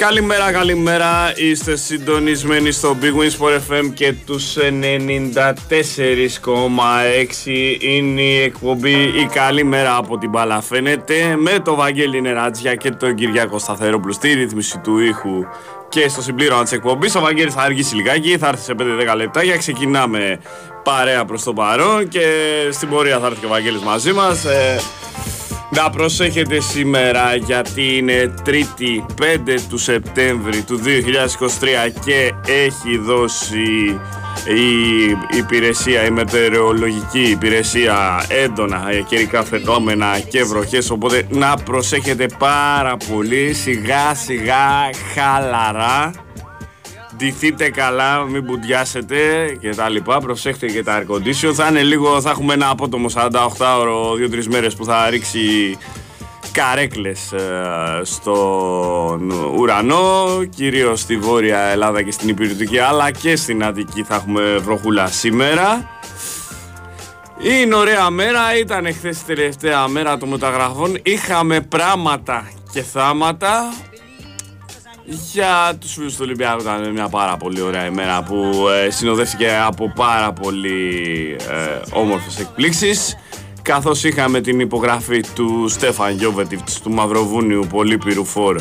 Καλημέρα, καλημέρα. Είστε συντονισμένοι στο Big Wins for FM και τους 94,6 είναι η εκπομπή η καλή μέρα από την μπάλα φαίνεται με το Βαγγέλη Νεράτζια και τον Κυριάκο Σταθερόπουλο στη ρύθμιση του ήχου και στο συμπλήρωμα της εκπομπής. Ο Βαγγέλης θα αργήσει λιγάκι, θα έρθει σε 5-10 λεπτά για ξεκινάμε παρέα προς το παρόν και στην πορεία θα έρθει και ο Βαγγέλης μαζί μας. Ε, να προσέχετε σήμερα γιατί είναι 3η 5 του Σεπτέμβρη του 2023 και έχει δώσει η υπηρεσία, η μετεωρολογική υπηρεσία έντονα καιρικά φαινόμενα και βροχές. Οπότε να προσέχετε πάρα πολύ. Σιγά σιγά χαλαρά ντυθείτε καλά, μην μπουντιάσετε και τα λοιπά. Προσέχτε και τα air condition. Θα είναι λίγο, θα έχουμε ένα απότομο 48 ώρο, 2-3 μέρες που θα ρίξει καρέκλες ε, στον ουρανό, κυρίως στη Βόρεια Ελλάδα και στην Υπηρετική, αλλά και στην Αττική θα έχουμε βροχούλα σήμερα. Είναι ωραία μέρα, ήταν χθες η τελευταία μέρα των μεταγραφών. Είχαμε πράγματα και θάματα. Για τους φίλους του Ολυμπιακού ήταν μια πάρα πολύ ωραία ημέρα που ε, συνοδεύτηκε από πάρα πολύ ε, όμορφες εκπλήξεις καθώς είχαμε την υπογραφή του Στέφαν Γιώβετιβτς του Μαυροβούνιου Πολύπυρου Φόρ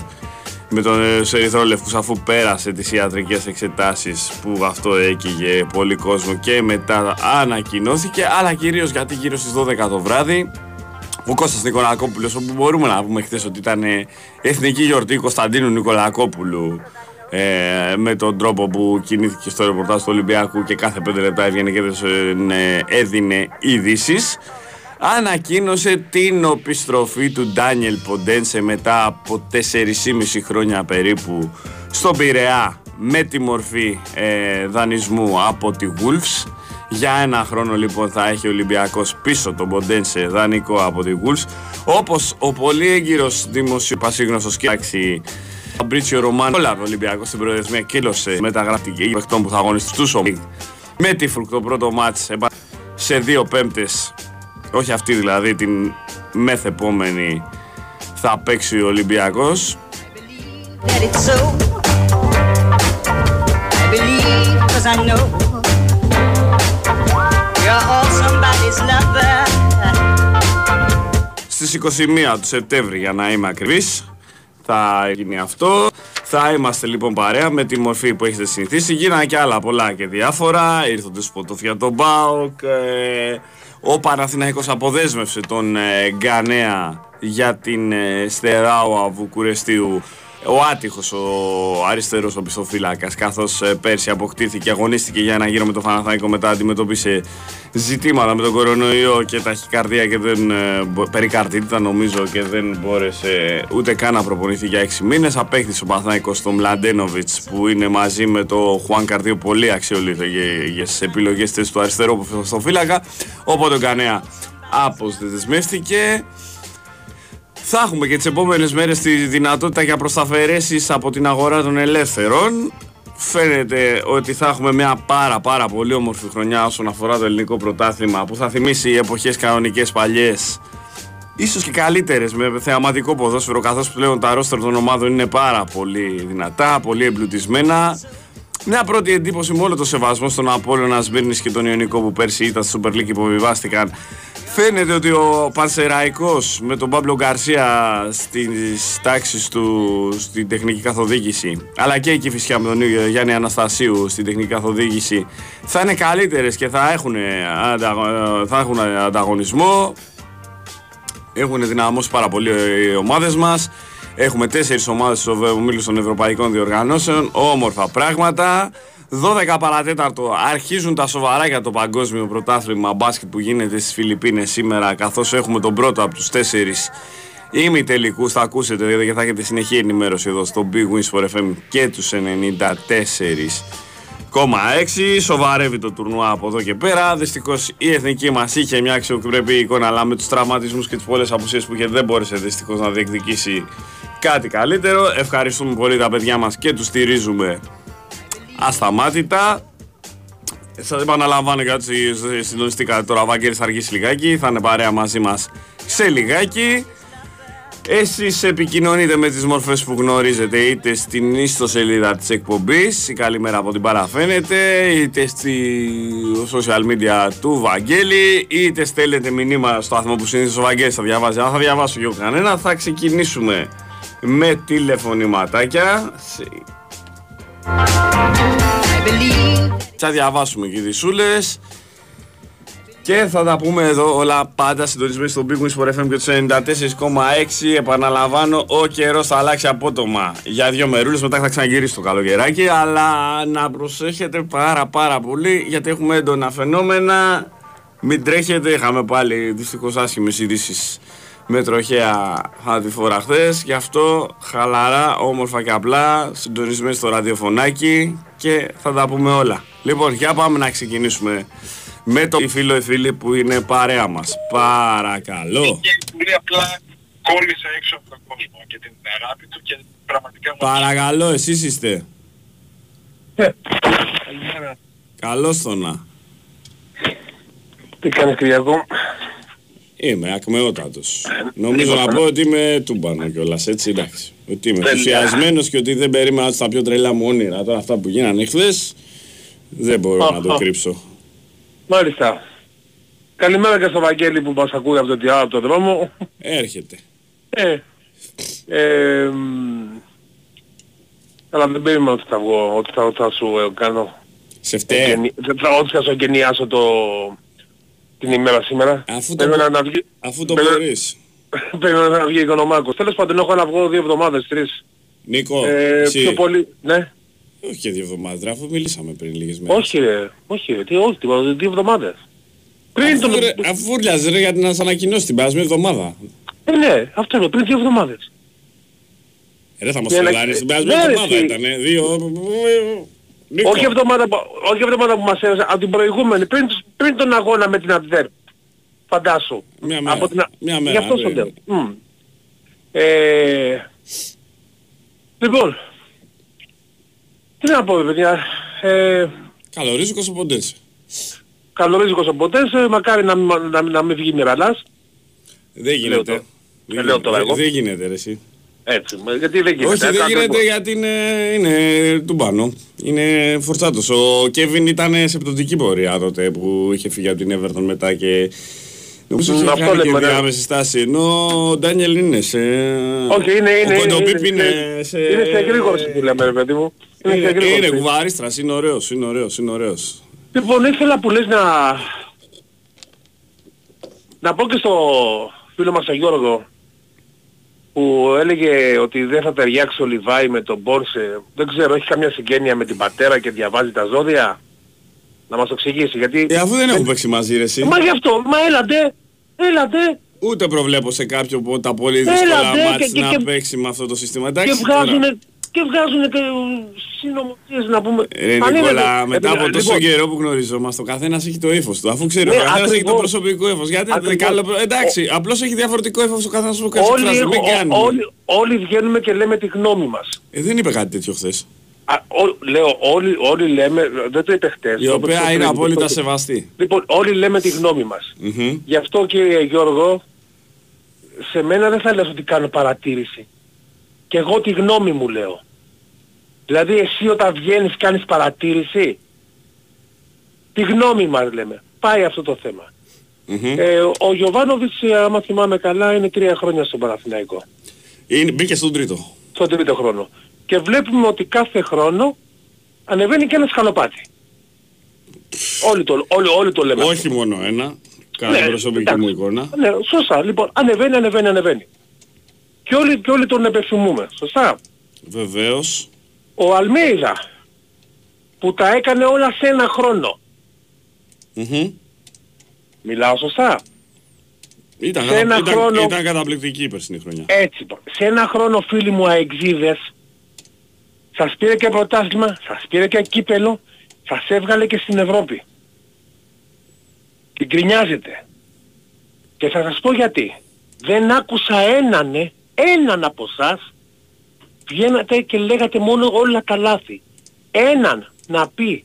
με τον Ερυθρόλευκους αφού πέρασε τις ιατρικές εξετάσεις που αυτό έκυγε πολύ κόσμο και μετά ανακοινώθηκε αλλά κυρίως γιατί γύρω στις 12 το βράδυ ο Κώστας Νικολακόπουλος όπου μπορούμε να πούμε χθες ότι ήταν εθνική γιορτή Κωνσταντίνου Νικολακόπουλου ε, με τον τρόπο που κινήθηκε στο ρεπορτάζ του Ολυμπιακού και κάθε πέντε λεπτά έβγαινε και ε, έδινε ειδήσεις. Ανακοίνωσε την επιστροφή του Ντάνιελ Ποντένσε μετά από 4,5 χρόνια περίπου στον Πειραιά με τη μορφή ε, δανεισμού από τη Wolves για ένα χρόνο λοιπόν θα έχει ο Ολυμπιακός πίσω τον Ποντένσε δανεικό από τη Wolves όπως ο πολύ έγκυρος δημοσιοπασίγνωστος κοίταξη Μπρίτσιο Ρωμάνο. Όλα ο Ολυμπιακός στην προεδρεσμία κύλωσε μεταγραφή και παιχτών που θα αγωνιστούν με τη Φρουκ το πρώτο μάτς σε δύο πέμπτες όχι αυτή δηλαδή την μεθεπόμενη θα παίξει ο Ολυμπιακός Στις 21 του Σεπτέμβρη για να είμαι ακριβής θα γίνει αυτό. Θα είμαστε λοιπόν παρέα με τη μορφή που έχετε συνηθίσει. Γίνανε και άλλα πολλά και διάφορα. Ήρθονται σποτοφιά τον Μπάουκ. Ε, ο Παναθηναϊκός αποδέσμευσε τον ε, Γκανέα για την ε, Στεράουα Βουκουρεστίου ο άτυχος ο αριστερός οπισθοφύλακα, καθώς ε, πέρσι αποκτήθηκε, αγωνίστηκε για ένα γύρο με το Φαναθαϊκό, μετά αντιμετώπισε ζητήματα με τον κορονοϊό και ταχυκαρδία και δεν. Ε, περικαρτήτητα νομίζω και δεν μπόρεσε ούτε καν να προπονηθεί για 6 μήνες. Απέκτησε ο Παναθαϊκό τον Μλαντένοβιτς που είναι μαζί με το Χουάν Καρδίο πολύ αξιολόγητο για, τις επιλογές του αριστερού οπισθοφύλακα. Οπότε ο Κανέα αποσδεσμεύτηκε. Θα έχουμε και τις επόμενες μέρες τη δυνατότητα για προσταφαιρέσεις από την αγορά των ελεύθερων. Φαίνεται ότι θα έχουμε μια πάρα πάρα πολύ όμορφη χρονιά όσον αφορά το ελληνικό πρωτάθλημα που θα θυμίσει εποχές κανονικές παλιές. Ίσως και καλύτερες με θεαματικό ποδόσφαιρο καθώς πλέον τα ρόστερ των ομάδων είναι πάρα πολύ δυνατά, πολύ εμπλουτισμένα. Μια πρώτη εντύπωση με όλο το σεβασμό στον Απόλλωνα Σμύρνης και τον Ιωνικό που πέρσι ήταν στη Super League και υποβιβάστηκαν Φαίνεται ότι ο Πανσεραϊκός με τον Παύλο Γκαρσία στις τάξεις του στην τεχνική καθοδήγηση αλλά και η φυσικά με τον Γιάννη Αναστασίου στην τεχνική καθοδήγηση θα είναι καλύτερες και θα έχουν, θα έχουν ανταγωνισμό. Έχουν δυναμώσεις πάρα πολύ οι ομάδες μας. Έχουμε τέσσερις ομάδες στο ομίλου των Ευρωπαϊκών Διοργανώσεων. Όμορφα πράγματα 12 παρατέταρτο αρχίζουν τα σοβαρά για το παγκόσμιο πρωτάθλημα μπάσκετ που γίνεται στις Φιλιππίνες σήμερα καθώς έχουμε τον πρώτο από τους τέσσερις ημιτελικούς θα ακούσετε δηλαδή και θα έχετε συνεχή ενημέρωση εδώ στο Big Wins for FM και τους 94 6. Σοβαρεύει το τουρνουά από εδώ και πέρα. Δυστυχώς η εθνική μας είχε μια αξιοπρεπή εικόνα, αλλά με τους τραυματισμούς και τις πολλές απουσίες που είχε δεν μπόρεσε δυστυχώς να διεκδικήσει κάτι καλύτερο. Ευχαριστούμε πολύ τα παιδιά μας και τους στηρίζουμε ασταμάτητα. Σας επαναλαμβάνω κάτι συντονιστικά τώρα. Ο Βαγγέλης θα αργήσει λιγάκι. Θα είναι παρέα μαζί μας σε λιγάκι. Εσείς επικοινωνείτε με τις μορφές που γνωρίζετε είτε στην ιστοσελίδα της εκπομπής η καλημέρα από την παραφαίνεται είτε στη social media του Βαγγέλη είτε στέλνετε μηνύμα στο άθμο που συνήθως ο Βαγγέλης θα διαβάζει αν θα διαβάσω εγώ κανένα θα ξεκινήσουμε με τηλεφωνηματάκια θα διαβάσουμε και τις σούλες και θα τα πούμε εδώ όλα πάντα συντονισμένοι στον Big Wings FM και τους 94,6. Επαναλαμβάνω, ο καιρός θα αλλάξει απότομα για δύο μερούλες. Μετά θα ξαναγυρίσει το καλοκαιράκι. Αλλά να προσέχετε πάρα πάρα πολύ γιατί έχουμε έντονα φαινόμενα. Μην τρέχετε, είχαμε πάλι δυστυχώς άσχημες ειδήσεις με τροχέα φορά χθες. Γι' αυτό χαλαρά, όμορφα και απλά, συντονισμένοι στο ραδιοφωνάκι και θα τα πούμε όλα. Λοιπόν, για πάμε να ξεκινήσουμε με το φίλο ή φίλη που είναι παρέα μας. Παρακαλώ. Και πολύ απλά κόλλησε έξω από τον κόσμο και την αγάπη του και πραγματικά... Παρακαλώ, εσείς είστε. Ε, Καλώς το να. Τι κάνεις Κυριακό; Είμαι ακμεότατος. Νομίζω να πω ότι είμαι τούμπανο κιόλας, έτσι εντάξει. Ότι είμαι ενθουσιασμένος και ότι δεν περίμενα στα πιο τρελά μου όνειρα. Τώρα αυτά που γίνανε χθες δεν μπορώ να το κρύψω. Μάλιστα. Καλημέρα και στο Βαγγέλη που μας ακούει από το διάλογο από τον δρόμο. Έρχεται. Ε, ε, αλλά δεν περίμενα ότι θα βγω, ότι θα, θα σου ε, κάνω. Σε φταίει. Ότι θα σου εγκαινιάσω το, την ημέρα σήμερα. Αφού το, να, να βγει, αφού το μπορείς. Περίμενα να βγει οικονομάκος. Τέλος πάντων έχω να βγω δύο εβδομάδες, τρεις. Νίκο, ε, εσύ... πιο πολύ, ναι. Όχι και δύο εβδομάδες, αφού μιλήσαμε πριν λίγες μέρες. Όχι ρε, όχι ρε, τι, όχι, τίποτα, δύο εβδομάδες. Πριν αφού, τον... ρε, αφού ρε γιατί να σας ανακοινώσει την περασμένη εβδομάδα. Ε, ναι, αυτό είναι, πριν δύο εβδομάδες. Ε, ρε θα μας τρελάνεις, την περασμένη ναι, εβδομάδα ήτανε, δύο... Νίκο. Όχι εβδομάδα, όχι εβδομάδα που μας έδωσε, από την προηγούμενη, πριν, πριν τον αγώνα με την Αντβέρπ. Φαντάσου. Μια μέρα. Από την... Μια μέρα. Γι' αυτό στο λέω. Mm. Ε... Λοιπόν, τι να πω παιδιά. Ε... Καλορίζικος ο Ποντές. Καλορίζικος ο Ποντές, ε, μακάρι να, να, να μην βγει μοιραλάς. Δεν γίνεται. Δεν, λέω τώρα εγώ. Δεν γίνεται ρε εσύ. Έτσι, γιατί δεν γίνεται. Όχι, δεν γίνεται γιατί είναι, είναι του πάνω. Είναι φορτσάτος. Ο Κέβιν ήταν σε πτωτική πορεία τότε που είχε φύγει από την Everton μετά και Νομίζω ότι έχει κάνει και ναι. διάμεση στάση, ενώ ο Ντάνιελ είναι σε... Όχι, είναι, είναι, ο είναι, είναι, είναι, σε... Είναι σε γρήγορση που λέμε, ρε παιδί μου. Είναι, είναι, είναι, είναι κουβάριστρας, είναι ωραίος, είναι ωραίος, είναι ωραίος. Λοιπόν, ήθελα που λες να... Να πω και στο φίλο μας τον Γιώργο, που έλεγε ότι δεν θα ταιριάξει ο Λιβάη με τον Μπόρσε. Δεν ξέρω, έχει καμιά συγγένεια με την πατέρα και διαβάζει τα ζώδια; Να μας το εξηγήσει γιατί... Ε, αφού δεν έχουν παίξει μαζί ρε εσύ. Μα γι' αυτό, μα έλατε, έλατε. Ούτε προβλέπω σε κάποιο από τα πολύ δύσκολα μάτς να και, παίξει με αυτό το σύστημα. Εντάξει, και βγάζουν, και βγάζουν και συνομωτίες να πούμε. Ρε Νικόλα, μετά από τόσο λοιπόν, καιρό που γνωριζόμαστε, ο καθένας έχει το ύφος του. Αφού ξέρει, ναι, ο καθένας έχει το προσωπικό ύφος. Γιατί δεν καλό... Εντάξει, απλώς έχει διαφορετικό ύφος ο καθένας που κάνει φράση. Μην κάνουμε. Όλοι, όλοι βγαίνουμε και λέμε τη γνώμη μας. Ε, δεν είπε κάτι τέτοιο χθες. Α, ό, λέω, όλοι, όλοι λέμε, δεν το είπε χτες. Η οποία είναι απόλυτα σεβαστή. Λοιπόν, όλοι λέμε τη γνώμη μας. Mm-hmm. Γι' αυτό κύριε Γιώργο, σε μένα δεν θα λες ότι κάνω παρατήρηση. Και εγώ τη γνώμη μου λέω. Δηλαδή εσύ όταν βγαίνεις κάνεις παρατήρηση. Τη γνώμη μας λέμε. Πάει αυτό το θέμα. Mm-hmm. Ε, ο Γιωβάνοβιτς, άμα θυμάμαι καλά, είναι τρία χρόνια στον Παναθηναϊκό. Είναι, μπήκε στον τρίτο. Στον τρίτο χρόνο και βλέπουμε ότι κάθε χρόνο ανεβαίνει και ένα σκαλοπάτι. Όλοι το, όλοι, όλοι το λέμε. Όχι μόνο ένα. Κάθε ναι, προσωπική μου εικόνα. Ναι, σωστά. Λοιπόν, ανεβαίνει, ανεβαίνει, ανεβαίνει. Και όλοι, και όλοι τον επεφημούμε. Σωστά. Βεβαίως. Ο Αλμέιδα που τα έκανε όλα σε ένα χρόνο. Mm-hmm. Μιλάω σωστά; Ήταν, σε ένα ήταν, χρόνο... ήταν καταπληκτική η περσινή χρονιά. Έτσι. Σε ένα χρόνο φίλοι μου αεξίδες σας πήρε και πρωτάθλημα, σας πήρε και κύπελο, σας έβγαλε και στην Ευρώπη. Την κρινιάζετε. Και θα σας πω γιατί. Δεν άκουσα έναν, ε, έναν από εσάς, βγαίνατε και λέγατε μόνο όλα τα λάθη. Έναν να πει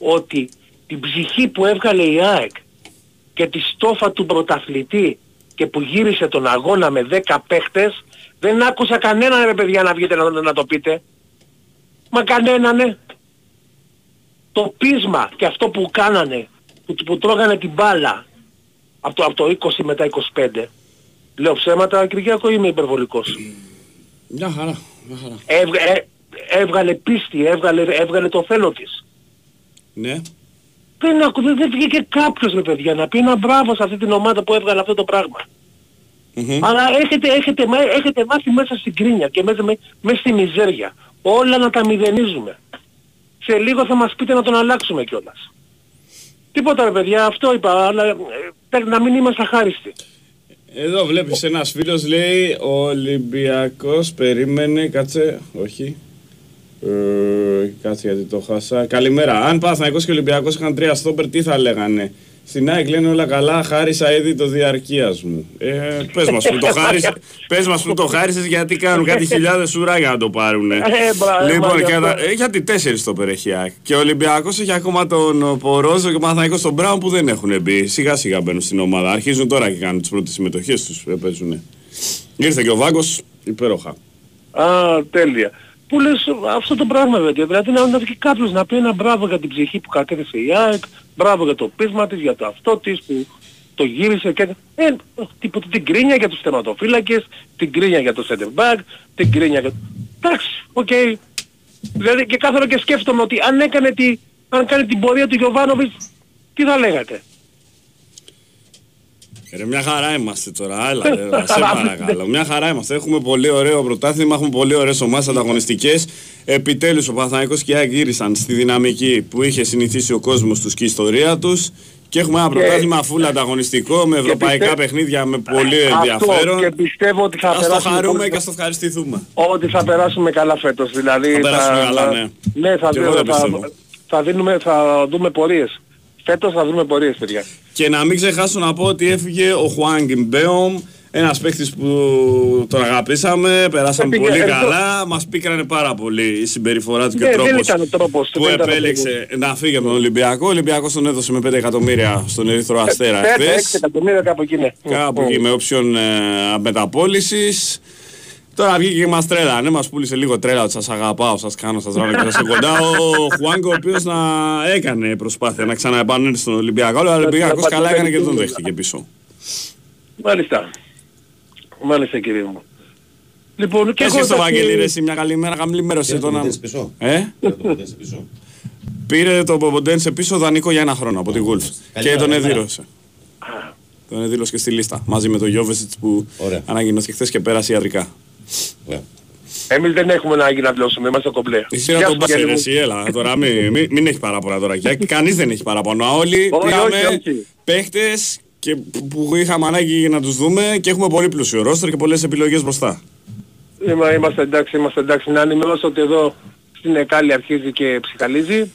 ότι την ψυχή που έβγαλε η ΑΕΚ και τη στόφα του πρωταθλητή και που γύρισε τον αγώνα με 10 παίχτες Δεν άκουσα κανέναν ρε παιδιά να βγείτε να, να το πείτε. Μα κανέναν ναι. Το πείσμα και αυτό που κάνανε, που, που τρώγανε την μπάλα από το, από το 20 μετά 25. Λέω ψέματα, Κυριακό είμαι υπερβολικός. Μια χαρά, μια χαρά. Έβγα, ε, έβγαλε πίστη, έβγαλε, έβγαλε το θέλω της. Ναι. Δεν, ακου, δεν, δεν βγήκε κάποιος με παιδιά να πει ένα μπράβο σε αυτή την ομάδα που έβγαλε αυτό το πράγμα. Μμμ. Αλλά έχετε, έχετε, μα- έχετε μάθει μέσα στην κρίνια και μέσα, με, μέσα στη μιζέρια. Όλα να τα μηδενίζουμε. Σε λίγο θα μας πείτε να τον αλλάξουμε κιόλας. Τίποτα ρε παιδιά, αυτό είπα, αλλά ε, να μην είμαστε αχάριστοι. Εδώ βλέπεις ένας φίλος λέει ο Ολυμπιακός περίμενε, κάτσε, όχι. Ε, κάτσε γιατί το χάσα. Καλημέρα. Αν Παναθηναϊκός και Ολυμπιακός είχαν τρία στόπερ, τι θα λέγανε; Στην ΑΕΚ λένε όλα καλά, χάρισα ήδη το διαρκείας μου. Ε, πες μας που το χάρισες, πες μας που το χάρισες γιατί κάνουν κάτι χιλιάδες ουρά για να το πάρουνε. Ε, μπρα- λοιπόν, μπρα- και μπρα- τα- ε, γιατί τέσσερις στόπερ έχει η ΑΕΚ. Και ο Ολυμπιακός έχει ακόμα τον Πορόζο και ο Παναθηναϊκός τον Μπράουν που δεν έχουν μπει. Σιγά σιγά μπαίνουν στην ομάδα. Αρχίζουν τώρα και κάνουν τις πρώτες συμμετοχές τους. Ε, παίζουνε. Ήρθε και ο Βάγκος, υπέροχα. Α, τέλεια. Που λες αυτό το πράγμα βέβαια. Δηλαδή να, να βγει κάποιος να πει ένα μπράβο για την ψυχή που κατέθεσε η ΑΕΚ, μπράβο για το πείσμα της, για το αυτό της που το γύρισε και... Ε, τίποτα, την κρίνια για τους θεματοφύλακες, την γκρίνια για το center back, την γκρίνια για... Εντάξει, οκ. Δηλαδή και κάθε και σκέφτομαι ότι αν έκανε τη, αν κάνει την πορεία του Γιωβάνοβιτς, τι θα λέγατε; Ρε, μια χαρά είμαστε τώρα, έλα, έλα, σε παρακαλώ. Μια χαρά είμαστε. Έχουμε πολύ ωραίο πρωτάθλημα, έχουμε πολύ ωραίες ομάδες ανταγωνιστικές. Επιτέλους ο Παναθηναϊκός και η ΑΕΚ γύρισαν στη δυναμική που είχε συνηθίσει ο κόσμος τους και η ιστορία τους. Και έχουμε ένα Και- πρωτάθλημα full ανταγωνιστικό με ευρωπαϊκά πιστε- παιχνίδια με πολύ Αυτό ενδιαφέρον. και πιστεύω ότι θα Ας το περάσουμε χαρούμε πολύ- και ας το ευχαριστηθούμε. Ότι θα περάσουμε καλά φέτος. Δηλαδή Θα περάσουμε καλά, ναι. Ναι, θα, Και εγώ θα, το πιστεύω. θα, δίνουμε, θα δούμε πορείες. Φέτος θα δούμε πορείες, παιδιά. Και να μην ξεχάσω να πω ότι έφυγε ο Χουάνγκ Ιν Μπέομ, ένας παίχτης που τον αγαπήσαμε, περάσαμε Έφυγε, πολύ εδώ- καλά, μας πίκρανε πάρα πολύ η συμπεριφορά του και ο Ναι, δεν τρόπος ήταν ο τρόπος του, που δεν ήταν ο επέλεξε να φύγει από τον Ολυμπιακό. Ο Ολυμπιακός τον έδωσε με 5 εκατομμύρια στον Ερυθρό Αστέρα Πέντε, έξι χθες. εκατομμύρια κάπου εκεί, ναι. Κάπου Μμ. εκεί με option ε, μεταπόλησης. Τώρα βγήκε και μας τρέλανε, μας πούλησε λίγο τρέλα ότι σας αγαπάω, σας κάνω, σας ράνω και σας είμαι κοντά. Ο Χουάνγκ ο οποίος να έκανε προσπάθεια να ξαναεπανέλθει στον Ολυμπιακό, αλλά ο Ολυμπιακός καλά έκανε και τον δέχτηκε πίσω. Μάλιστα. Μάλιστα κύριε μου. Λοιπόν, και Και εγώ εσύ στο εντάξει, Βαγγέλη ρε, εσύ μια καλή μέρα, καμλημέρωση Και τον το να... Ποντένσε πίσω. Ε, Και το Ποντένσε πίσω. πήρε το Ποποντένσε πίσω δανεικό για ένα χρόνο από την Γουλφ. Και Καλημέρα, τον καλημέρα. εδήλωσε. Τον εδήλωσε και στη λίστα. Μαζί με τον Γιώβεσιτς που Ωραία. ανακοινώθηκε χθες και πέρασε ιατρικά. Ωραία. Εμείς δεν έχουμε ανάγκη να δηλώσουμε, είμαστε κομπλέ. Εσύ Γεια να σου, τον πας Βαγγέλη ρε, μου. εσύ, έλα τώρα, μην, μην, μην έχει παράπονα τώρα. Και κανείς δεν έχει παράπονα. Όλοι Όχι, πήραμε όχι, όχι. παίχτες και που- που είχαμε ανάγκη να τους δούμε και έχουμε πολύ πλούσιο ρόστερ και πολλές επιλογές μπροστά. Είμα- Είμαστε εντάξει, είμαστε εντάξει. Να ενημερώσω ότι εδώ στην Εκάλη αρχίζει και ψυχαλίζει.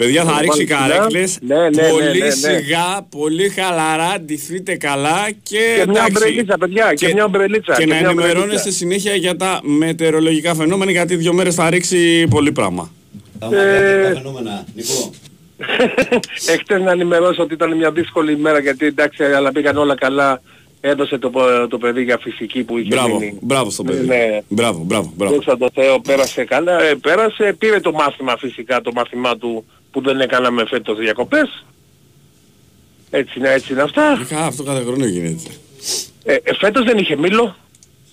Παιδιά θα Να ρίξει βάλει ψηλά. καρέκλες Ναι, ναι, ναι, πολύ ναι, ναι. σιγά, πολύ χαλαρά, ντυθείτε καλά και, Και μια εντάξει, ομπρελίτσα, παιδιά, και μια ομπρελίτσα, Και, και να μια ομπρελίτσα. ενημερώνεστε συνέχεια για τα μετεωρολογικά φαινόμενα γιατί δύο μέρες θα ρίξει πολύ πράγμα. Τα μάτια τα φαινόμενα, Νικό. Εχθές να ενημερώσω ότι ήταν μια δύσκολη ημέρα γιατί εντάξει αλλά πήγαν όλα καλά. Έδωσε το, πο- το παιδί για φυσική που είχε Μπράβο, μείνει. μπράβο στο παιδί. Ναι. Μπράβο, μπράβο, μπράβο. Δόξα τω Θεώ, πέρασε καλά. Ε, πέρασε, πήρε το μάθημα φυσικά, το μάθημά του που δεν έκαναμε φέτος διακοπές. Έτσι είναι, έτσι είναι αυτά. Είχα αυτό κάθε χρόνο γίνεται. Ε, ε, φέτος δεν είχε μήλο.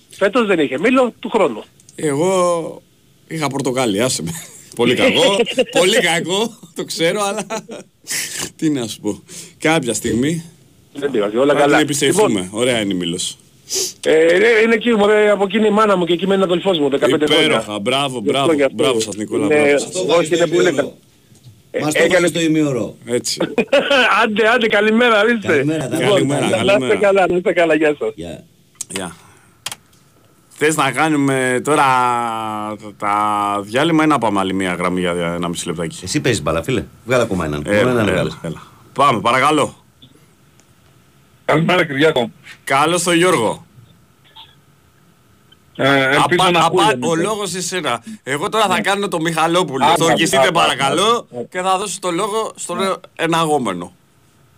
Φέτος δεν είχε μήλο του χρόνου. Εγώ είχα πορτοκάλι, άσε με. πολύ κακό, πολύ κακό, το ξέρω, αλλά τι να σου πω. Κάποια στιγμή Δεν πειράζει, όλα θα καλά. την επιστρεφούμε. Ωραία είναι η Μήλος. ε, ε, είναι εκεί, μωρέ, από εκεί είναι η μάνα μου και εκεί μένει ο αδελφός μου, 15 χρόνια. Υπέροχα, μπράβο, Γι' αυτό, μπράβο, γι' αυτό. μπράβο σας Νικόλα, Ναι, μπράβο Μας σας. το Όχι, βάλεις είναι στο πολύ ημίωρο. Ε, Μας το έκανε- βάλεις στο ημίωρο. Έτσι. άντε, άντε, καλημέρα, ορίστε. Καλημέρα, Λοιπόν, καλημέρα, να- Να καλημέρα. είστε καλά, να είστε καλά, γεια σας. Γεια. Γεια. Θες να κάνουμε τώρα τα- τα διάλειμμα ή να πάμε άλλη μία γραμμή για ένα μισή λεπτάκι; Εσύ παίζεις μπαλά, φίλε. Βγάλε ακόμα έναν. Ε, Μόνο έναν έλα, βγάλε. έλα. Πάμε, παρακαλώ. Καλημέρα Κυριάκο. Καλώς τον Γιώργο. Ε, ελπίζω Απα- να απα- ακούγεται. ο λόγος εσένα. Εγώ τώρα θα κάνω το Μιχαλόπουλο. Α, Το α, ορκιστείτε α, παρακαλώ α, α. και θα δώσω το λόγο στον εναγόμενο.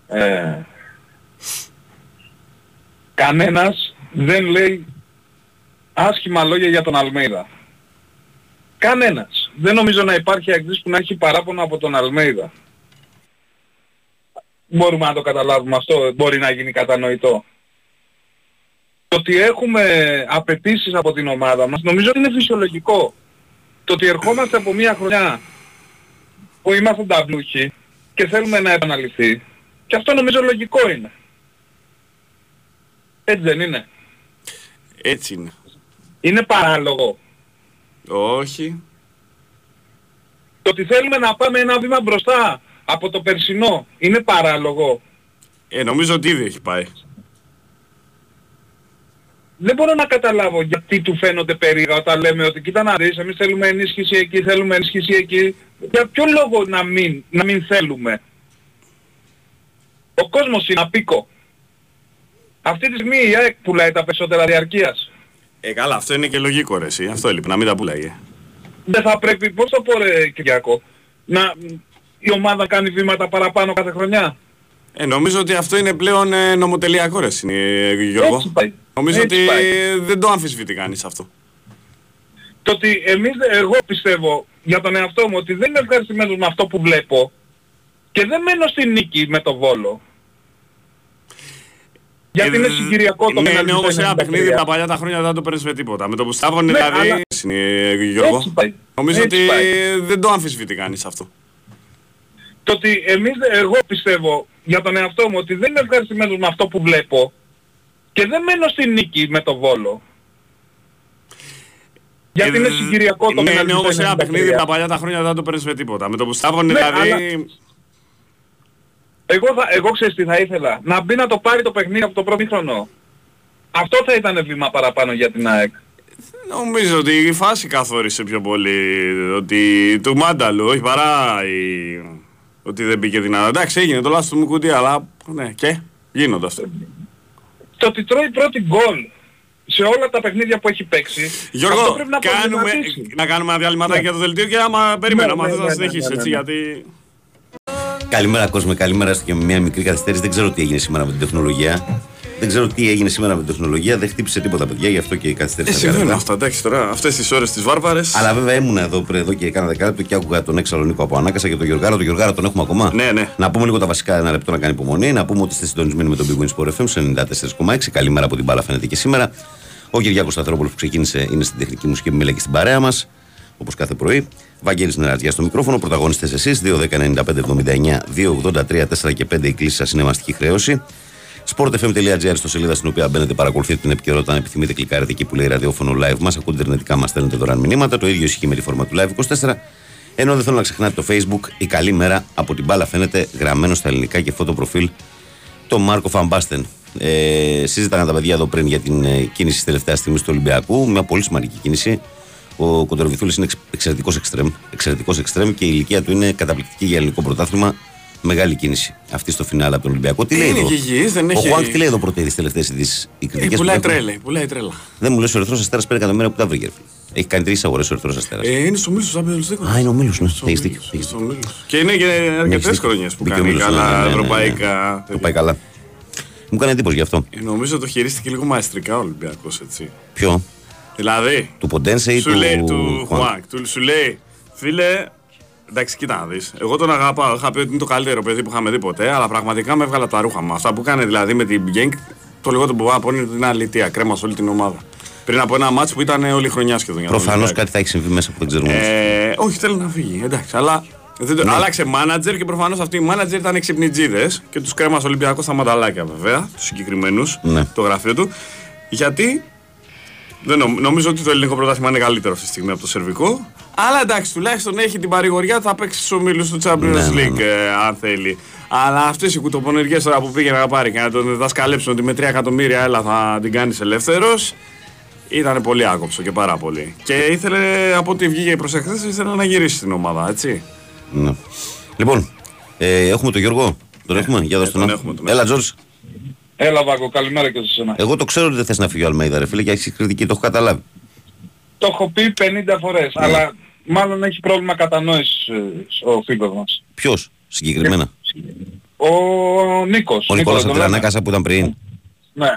Ε, κανένας δεν λέει άσχημα λόγια για τον Αλμέιδα. Κανένας. Δεν νομίζω να υπάρχει αγγλής που να έχει παράπονο από τον Αλμέιδα. Μπορούμε να το καταλάβουμε αυτό, μπορεί να γίνει κατανοητό. Το ότι έχουμε απαιτήσεις από την ομάδα μας νομίζω ότι είναι φυσιολογικό. Το ότι ερχόμαστε από μια χρονιά που είμαστε ταμπλούχοι και θέλουμε να επαναληφθεί και αυτό νομίζω λογικό είναι. Έτσι δεν είναι. Έτσι είναι. Είναι παράλογο. Όχι. Το ότι θέλουμε να πάμε ένα βήμα μπροστά από το περσινό είναι παράλογο. Ε, νομίζω ότι ήδη έχει πάει. Δεν μπορώ να καταλάβω γιατί του φαίνονται περίεργα όταν λέμε ότι κοίτα να δεις, εμείς θέλουμε ενίσχυση εκεί, θέλουμε ενίσχυση εκεί. Για ποιο λόγο να μην, να μην θέλουμε; Ο κόσμος είναι απίκο. Αυτή τη στιγμή η ΑΕΚ πουλάει τα περισσότερα διαρκείας. Ε, καλά, αυτό είναι και λογικό ρε εσύ. Αυτό έλειπε, να μην τα πουλάγε. Δεν θα πρέπει, πώς το πω ρε Κυριακό, να η ομάδα κάνει βήματα παραπάνω κάθε χρονιά; Ε, νομίζω ότι αυτό είναι πλέον ε, νομοτελειακό ρε εσύ, ε, Γιώργο. Έτσι πάει. Νομίζω Έτσι ότι πάει. δεν το αμφισβητεί κανείς αυτό. Το ότι εμείς, εγώ πιστεύω για τον εαυτό μου ότι δεν είμαι ευχαριστημένος με αυτό που βλέπω και δεν μένω στη νίκη με το Βόλο. Γιατί είναι Ε, συγκυριακό το Ναι, πέναλτι είναι στο όμως ένα 93. παιχνίδι τα παλιά τα χρόνια δεν το παίρνεις με τίποτα. Με το που στάβωνε Ναι, δηλαδή, αλλά- ε, Γιώργο. Έτσι πάει. Νομίζω Έτσι ότι πάει. δεν το αμφισβητεί κανείς αυτό. Το ότι εμείς, εγώ πιστεύω για τον εαυτό μου ότι δεν είμαι ευχαριστημένος με αυτό που βλέπω και δεν μένω στη νίκη με το Βόλο. Γιατί είναι Ε, συγκυριακό το Ναι, πέναλτι είναι στο όμως ένα 93. παιχνίδι τα παλιά τα χρόνια δεν το παίρνεις με τίποτα. Με το που στάβωνε Ναι, δηλαδή... αλλά- Εγώ, θα, εγώ ξέρεις τι θα ήθελα. Να μπει να το πάρει το παιχνίδι από το πρώτο χρόνο. Αυτό θα ήταν βήμα παραπάνω για την ΑΕΚ. Νομίζω ότι η φάση καθόρισε πιο πολύ ότι του Μάνταλου, όχι παρά η... ότι δεν μπήκε δυνατά. Εντάξει, έγινε το λάθος του Μουκουτί, αλλά ναι, και γίνονται αυτά. Το ότι τρώει πρώτη γκολ σε όλα τα παιχνίδια που έχει παίξει. αυτό Γιώργο, πρέπει να κάνουμε, προβληματίσει. να κάνουμε ένα διαλυματάκι για το δελτίο και άμα περιμένω, Ναι, άμα ναι, θες να ναι, συνεχίσεις, ναι, ναι, έτσι, ναι. γιατί... Καλημέρα κόσμο, καλημέρα και με μια μικρή καθυστέρηση. Δεν ξέρω τι έγινε σήμερα με την τεχνολογία. Δεν ξέρω τι έγινε σήμερα με την τεχνολογία. Δεν χτύπησε τίποτα, παιδιά, γι' αυτό και η Ε, καθυστέρηση. συμβαίνουν αυτά, εντάξει τώρα, αυτές τις ώρες τις βάρβαρες. Αλλά βέβαια ήμουν εδώ πριν εδώ και κάνα δεκάλεπτο και άκουγα τον Εξαλονίκο από Ανάκασα και τον Γιωργάρα. Τον Γιωργάρα τον έχουμε ακόμα. Ναι, ναι. Να πούμε λίγο τα βασικά, ένα λεπτό να κάνει υπομονή. Να πούμε ότι είστε συντονισμένοι με τον Big Win Sport FM σε 94,6. Καλημέρα από την μπάλα φαίνεται και σήμερα. Ο Κυριάκος Σταθερόπουλος που ξεκίνησε είναι στην τεχνική μουσική επιμέλεια και στην παρέα μας. Όπως κάθε πρωί. Βαγγέλης Νερατζιά στο μικρόφωνο. Πρωταγωνιστές εσείς. 2.10.95.79, 2.83, 4 και 5 η κλίση σας είναι μαστική χρέωση. sportfm.gr στο σελίδα στην οποία μπαίνετε, παρακολουθείτε την επικαιρότητα. Αν επιθυμείτε, κλικάρετε εκεί που λέει ραδιόφωνο live μας. Ακούτε ιντερνετικά μας, στέλνετε δωρεάν μηνύματα. Το ίδιο ισχύει με τη φόρμα του live 24. Ενώ δεν θέλω να ξεχνάτε το facebook, η καλή μέρα από την μπάλα φαίνεται γραμμένο στα ελληνικά και φωτοπροφίλ το Μάρκο Φαμπάστεν. Ε, συζήταγαν τα παιδιά εδώ πριν για την ε, κίνηση της τελευταίας στιγμής του Ολυμπιακού. Μια πολύ σημαντική κίνηση. Ο Κοντορβιθούλης είναι εξαιρετικός εξτρέμ, εξαιρετικός εξτρέμ και η ηλικία του είναι καταπληκτική για ελληνικό πρωτάθλημα. Μεγάλη κίνηση αυτή στο φινάλε από τον Ολυμπιακό. Τι λέει Είναι εδώ; και υγιής, δεν Ο έχει- Χουάνκ τι λέει εδώ πρώτα τι τελευταίες ειδήσεις; Οι Ε, κριτικές πουλάει που έχουν. τρέλα, πουλάει τρέλα. Δεν μου λες ο Ερυθρός Αστέρας πήρε εκατομμύρια που τα βρήκε. Έχει κάνει τρεις αγορές ο Ερυθρός Αστέρας. Ε, είναι στο Μίλος του Champions League. Α, είναι ο Μίλο, ναι. Στο Έχεις Μίλος, δίκιο, έχεις στο δίκιο. Μίλος. Και είναι και αρκετές δίκιο. χρονιές που Μπήκε ο κάνει Μίλος, ναι, ναι, ναι, καλά ναι, ναι. ευρωπαϊκά. Το πάει καλά. Μου κάνει εντύπωση γι' αυτό. Ε, Νομίζω το χειρίστηκε λίγο μαεστρικά ο Ολυμπιακός, έτσι. Ποιο, Δηλαδή, του Ποντένσε ή σου του. λέει του Χουάνκ; Χουάνκ, του σου λέει, φίλε, εντάξει, κοίτα να δεις. Εγώ τον αγαπάω. Είχα πει ότι είναι το καλύτερο παιδί που είχαμε δει ποτέ, αλλά πραγματικά με έβγαλε από τα ρούχα μου. Αυτά που έκανε δηλαδή με την Γκένκ, το λιγότερο που μπορώ να πω είναι ότι είναι αλήθεια. Κρέμα σε όλη την ομάδα. Πριν από ένα μάτσο που ήταν όλη η χρονιά σχεδόν. για τον Προφανώς Ολυμπιακό. κάτι θα έχει συμβεί μέσα που δεν ξέρουμε. όμως. Ε, όχι, θέλει να φύγει. Εντάξει, αλλά δεν το... άλλαξε μάνατζερ και προφανώς αυτοί οι μάνατζερ ήταν ξυπνιτζίδε και τους κρέμα Ολυμπιακός στα μανταλάκια βέβαια, τους συγκεκριμένους, Ναι. το γραφείο του. Γιατί δεν νομ- νομίζω ότι το ελληνικό πρωτάθλημα είναι καλύτερο αυτή τη στιγμή από το σερβικό. Αλλά εντάξει, τουλάχιστον έχει την παρηγοριά, θα παίξει στους ομίλους του Champions Ναι, ναι, League, ε, αν θέλει. Αλλά αυτές οι κουτοπονεργίε τώρα που πήγε να πάρει και να τον δασκαλέψουν ότι με 3 εκατομμύρια έλα θα την κάνεις ελεύθερος, ήταν πολύ άκοψο και πάρα πολύ. Και ήθελε, από ό,τι βγήκε προ εχθέ, ήθελε να γυρίσει στην ομάδα, έτσι. Ναι. Λοιπόν, ε, έχουμε τον Γιώργο. Τον έχουμε, για δώστε τον να. έχουμε, τον Έλα, Τζόρτζ. Έλα Βάγκο, καλημέρα και σε εσένα. Εγώ το ξέρω ότι δεν θες να φύγει ο Αλμέιδα, ρε φίλε, και έχεις κριτική, το έχω καταλάβει. Το έχω πει 50 φορές, Ναι. αλλά μάλλον έχει πρόβλημα κατανόησης ε, ο φίλος μας. Ποιος συγκεκριμένα; Ο Νίκος. Ο Νικόλας Νίκος, από τον την λέμε. Ανάκασα που ήταν πριν. Ναι.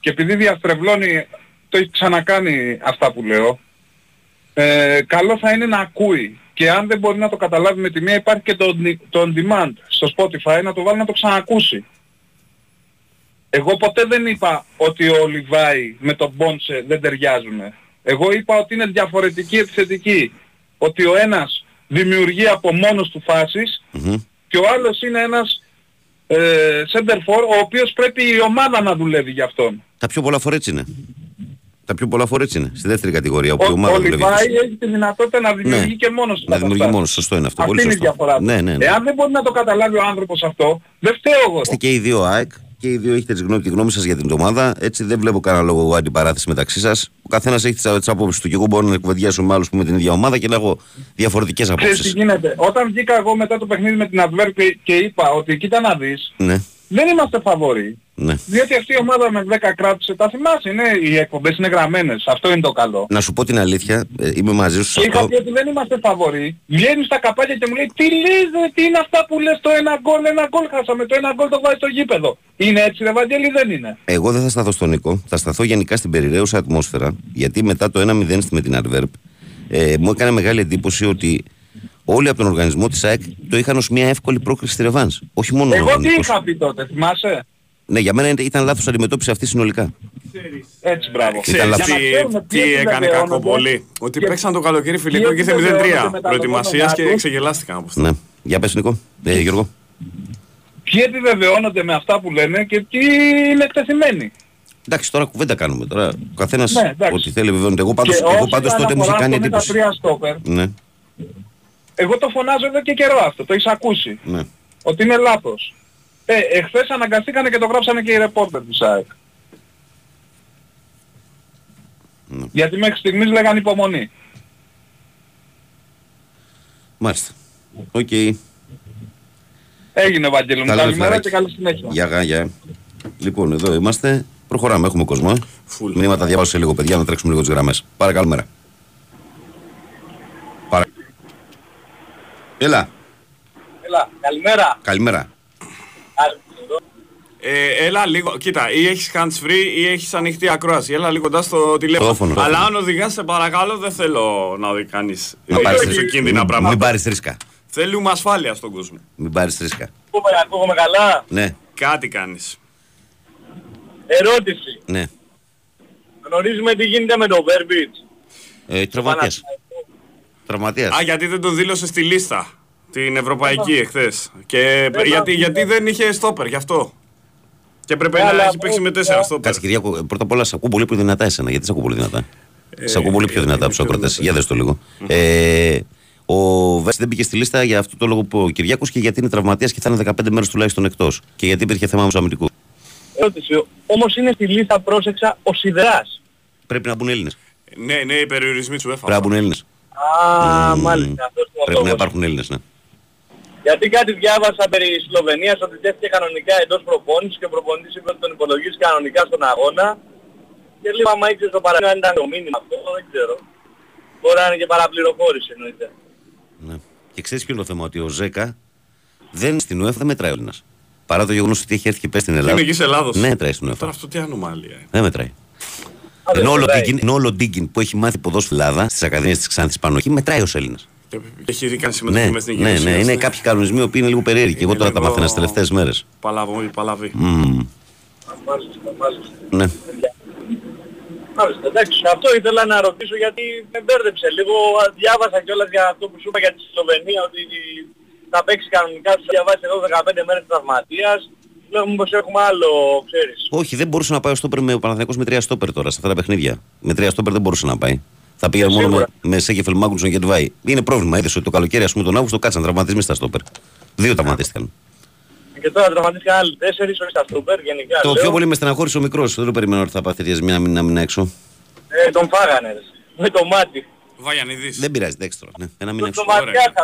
Και επειδή διαστρεβλώνει το έχει ξανακάνει αυτά που λέω. Ε, καλό θα είναι να ακούει. Και αν δεν μπορεί να το καταλάβει με τη μία υπάρχει και το, το on demand στο Spotify να το βάλει να το ξανακούσει. Εγώ ποτέ δεν είπα ότι ο Λιβάη με τον Μπόνσε δεν ταιριάζουν. Εγώ είπα ότι είναι διαφορετική επιθετική. Ότι ο ένας δημιουργεί από μόνος του φασεις και ο άλλος είναι ένας ε, center for ο οποίος πρέπει η ομάδα να δουλεύει για αυτόν. Τα πιο πολλά φορές είναι. Τα πιο πολλά φορές είναι. Στη δεύτερη κατηγορία. Όπου ο, η ομάδα ο Λιβάη έχει τη δυνατότητα να δημιουργεί ναι. και μόνος του. Να δημιουργεί μόνος. Σωστό είναι αυτό. Αυτή Πολύ είναι η διαφορά. Ναι, ναι, ναι. Εάν δεν μπορεί να το καταλάβει ο άνθρωπος αυτό, δεν φταίω εγώ. Είστε και οι δύο ΑΕΚ και οι δύο έχετε τη γνώμη, τη γνώμη σας για την ομάδα. Έτσι δεν βλέπω κανένα λόγο αντιπαράθεση μεταξύ σας. Ο καθένας έχει τις απόψεις του και εγώ μπορώ να κουβεντιάσω με άλλους που με την ίδια ομάδα και να έχω διαφορετικές απόψει. τι γίνεται. Όταν βγήκα εγώ μετά το παιχνίδι με την Adverb και είπα ότι κοίτα να δεις, ναι. Δεν είμαστε φαβοροί. Ναι. Διότι αυτή η ομάδα με 10 κράτησε, τα θυμάσαι, είναι, οι εκπομπές είναι γραμμένες. Αυτό είναι το καλό. Να σου πω την αλήθεια, ε, είμαι μαζί σου σε αυτό. Και ότι δεν είμαστε φαβοροί. Βγαίνεις στα καπάκια και μου λέει τι λες, τι είναι αυτά που λες το ένα γκολ, ένα γκολ χάσαμε, το ένα γκολ το βάζει στο γήπεδο. Είναι έτσι ρε Βαγγέλη, δεν είναι. Εγώ δεν θα σταθώ στον Νίκο, θα σταθώ γενικά στην περιραίουσα ατμόσφαιρα, γιατί μετά το 1-0 με την Adverb, ε, μου έκανε μεγάλη εντύπωση ότι όλοι από τον οργανισμό της ΑΕΚ το είχαν ως μια εύκολη πρόκληση στη Ρεβάνς. Όχι μόνο Εγώ τι είχα πει τότε, θυμάσαι; Ναι, για μένα ήταν λάθος αντιμετώπιση αυτή συνολικά. Έτσι, μπράβο. Ξέρεις τι, τι έκανε κακό πολύ. Ότι παίξαν το καλοκαίρι φιλικό και ήρθε 0-3 προετοιμασίας και ξεγελάστηκαν από αυτό. Ναι. Για πες Νικό, ε, Γιώργο. Ποιοι επιβεβαιώνονται με αυτά που λένε και τι είναι εκτεθειμένοι. Εντάξει, τώρα κουβέντα κάνουμε. Τώρα ο καθένας ναι, ό,τι θέλει βεβαιώνεται. Εγώ πάντως, εγώ πάντως τότε μου είχε κάνει εντύπωση. Ναι. Εγώ το φωνάζω εδώ και καιρό αυτό, το έχεις ακούσει. Ναι. Ότι είναι λάθος. Ε, εχθές αναγκαστήκανε και το γράψανε και οι ρεπόρτερ της ΑΕΚ. Ναι. Γιατί μέχρι στιγμής λέγανε υπομονή. Μάλιστα. Οκ. Okay. Έγινε Ευαγγέλη μου. Καλημέρα και καλή συνέχεια. Γεια, γεια. Λοιπόν, εδώ είμαστε. Προχωράμε, έχουμε κόσμο. Ε. Full. Μηνύματα διαβάζω σε λίγο, παιδιά, να τρέξουμε λίγο τις γραμμές. Παρακαλώ, μέρα. Παρα... Έλα. Έλα, καλημέρα. Καλημέρα. Ε, έλα λίγο, κοίτα, ή έχεις hands free ή έχεις ανοιχτή ακρόαση. Έλα λίγο κοντά στο τηλέφωνο. Αλλά αν οδηγάς, σε παρακαλώ, δεν θέλω να δει κανείς κίνδυνα πράγματα. Μην πάρεις ρίσκα. Θέλουμε ασφάλεια στον κόσμο. Μην πάρεις ρίσκα. Ακούγομαι καλά; Ναι. Κάτι κάνεις. Ερώτηση. Ναι. Γνωρίζουμε τι γίνεται με το Verbit. Ε, Τραυματίας. Α, γιατί δεν το δήλωσε στη λίστα. Την ευρωπαϊκή εχθές. Και γιατί, γιατί δεν είχε στόπερ, γι' αυτό. Και πρέπει να έχει παίξει με τέσσερα στο Κάτσε Κυριάκο, πρώτα απ' όλα σε ακούω πολύ πιο δυνατά εσένα. Γιατί σε ακούω πολύ δυνατά; Ε, σε ακούω πολύ πιο δυνατά από του ακροτέ. Για δες το λίγο. Ε, ο Βέση δεν πήγε στη λίστα για αυτό το λόγο που ο Κυριάκος και γιατί είναι τραυματίας και θα είναι 15 μέρες τουλάχιστον εκτός. Και γιατί υπήρχε θέμα με του αμυντικού. Ερώτηση. Όμως είναι στη λίστα, πρόσεξα, ο Σιδεράς. Πρέπει να μπουν Έλληνες. Ναι, ναι, οι περιορισμοί του έφαγαν. Πρέπει να μπουν Έλληνες. Α, μάλιστα. Πρέπει να υπάρχουν Έλληνες, ναι. Γιατί κάτι διάβασα περί Σλοβενίας ότι τέθηκε κανονικά εντός προπόνησης και ο προπονητής είπε ότι τον υπολογίζει κανονικά στον αγώνα. Και λίγο άμα ήξερε στο παράδειγμα αν ήταν το μήνυμα αυτό, δεν ξέρω. Μπορεί να είναι και παραπληροφόρηση εννοείται. Ναι. Και ξέρεις ποιο είναι το θέμα, ότι ο Ζέκα δεν στην ΟΕΦ δεν μετράει ο Έλληνας. Παρά το γεγονός ότι έχει έρθει και πέσει στην Ελλάδα. Είναι εκεί Ελλάδος. Ναι, μετράει στην ΟΕΦ. Τώρα αυτό τι ανομάλια. Δεν μετράει. Ενώ όλο Ντίγκιν που έχει μάθει ποδόσφαιρο Ελλάδα στις Ακαδημίες της Ξάνθης πάνω εκεί μετράει ως Έλληνας. Έχει δει κάνει συμμετοχή ναι, με στην Ναι, ναι, είναι κάποιοι κανονισμοί που είναι λίγο περίεργοι. Και εγώ τώρα τα μάθαινα στις τελευταίες μέρες. Παλαβό, παλαβή. Mm. Ναι. Μάλιστα, εντάξει, αυτό ήθελα να ρωτήσω γιατί με μπέρδεψε λίγο. Διάβασα κιόλας για αυτό που σου είπα για τη Σλοβενία ότι θα παίξει κανονικά, θα διαβάσει εδώ 15 μέρες τραυματίας. Λέω μήπως έχουμε άλλο, ξέρεις. Όχι, δεν μπορούσε να πάει ο Στόπερ με ο Παναθηναϊκός με τρία Στόπερ τώρα σε αυτά τα παιχνίδια. Με τρία Στόπερ δεν μπορούσε να πάει. Θα πήγαινε μόνο με, με Σέγεφελ Μάγκουνσον και Ντβάη. Είναι πρόβλημα. Είδες ότι το καλοκαίρι, ας πούμε, τον Αύγουστο κάτσαν τραυματισμοί στα Στόπερ. Δύο τραυματίστηκαν. Και τώρα τραυματίστηκαν άλλοι τέσσερις, όχι στα Στόπερ γενικά. Το πιο πολύ με στεναχώρησε ο μικρός. Δεν το περιμένω ότι θα πάθει μια να μήνα έξω. Ε, τον φάγανε. Με το μάτι. Βαγιανίδης. Δεν πειράζει, δέξτρο. Ναι, ένα μήνα έξω.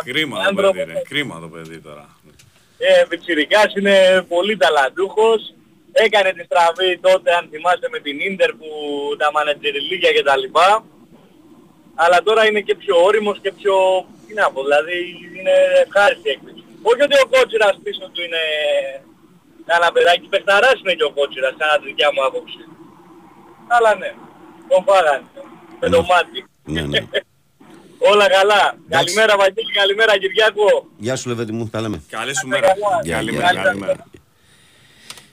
Κρίμα το παιδί, ρε. Κρίμα το παιδί τώρα. Ε, Πιτσιρικάς είναι πολύ ταλαντούχος. Έκανε τη στραβή τότε, αν θυμάστε, με την Ίντερ που τα μανετζεριλίγια και τα λοιπά. Αλλά τώρα είναι και πιο όριμος και πιο... Τι να πω, δηλαδή είναι ευχάριστη έκπληξη. Όχι ότι ο Κότσιρας πίσω του είναι ένα παιδάκι, παιχταράς είναι και ο Κότσιρας, κατά τη δικιά μου άποψη. Αλλά ναι. Το φάγανε. Με το μάτι. Ναι, ναι. Όλα καλά. Καλημέρα Βαγγέλη, καλημέρα Κυριάκο. Γεια σου, Λεβέντη μου, τα λέμε. Καλή σου μέρα. Γεια, Καλημέρα, γεια. καλημέρα.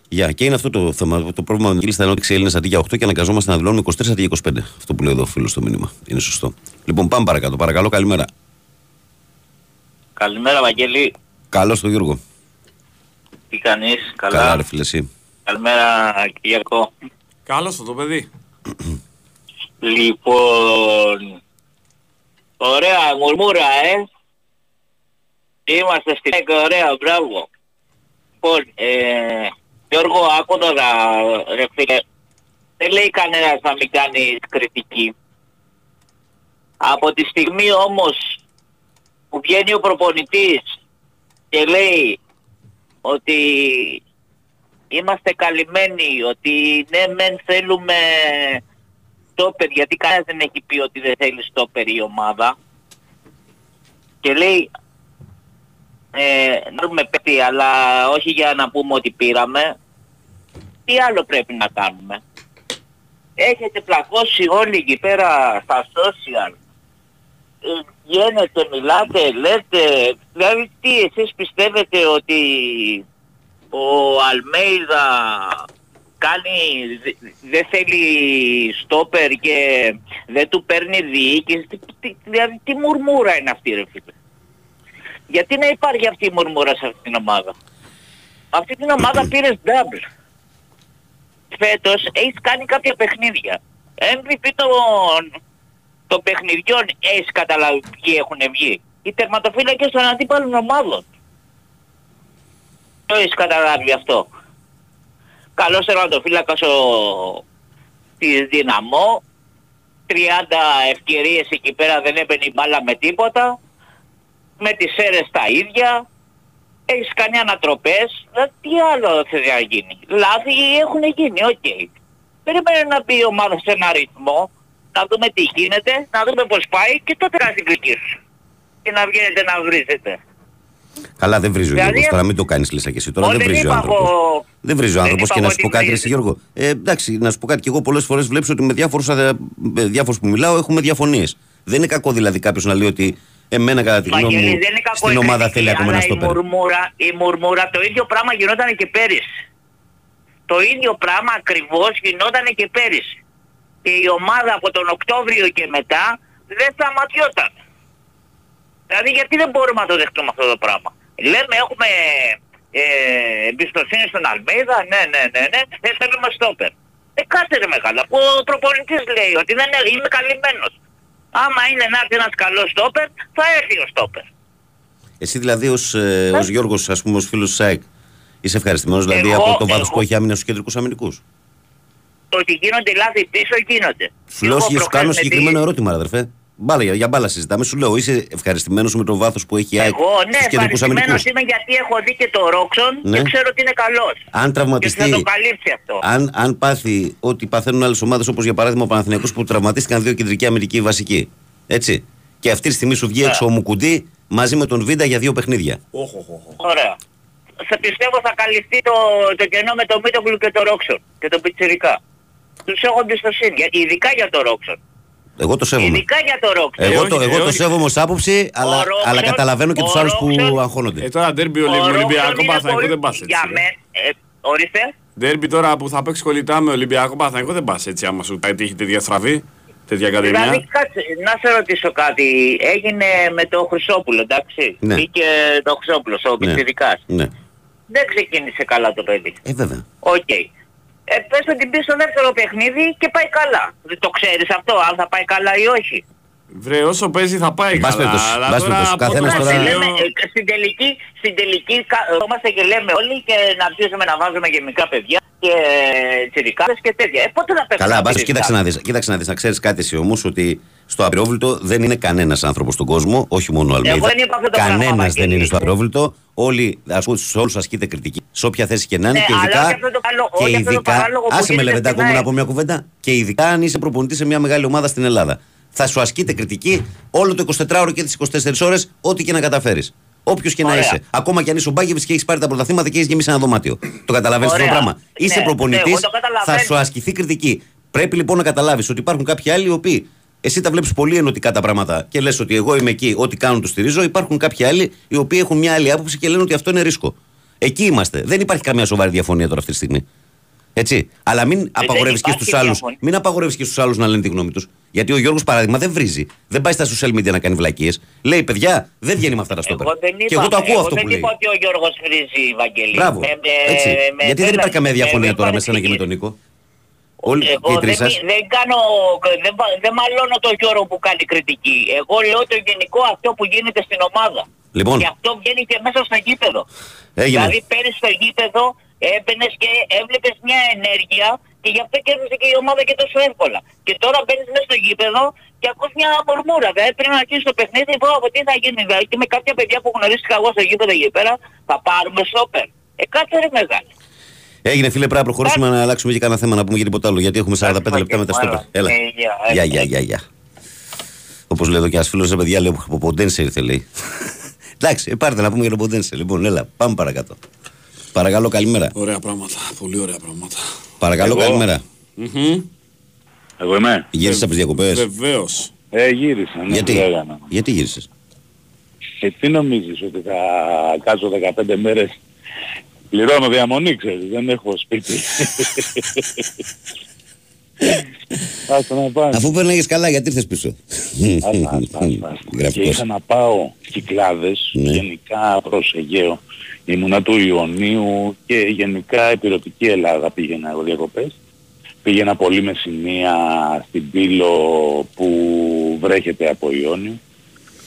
Γεια, και είναι αυτό το θέμα. Το πρόβλημα με την λίστα είναι ότι Έλληνες αντί για 8 και αναγκαζόμαστε να δηλώνουμε 24 αντί για 25. Αυτό που λέει εδώ ο φίλος στο μήνυμα. Είναι σωστό. Λοιπόν, πάμε παρακάτω. Παρακαλώ, καλημέρα. Καλημέρα Βαγγέλη. Καλώς το Γιώργο. Τι κάνεις, καλά; Καλά, ρε φίλε, εσύ. Καλημέρα Κυριακό. Καλώς το το παιδί. Λοιπόν, ωραία μουρμούρα, ε. Είμαστε στην ΕΚ, ωραία, μπράβο. Λοιπόν, ε, Γιώργο, άκου τώρα, ρε φίλε. Δεν λέει κανένας να μην κάνει κριτική. Από τη στιγμή όμως που βγαίνει ο προπονητής και λέει ότι είμαστε καλυμμένοι, ότι ναι μεν θέλουμε στόπερ, γιατί κανένας δεν έχει πει ότι δεν θέλει στόπερ η ομάδα. Και λέει, ε, να δούμε παίκτη, αλλά όχι για να πούμε ότι πήραμε. Τι άλλο πρέπει να κάνουμε. Έχετε πλακώσει όλοι εκεί πέρα στα social. Ε, Βγαίνετε, μιλάτε, λέτε. Δηλαδή τι εσείς πιστεύετε ότι ο Αλμέιδα κάνει, δε- δεν θέλει στόπερ και δεν του παίρνει διοίκηση. Τι- τι- Δηλαδή τι μουρμούρα είναι αυτή ρε φίλε; Γιατί να υπάρχει αυτή η μουρμούρα σε αυτή την ομάδα; Αυτή την ομάδα πήρες double. Φέτος έχεις κάνει κάποια παιχνίδια. MVP των, των παιχνιδιών έχεις καταλάβει ποιοι έχουν βγει. Οι τερματοφύλακες των αντίπαλων ομάδων. Το έχεις καταλάβει αυτό. Καλός τερματοφύλακας ο... της Δυναμό. 30 ευκαιρίες εκεί πέρα δεν έμπαινε η μπάλα με τίποτα. Με τις Σέρρες τα ίδια. Έχεις κάνει ανατροπές. Δηλαδή, τι άλλο θέλει να γίνει. Λάθη έχουν γίνει, οκ. Περίμενε να πει η ομάδα σε ένα ρυθμό. Να δούμε τι γίνεται, να δούμε πώς πάει και τότε να την κριτική σου. Και να βγαίνετε να βρίζετε. Καλά, δεν βρίζει ο Δηλαδή, Γιώργος. Τώρα μην το κάνεις λύσα και εσύ. Τώρα Ό, δεν βρίζει ο είπα άνθρωπο. εγώ- Δεν βρίζει ο δεν άνθρωπος είπα και να εγώ σου πω ότι κάτι, ρε, βρίζει. εσύ, Γιώργο. Ε, εντάξει, να σου πω κάτι. Και εγώ πολλές φορές βλέπει ότι με διάφορους που μιλάω έχουμε διαφωνίες. Δεν είναι κακό δηλαδή κάποιος να λέει ότι εμένα κατά τη γνώμη Βαγγέλη, μου δεν είναι κακό στην η ομάδα κριτική, θέλει ακόμα ένα αλλά στόπερ. Η μουρμούρα, η μουρμούρα, το ίδιο πράγμα γινόταν και πέρυσι. Το ίδιο πράγμα ακριβώς γινόταν και πέρυσι. Και η ομάδα από τον Οκτώβριο και μετά δεν σταματιόταν. Δηλαδή γιατί δεν μπορούμε να το δεχτούμε αυτό το πράγμα; Λέμε έχουμε ε, εμπιστοσύνη στον Αλμέιδα, ναι, ναι, ναι, ναι, δεν θέλουμε στόπερ. Ε, κάτσε ρε μεγάλα, που ο προπονητής λέει ότι δεν είναι, είμαι καλυμμένος. Άμα είναι να έρθει ένας καλός στόπερ, θα έρθει ο στόπερ. Εσύ δηλαδή ως ε, ως Γιώργος, ας πούμε, ως φίλος της ΣΑΕΚ, είσαι ευχαριστημένος δηλαδή Εγώ- από το βάθο εγώ- που έχει άμυνα στους κεντρικούς αμυντικούς; Το ότι γίνονται λάθη πίσω γίνονται. Σου λέω Εγώ και σου προχθές κάνω με συγκεκριμένο τη- ερώτημα, ρε αδερφέ. Μπάλα, για, για μπάλα συζητάμε. Σου λέω, είσαι ευχαριστημένος με το βάθος που έχει η ΑΕΚ Εγώ ναι, στους κεντρικούς αμυντικούς; ευχαριστημένος είμαι γιατί έχω δει και το Ρόξον Ναι. και ξέρω ότι είναι καλός. Αν Και τραυματιστεί, θα το καλύψει αυτό. αν, αν πάθει ό,τι παθαίνουν άλλες ομάδες, όπως για παράδειγμα ο Παναθηναϊκός που τραυματίστηκαν δύο κεντρικοί αμυντικοί βασικοί. Έτσι. Και αυτή τη στιγμή σου βγει Ναι. έξω ο Μουκουντή μαζί με τον Βίντα για δύο παιχνίδια. Όχ, όχ, όχ. Ωραία. Σε πιστεύω θα καλυφθεί το, το κενό με τον Μίτογλου και τον Ρόξον και τον Πιτσιρικά. Τους έχω εμπιστοσύνη, γιατί ειδικά για τον Ρόξον. Εγώ το σέβομαι. Ειδικά για τον Ρόξον. Εγώ, Ε, το, όχι, εγώ ε, το όχι. σέβομαι ως άποψη, αλλά, Ρόξον- αλλά καταλαβαίνω και ο τους άλλους που Ρόξον- αγχώνονται. Ε, τώρα ντέρμπι Ο Ρόξον Ολυμπιακό είναι Παναθηναϊκό πολύ- δεν πας έτσι. Για μένα, ε, ορίστε. Ντέρμπι τώρα που θα παίξει κολλητά με Ολυμπιακό Παναθηναϊκό δεν πας έτσι άμα σου τύχει τέτοια στραβή, τέτοια Δηλαδή, ακαδημία. κάτσε, να σε ρωτήσω κάτι. Έγινε με το Χρυσόπουλο, εντάξει. Ναι. Μπήκε το Χρυσόπουλο, ο Ναι. Πιτσιρικάς. Ναι. Δεν ξεκίνησε καλά το παιδί. Ε, βέβαια. Οκ. Ε, πες ότι μπει στο δεύτερο παιχνίδι και πάει καλά. Δεν το ξέρεις αυτό, αν θα πάει καλά ή όχι. Βρε, όσο παίζει θα πάει Εν πάση καλά. περιπτώσει, Αλλά εν πάση τώρα περιπτώσει, από καθένας το τώρα- Είμαστε, σημείο- λέμε, ε, στην τελική, στην τελική καθόμαστε και λέμε όλοι και να αρχίσουμε να βάζουμε και μικρά παιδιά και τσιρικάδες και τέτοια. Ε, πότε θα παίξουμε Καλά, αυτή μπας, τη κοίταξε σκάλα. να δεις, κοίταξε να δεις, να ξέρεις κάτι εσύ όμως ότι στο απειρόβλητο δεν είναι κανένας άνθρωπος στον κόσμο, όχι μόνο ο Αλμίδα. δεν είπα αυτό το πράγμα, Κανένας δεν Βαγγέλη. είναι στο απειρόβλητο. Όλοι, ας πούμε, σε όλους ασκείται κριτική. Σε όποια θέση και να είναι Ναι, και αλλά ειδικά. όχι αυτό το καλό- και όχι αυτό το ειδικά παράλογο που άσε με γίνεται λεβεντάκο στην μου να ΑΕΚ. πω μια κουβέντα. Και ειδικά αν είσαι προπονητής σε μια μεγάλη ομάδα στην Ελλάδα. Θα σου ασκείται κριτική όλο το 24ωρο και τις 24 ώρες, ό,τι και να καταφέρεις. Όποιος και να Ωραία. είσαι. Ακόμα και αν είσαι ο Μπάγκεβιτ και έχεις πάρει τα πρωταθλήματα και έχεις γεμίσει ένα δωμάτιο. Το καταλαβαίνεις αυτό το Ωραία. πράγμα. Είσαι Ναι, προπονητής, ναι, εγώ το θα καταλαβαίνω. σου ασκηθεί κριτική. Πρέπει λοιπόν να καταλάβεις ότι υπάρχουν κάποιοι άλλοι οι οποίοι εσύ τα βλέπεις πολύ ενωτικά τα πράγματα και λες ότι εγώ είμαι εκεί, ό,τι κάνουν το στηρίζω. Υπάρχουν κάποιοι άλλοι οι οποίοι έχουν μια άλλη άποψη και λένε ότι αυτό είναι ρίσκο. Εκεί είμαστε. Δεν υπάρχει καμία σοβαρή διαφωνία τώρα αυτή τη στιγμή. Έτσι. Αλλά μην απαγορεύεις και υπάρχει στους άλλου διαφωνία. μην απαγορεύεις και στους άλλους να λένε τη γνώμη τους. Γιατί ο Γιώργος παράδειγμα δεν βρίζει. Δεν πάει στα social media να κάνει βλακίες. Λέει παιδιά, δεν βγαίνει με αυτά τα στόπερ. Εγώ δεν είπα, Και εγώ το ακούω εγώ αυτό δεν που λέει. είπα ότι ο Γιώργος βρίζει, Βαγγέλη. Μπράβο. Με- με- Έτσι. με Γιατί δεν ένα- υπάρχει καμία με- διαφωνία με τώρα με σένα και με παρεξηγήσεις. τον Νίκο; Όλοι και Εγώ οι τρει δεν, σας. δεν κάνω, δεν, βα- δεν μαλώνω τον Γιώργο που κάνει κριτική. Εγώ λέω το γενικό αυτό που γίνεται στην ομάδα. Λοιπόν. Και αυτό βγαίνει και μέσα στο γήπεδο. Έγινε. Δηλαδή πέρυσι στο γήπεδο έμπαινες και έβλεπες μια ενέργεια και γι' αυτό κέρδισε και η ομάδα και τόσο εύκολα. Και τώρα μπαίνεις μέσα στο γήπεδο και ακούς μια μορμούρα. Δηλαδή πριν να αρχίσεις το παιχνίδι, πω από τι θα γίνει. Δηλαδή και με κάποια παιδιά που γνωρίστηκα εγώ στο γήπεδο εκεί πέρα, θα πάρουμε σόπερ. Ε, κάτσε ρε μεγάλη. Έγινε φίλε, πρέπει να προχωρήσουμε να αλλάξουμε και κανένα θέμα να πούμε για τίποτα άλλο. Γιατί έχουμε 45 λεπτά μετά στο Έλα. Ε, γεια, ε, Γεια, γεια, γεια, γεια. Όπως λέει εδώ και ένας φίλος, ρε παιδιά, λέει από Ποντένσε ήρθε, λέει. Εντάξει, ε, πάρτε να πούμε για τον Ποντένσε. Λοιπόν, έλα, πάμε παρακάτω. Παρακαλώ, καλημέρα. Ωραία πράγματα. Πολύ ωραία πράγματα. Παρακαλώ, Εγώ; καλημέρα. Εγώ είμαι; Γύρισες από τις διακοπές; Βεβαίως. Ε, γύρισα. Ναι, Γιατί, τι έκανα. γιατί γύρισες; Και τι νομίζεις ότι θα κάτσω 15 μέρες; Πληρώνω διαμονή ξέρεις, δεν έχω σπίτι. Άστα να πάνε. Αφού περνάγες καλά, γιατί ήρθες πίσω; Άστα, άστα, άστα, άστα. Και Γραφικός. είχα να πάω Κυκλάδες, Ναι. γενικά προς Αιγαίο. Ήμουνα του Ιωνίου και γενικά επιρωτική Ελλάδα πήγαινα εγώ διακοπές. Πήγαινα πολύ με σημεία στην Πύλο που βρέχεται από Ιόνιο.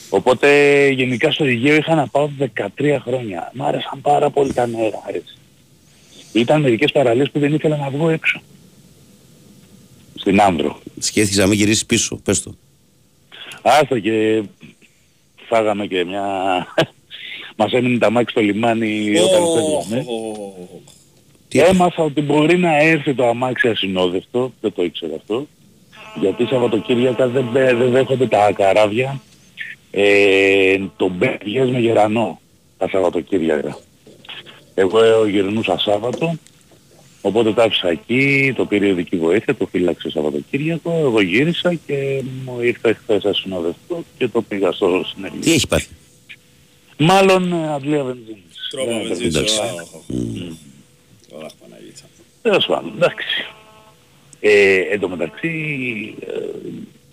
Οπότε γενικά στο Αιγαίο είχα να πάω 13 χρόνια. Μ' άρεσαν πάρα πολύ τα νερά. Έτσι. Ήταν μερικές παραλίες που δεν ήθελα να βγω έξω. Στην Άνδρο. Σκέφτηκες να μην γυρίσεις πίσω, πες το. Άστο και φάγαμε και μια... Μας έμεινε τα μάξι στο λιμάνι όταν φεύγαμε. Τι Έμαθα ότι μπορεί να έρθει το αμάξι ασυνόδευτο, δεν το ήξερα αυτό, γιατί Σαββατοκύριακα δεν, μπε- δεν δέχονται τα καράβια ε, το μπέγες με γερανό τα Σαββατοκύριακα. Εγώ ε, γυρνούσα Σάββατο, οπότε τα άφησα εκεί, το πήρε η ειδική βοήθεια, το φύλαξε Σαββατοκύριακο, εγώ γύρισα και μου ήρθε χθες ασυνόδευτο και το πήγα στο συνεργείο. Τι έχει πάθει. Μάλλον ε, αντλία βενζίνης. Τρόπα Δεν βενζίνης. εντάξει. Αχ, Παναγίτσα. Τέλος πάντων, εντάξει. Ε, εν τω μεταξύ, ε,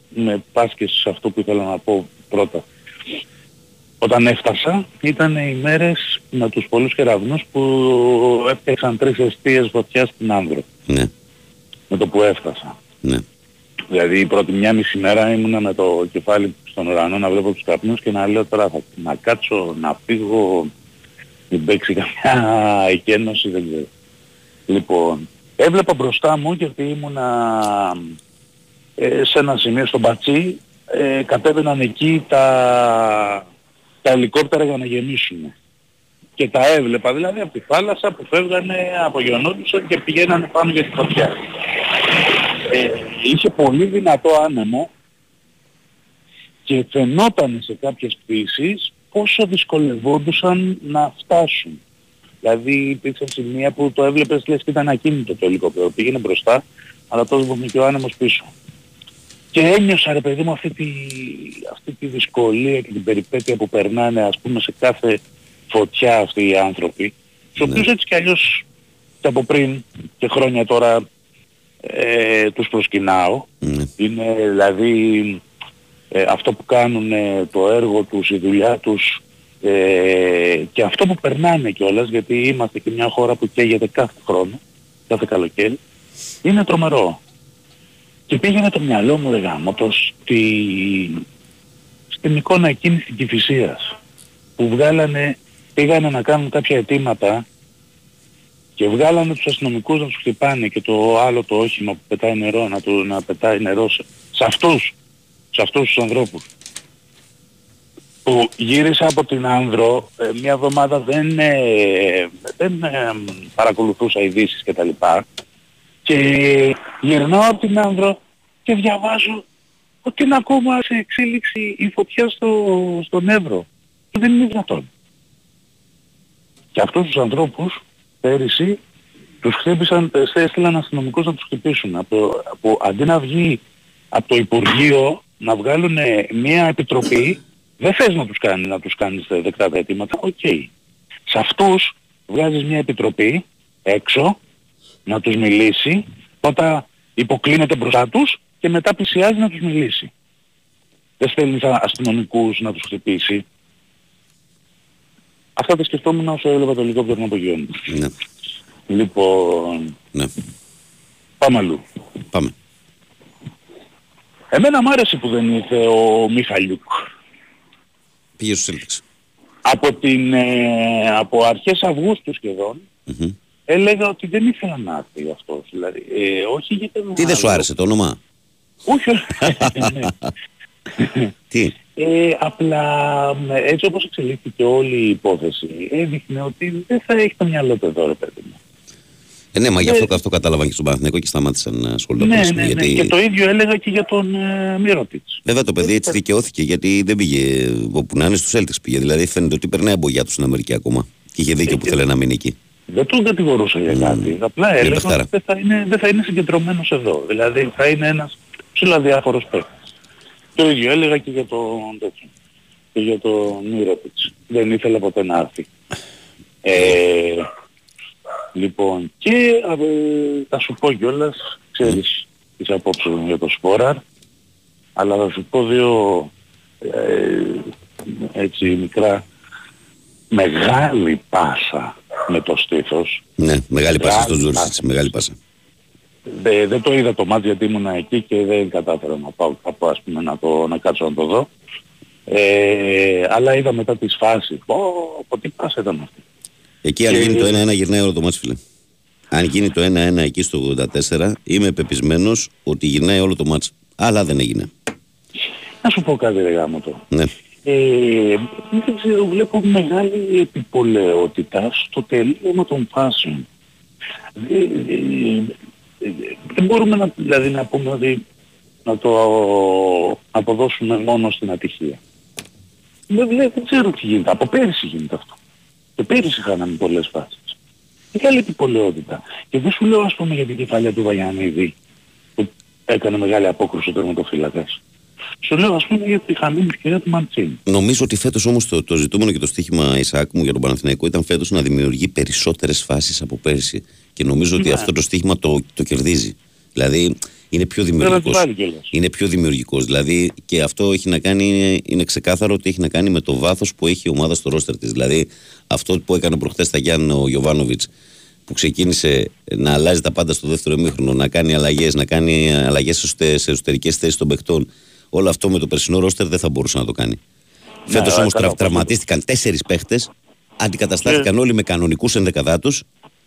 με πας και σε αυτό που ήθελα να πω πρώτα. Όταν έφτασα, ήταν οι μέρες με τους πολλούς κεραυνούς που έφτιαξαν τρεις αιστείες φωτιά στην Άνδρο, Ναι, με το που έφτασα. ναι. Δηλαδή η πρώτη μια μισή μέρα ήμουνα με το κεφάλι στον ουρανό να βλέπω τους καπνούς και να λέω τώρα θα να κάτσω, να φύγω, μην παίξει καμιά εκένωση, δεν ξέρω. Λοιπόν, έβλεπα μπροστά μου γιατί ήμουνα ε, σε ένα σημείο στο Μπατσί, ε, κατέβαιναν εκεί τα, τα ελικόπτερα για να γεμίσουν. Και τα έβλεπα δηλαδή από τη θάλασσα που φεύγανε, απογειωνόντουσαν και πηγαίνανε πάνω για τη φωτιά. Ε, είχε πολύ δυνατό άνεμο και φαινόταν σε κάποιες πτήσεις πόσο δυσκολευόντουσαν να φτάσουν. Δηλαδή υπήρξαν σημεία που το έβλεπες λες και ήταν ακίνητο το ελικόπτερο. Πήγαινε μπροστά, αλλά τόσο και ο άνεμος πίσω. Και ένιωσα ρε παιδί μου αυτή τη, αυτή τη δυσκολία και την περιπέτεια που περνάνε ας πούμε σε κάθε φωτιά αυτοί οι άνθρωποι, στους οποίους έτσι κι αλλιώς και από πριν και χρόνια τώρα ε, τους προσκυνάω. ναι. Είναι δηλαδή ε, αυτό που κάνουν ε, το έργο τους, η δουλειά τους ε, και αυτό που περνάνε κιόλας γιατί είμαστε και μια χώρα που καίγεται κάθε χρόνο, κάθε καλοκαίρι, είναι τρομερό. Και πήγαινε το μυαλό μου ρε γάμο στη, στην εικόνα εκείνης της Κηφισίας που βγάλανε, πήγανε να κάνουν κάποια αιτήματα και βγάλανε τους αστυνομικούς να τους χτυπάνε και το άλλο το όχημα που πετάει νερό να, του, να πετάει νερό σε, σε αυτούς, σε αυτούς τους ανθρώπους. Που γύρισα από την Άνδρο, ε, μια εβδομάδα δεν, ε, δεν ε, παρακολουθούσα ειδήσεις και τα λοιπά και γυρνάω από την Άνδρο και διαβάζω ότι είναι ακόμα σε εξέλιξη η φωτιά στο, στον Εύρο. Δεν είναι δυνατόν. Και αυτούς τους ανθρώπους πέρυσι τους χτύπησαν, ε, σε- έστειλαν αστυνομικούς να τους χτυπήσουν. Από, από, αντί να βγει από το Υπουργείο να βγάλουν μια επιτροπή, δεν θες να τους κάνει, να τους κάνεις ε, δεκτά τα αιτήματα, οκ. Σε αυτούς βγάζεις μια επιτροπή έξω να τους μιλήσει, όταν υποκλίνεται μπροστά τους και μετά πλησιάζει να τους μιλήσει. Δεν στέλνεις α- αστυνομικούς να τους χτυπήσει. Αυτά τα σκεφτόμουν όσο έβλεπα το ελικόπτερο να απογειώνει. Ναι, Λοιπόν, ναι. πάμε αλλού. Πάμε. Εμένα μου άρεσε που δεν ήρθε ο Μιχαλιούκ. Πήγε στους Celtics. Από, την, ε, από αρχές Αυγούστου σχεδόν Μμμ. Έλεγα ότι δεν ήθελα να έρθει αυτός. Δηλαδή, ε, όχι γιατί Τι δεν σου άρεσε το όνομα; Όχι, όχι. ναι. Τι; Ε, απλά μ, έτσι όπως εξελίχθηκε όλη η υπόθεση έδειχνε ότι δεν θα έχει το μυαλό του εδώ ρε παιδί μου. Ε, ναι, μα γι' αυτό, αυτό κατάλαβαν και στον Παναθηναϊκό και σταμάτησαν να ασχολούνται Ναι, μαζί ναι, του, ναι. γιατί... Και το ίδιο έλεγα και για τον ε, Μύρωτιτς. Βέβαια το παιδί έτσι δικαιώθηκε γιατί δεν πήγε όπου να είναι στους Celtics πήγε. Δηλαδή φαίνεται ότι περνάει αμπογιά του στην Αμερική ακόμα. Και είχε δίκιο που θέλει να μείνει εκεί. Δεν τον κατηγορούσα για κάτι. Απλά έλεγα παιχτάρα. ότι δεν θα, είναι, δεν θα είναι συγκεντρωμένος εδώ. Δηλαδή θα είναι ένας ψηλοδιάφορος παίκτης. Το ίδιο έλεγα και για τον τέτοιο. Και για τον Μύρωτιτς. Δεν ήθελα ποτέ να έρθει. Ε, λοιπόν, και ε, θα σου πω κιόλας, ξέρεις τις απόψεις μου για το Σπόραρ, αλλά θα σου πω δύο ε, έτσι μικρά μεγάλη πάσα με το στήθος. Ναι, μεγάλη πάσα στον Μεγάλη Τζούρσιτς. Μεγάλη πάσα. Δε- δεν το είδα το μάτι γιατί ήμουν εκεί και δεν κατάφερα να πάω κάπου ας πούμε να, το, να κάτσω να το δω. Ε, αλλά είδα μετά τις φάσεις. Πω, πω τι πάσα ήταν αυτή. Εκεί αν Και- γίνει το 1-1 γυρνάει όλο το μάτς φίλε. Αν γίνει το 1-1 εκεί στο 84 είμαι πεπισμένος ότι γυρνάει όλο το μάτς. Αλλά δεν έγινε. Να σου πω κάτι ρε γάμο το. Ναι. Ε, δεν ξέρω, βλέπω μεγάλη επιπολαιότητα στο τελείωμα των φάσεων. Ε, ε, ε, δεν μπορούμε να, δηλαδή, να πούμε ότι να το αποδώσουμε μόνο στην ατυχία. Δεν, δεν, δεν ξέρω τι γίνεται. Από πέρυσι γίνεται αυτό. Και πέρυσι χάναμε πολλές φάσεις. Μεγάλη επιπολαιότητα. Και δεν σου λέω ας πούμε για την κεφαλιά του Βαγιανίδη που έκανε μεγάλη απόκρουση ο τερματοφύλακας. Σου λέω ας πούμε για τη χαμένη ευκαιρία του Μαντσίνη. Νομίζω ότι φέτος όμως το, το ζητούμενο και το στοίχημα Ισαάκ μου για τον Παναθηναϊκό ήταν φέτος να δημιουργεί περισσότερες φάσεις από πέρσι. Και νομίζω ότι Ναι. αυτό το στοίχημα το, το κερδίζει. Δηλαδή είναι πιο Πρέπει να τη δημιουργικός. βάλει κιόλας. Είναι πιο δημιουργικός. Δηλαδή και αυτό έχει να κάνει, είναι ξεκάθαρο ότι έχει να κάνει με το βάθος που έχει η ομάδα στο ρόστερ της. Δηλαδή αυτό που έκανε προχθές στα Γιάννη ο Γιωβάνοβιτς που ξεκίνησε να αλλάζει τα πάντα στο δεύτερο ημίχρονο, να κάνει αλλαγές, να κάνει αλλαγές σε σε εσωτερικές θέσεις των παιχτών. Όλο αυτό με το περσινό ρόστερ δεν θα μπορούσε να το κάνει. Ναι, Φέτος αλλά όμως καλά, τρα, οπωσδήποτε. τραυματίστηκαν τέσσερις παίχτες, αντικαταστάθηκαν όλοι με κανονικούς ενδεκαδάτους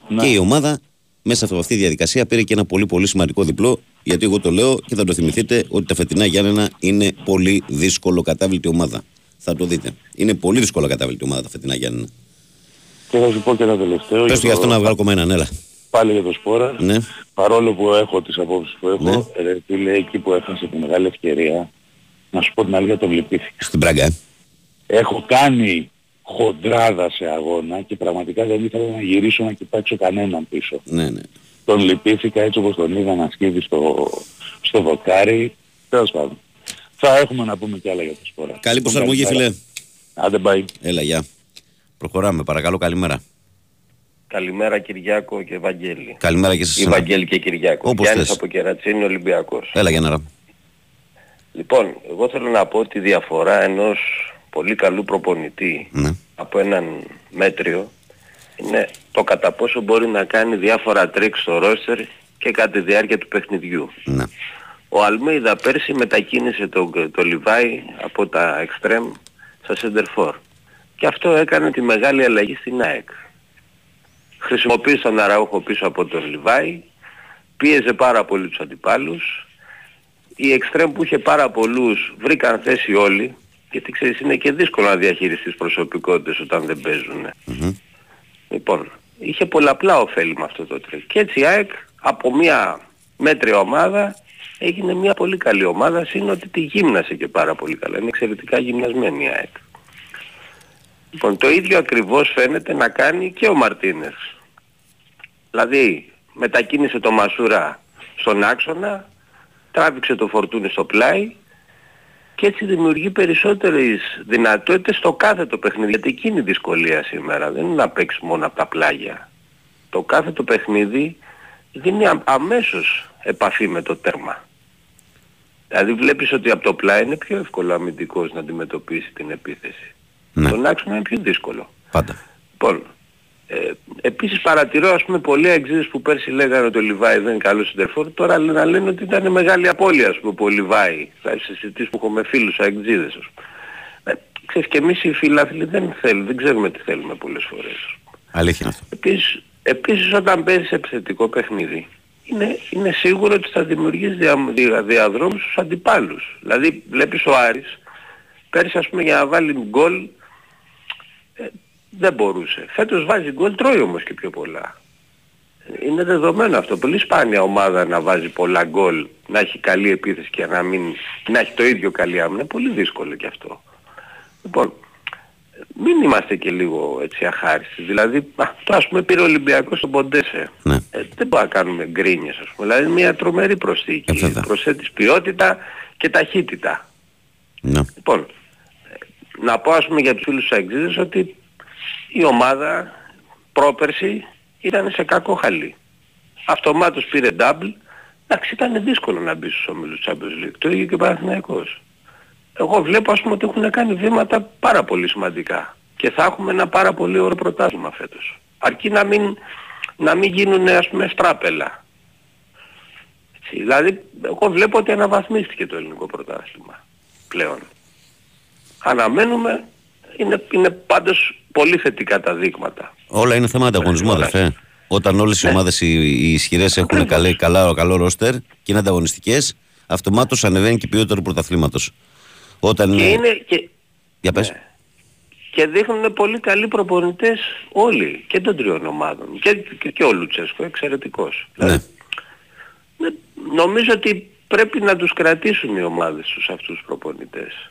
Ναι. και η ομάδα μέσα από αυτή τη διαδικασία πήρε και ένα πολύ πολύ σημαντικό διπλό. Γιατί εγώ το λέω και θα το θυμηθείτε ότι τα φετινά Γιάννενα είναι πολύ δύσκολο κατάβλητη ομάδα. Θα το δείτε. Είναι πολύ δύσκολο κατάβλητη ομάδα τα φετινά Γιάννενα. Και θα σου πω και ένα τελευταίο. Πες του για αυτό να βγάλω ακόμα έναν, έλα. Πάλι για το σπόρα. Ναι. Παρόλο που έχω τις απόψεις που έχω, Ναι. ρε φίλε, εκεί που έχασε τη μεγάλη ευκαιρία, να σου πω την αλήθεια, τον λυπήθηκα. Στην Πράγκα, ε. Έχω κάνει χοντράδα σε αγώνα και πραγματικά δεν ήθελα να γυρίσω να κοιτάξω κανέναν πίσω. Ναι, ναι. Τον λυπήθηκα έτσι όπως τον είδα να σκύβει στο, στο δοκάρι. Τέλος πάντων. Θα έχουμε να πούμε κι άλλα για το σπόρα. Καλή προσαρμογή, φίλε. Άντε, bye. Έλα, γεια. Προχωράμε, παρακαλώ, καλημέρα. Καλημέρα Κυριάκο και Βαγγέλη. Καλημέρα και σε Ή εσένα. Βαγγέλη και Κυριάκο. Όπως Γιάννης θες. από Κερατσίνη Ολυμπιακός. Έλα, Γιάνναρα. Λοιπόν, εγώ θέλω να πω τη διαφορά ενός πολύ καλού προπονητή Ναι. από έναν μέτριο είναι το κατά πόσο μπορεί να κάνει διάφορα τρικ στο ρόστερ και κατά τη διάρκεια του παιχνιδιού. ναι. Ο Αλμέιδα πέρσι μετακίνησε το, το Λιβάι από τα εξτρέμ στα σεντερφόρ. Και αυτό έκανε τη μεγάλη αλλαγή στην ΑΕΚ. Χρησιμοποίησε τον Αραούχο πίσω από τον Λιβάι, πίεζε πάρα πολύ τους αντιπάλους. Οι εξτρέμ που είχε πάρα πολλούς βρήκαν θέση όλοι, γιατί ξέρεις είναι και δύσκολο να διαχειριστείς προσωπικότητες όταν δεν παίζουν. Μμμ. Λοιπόν, είχε πολλαπλά οφέλη με αυτό το τρικ. Και έτσι η ΑΕΚ από μια μέτρια ομάδα έγινε μια πολύ καλή ομάδα, σύν ότι τη γύμνασε και πάρα πολύ καλά. Είναι εξαιρετικά γυμνασμένη η ΑΕΚ. Λοιπόν, το ίδιο ακριβώς φαίνεται να κάνει και ο Μαρτίνες. Δηλαδή μετακίνησε το Μασούρα στον άξονα, τράβηξε το φορτούνι στο πλάι και έτσι δημιουργεί περισσότερες δυνατότητες στο κάθε το παιχνίδι. Γιατί εκείνη η δυσκολία σήμερα δεν είναι να παίξεις μόνο από τα πλάγια. Το κάθε το παιχνίδι δίνει α- αμέσως επαφή με το τέρμα. Δηλαδή βλέπεις ότι από το πλάι είναι πιο εύκολο αμυντικός να αντιμετωπίσει την επίθεση. Ναι. Τον άξονα είναι πιο δύσκολο. Πάντα. Λοιπόν, ε, επίσης παρατηρώ ας πούμε πολλοί εξής που πέρσι λέγανε ότι ο Λιβάη δεν είναι καλός συντερφόρ, τώρα λένε, να λένε ότι ήταν μεγάλη απώλεια ας πούμε που ο Λιβάη, θα συζητήσεις που έχω με φίλους αεξίδες ας πούμε. Ε, ξέρεις και εμείς οι φιλάθλοι δεν θέλουμε, δεν ξέρουμε τι θέλουμε πολλές φορές. Αλήθεια είναι αυτό. Επίσης, επίσης όταν παίζεις επιθετικό παιχνίδι, είναι, είναι σίγουρο ότι θα δημιουργείς δια, δια, διαδρόμους στους αντιπάλους. Δηλαδή βλέπεις ο Άρης, πέρσι ας πούμε για να βάλει γκολ, ε, δεν μπορούσε. Φέτος βάζει γκολ, τρώει όμως και πιο πολλά. Είναι δεδομένο αυτό. Πολύ σπάνια ομάδα να βάζει πολλά γκολ, να έχει καλή επίθεση και να, μην, να έχει το ίδιο καλή άμυνα. Πολύ δύσκολο και αυτό. Λοιπόν, μην είμαστε και λίγο έτσι αχάριστοι. Δηλαδή, α, τώρα ας πούμε πήρε ο Ολυμπιακός στον Ποντέσε. Ναι. Ε, δεν μπορούμε να κάνουμε γκρίνιες ας πούμε. Δηλαδή μια τρομερή προσθήκη. Ε, βέβαια. Προσθέτεις ποιότητα και ταχύτητα. Ναι. Λοιπόν, ε, να πω ας πούμε για τους φίλους τους αεξίδες ότι η ομάδα πρόπερση ήταν σε κακό χαλί. Αυτομάτως πήρε double. Εντάξει, ήταν δύσκολο να μπει στους ομίλους Champions League. Το ίδιο και ο Παναθηναϊκός. Εγώ βλέπω ας πούμε ότι έχουν κάνει βήματα πάρα πολύ σημαντικά. Και θα έχουμε ένα πάρα πολύ ωραίο πρωτάθλημα φέτος. Αρκεί να μην, να μην γίνουν ας πούμε στράπελα. Έτσι, Δηλαδή, εγώ βλέπω ότι αναβαθμίστηκε το ελληνικό πρωτάθλημα πλέον. Αναμένουμε, είναι, είναι πάντως πολύ θετικά τα δείγματα. Όλα είναι θέμα ανταγωνισμού, Όλα. αδερφέ. Όταν όλες οι ομάδες οι, οι ισχυρές έχουν καλέ, καλά, καλό ρόστερ και είναι ανταγωνιστικές, αυτομάτως ανεβαίνει και η ποιότητα του πρωταθλήματος. Όταν. Και είναι και, Για πες. Ναι. και δείχνουν πολύ καλοί προπονητές όλοι και των τριών ομάδων. Και, και, και ο Λουτσέσκο εξαιρετικός. Ναι. Δηλαδή, ναι, νομίζω ότι πρέπει να τους κρατήσουν οι ομάδες τους αυτούς τους προπονητές.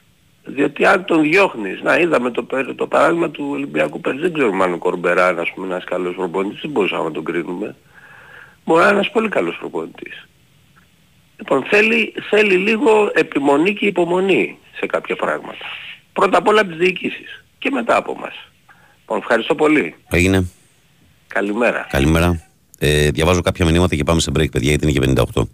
Διότι αν τον διώχνεις, να είδαμε το, πέρα- το παράδειγμα του Ολυμπιακού πέρσι, δεν ξέρουμε αν ο Κορμπεράν ας πούμε ένας καλός προπονητής, δεν μπορούσαμε να τον κρίνουμε. Μπορεί να είναι ένας πολύ καλός προπονητής. Λοιπόν, θέλει, θέλει λίγο επιμονή και υπομονή σε κάποια πράγματα. Πρώτα απ' όλα από τις διοικήσεις και μετά από μας. Λοιπόν, ευχαριστώ πολύ. Έγινε. Καλημέρα. Καλημέρα. Ε, διαβάζω κάποια μηνύματα και πάμε σε break, παιδιά, γιατί είναι και 58.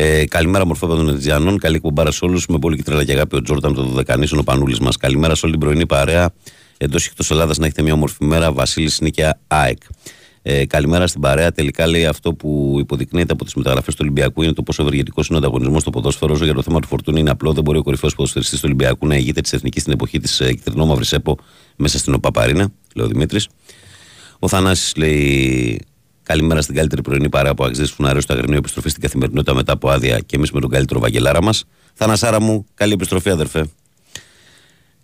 Ε, καλημέρα, μορφόπεδα των Ερτζιανών. Καλή κουμπάρα σε όλους. Με πολύ και τρέλα και αγάπη ο Τζόρταν, το Δωδεκανήσων, ο Πανούλης μας. Καλημέρα σε όλη την πρωινή παρέα. Εντός και εκτός Ελλάδας να έχετε μια όμορφη μέρα. Βασίλης Νίκαια ΑΕΚ. Ε, καλημέρα στην παρέα. Τελικά λέει αυτό που υποδεικνύεται από τις μεταγραφές του Ολυμπιακού είναι το πόσο ευεργετικός είναι ο ανταγωνισμός στο ποδόσφαιρο. Όσο για το θέμα του φορτούνη είναι απλό. Δεν μπορεί ο κορυφαίος ποδοσφαιριστής του Ολυμπιακού να ηγείται της εθνικής στην εποχή της ε, κυτρινόμαυρη ΕΠΟ μέσα στην ΟΠΑΠΑΡΗΝΑ, λέει ο Δημήτρης. Ο Θανάσης λέει Καλημέρα στην καλύτερη πρωινή παρέα που αξίζει φουναρέω στο αγρινό επιστροφή στην καθημερινότητα μετά από άδεια και εμείς με τον καλύτερο βαγγελάρα μας. Θανασάρα μου, καλή επιστροφή, αδερφέ.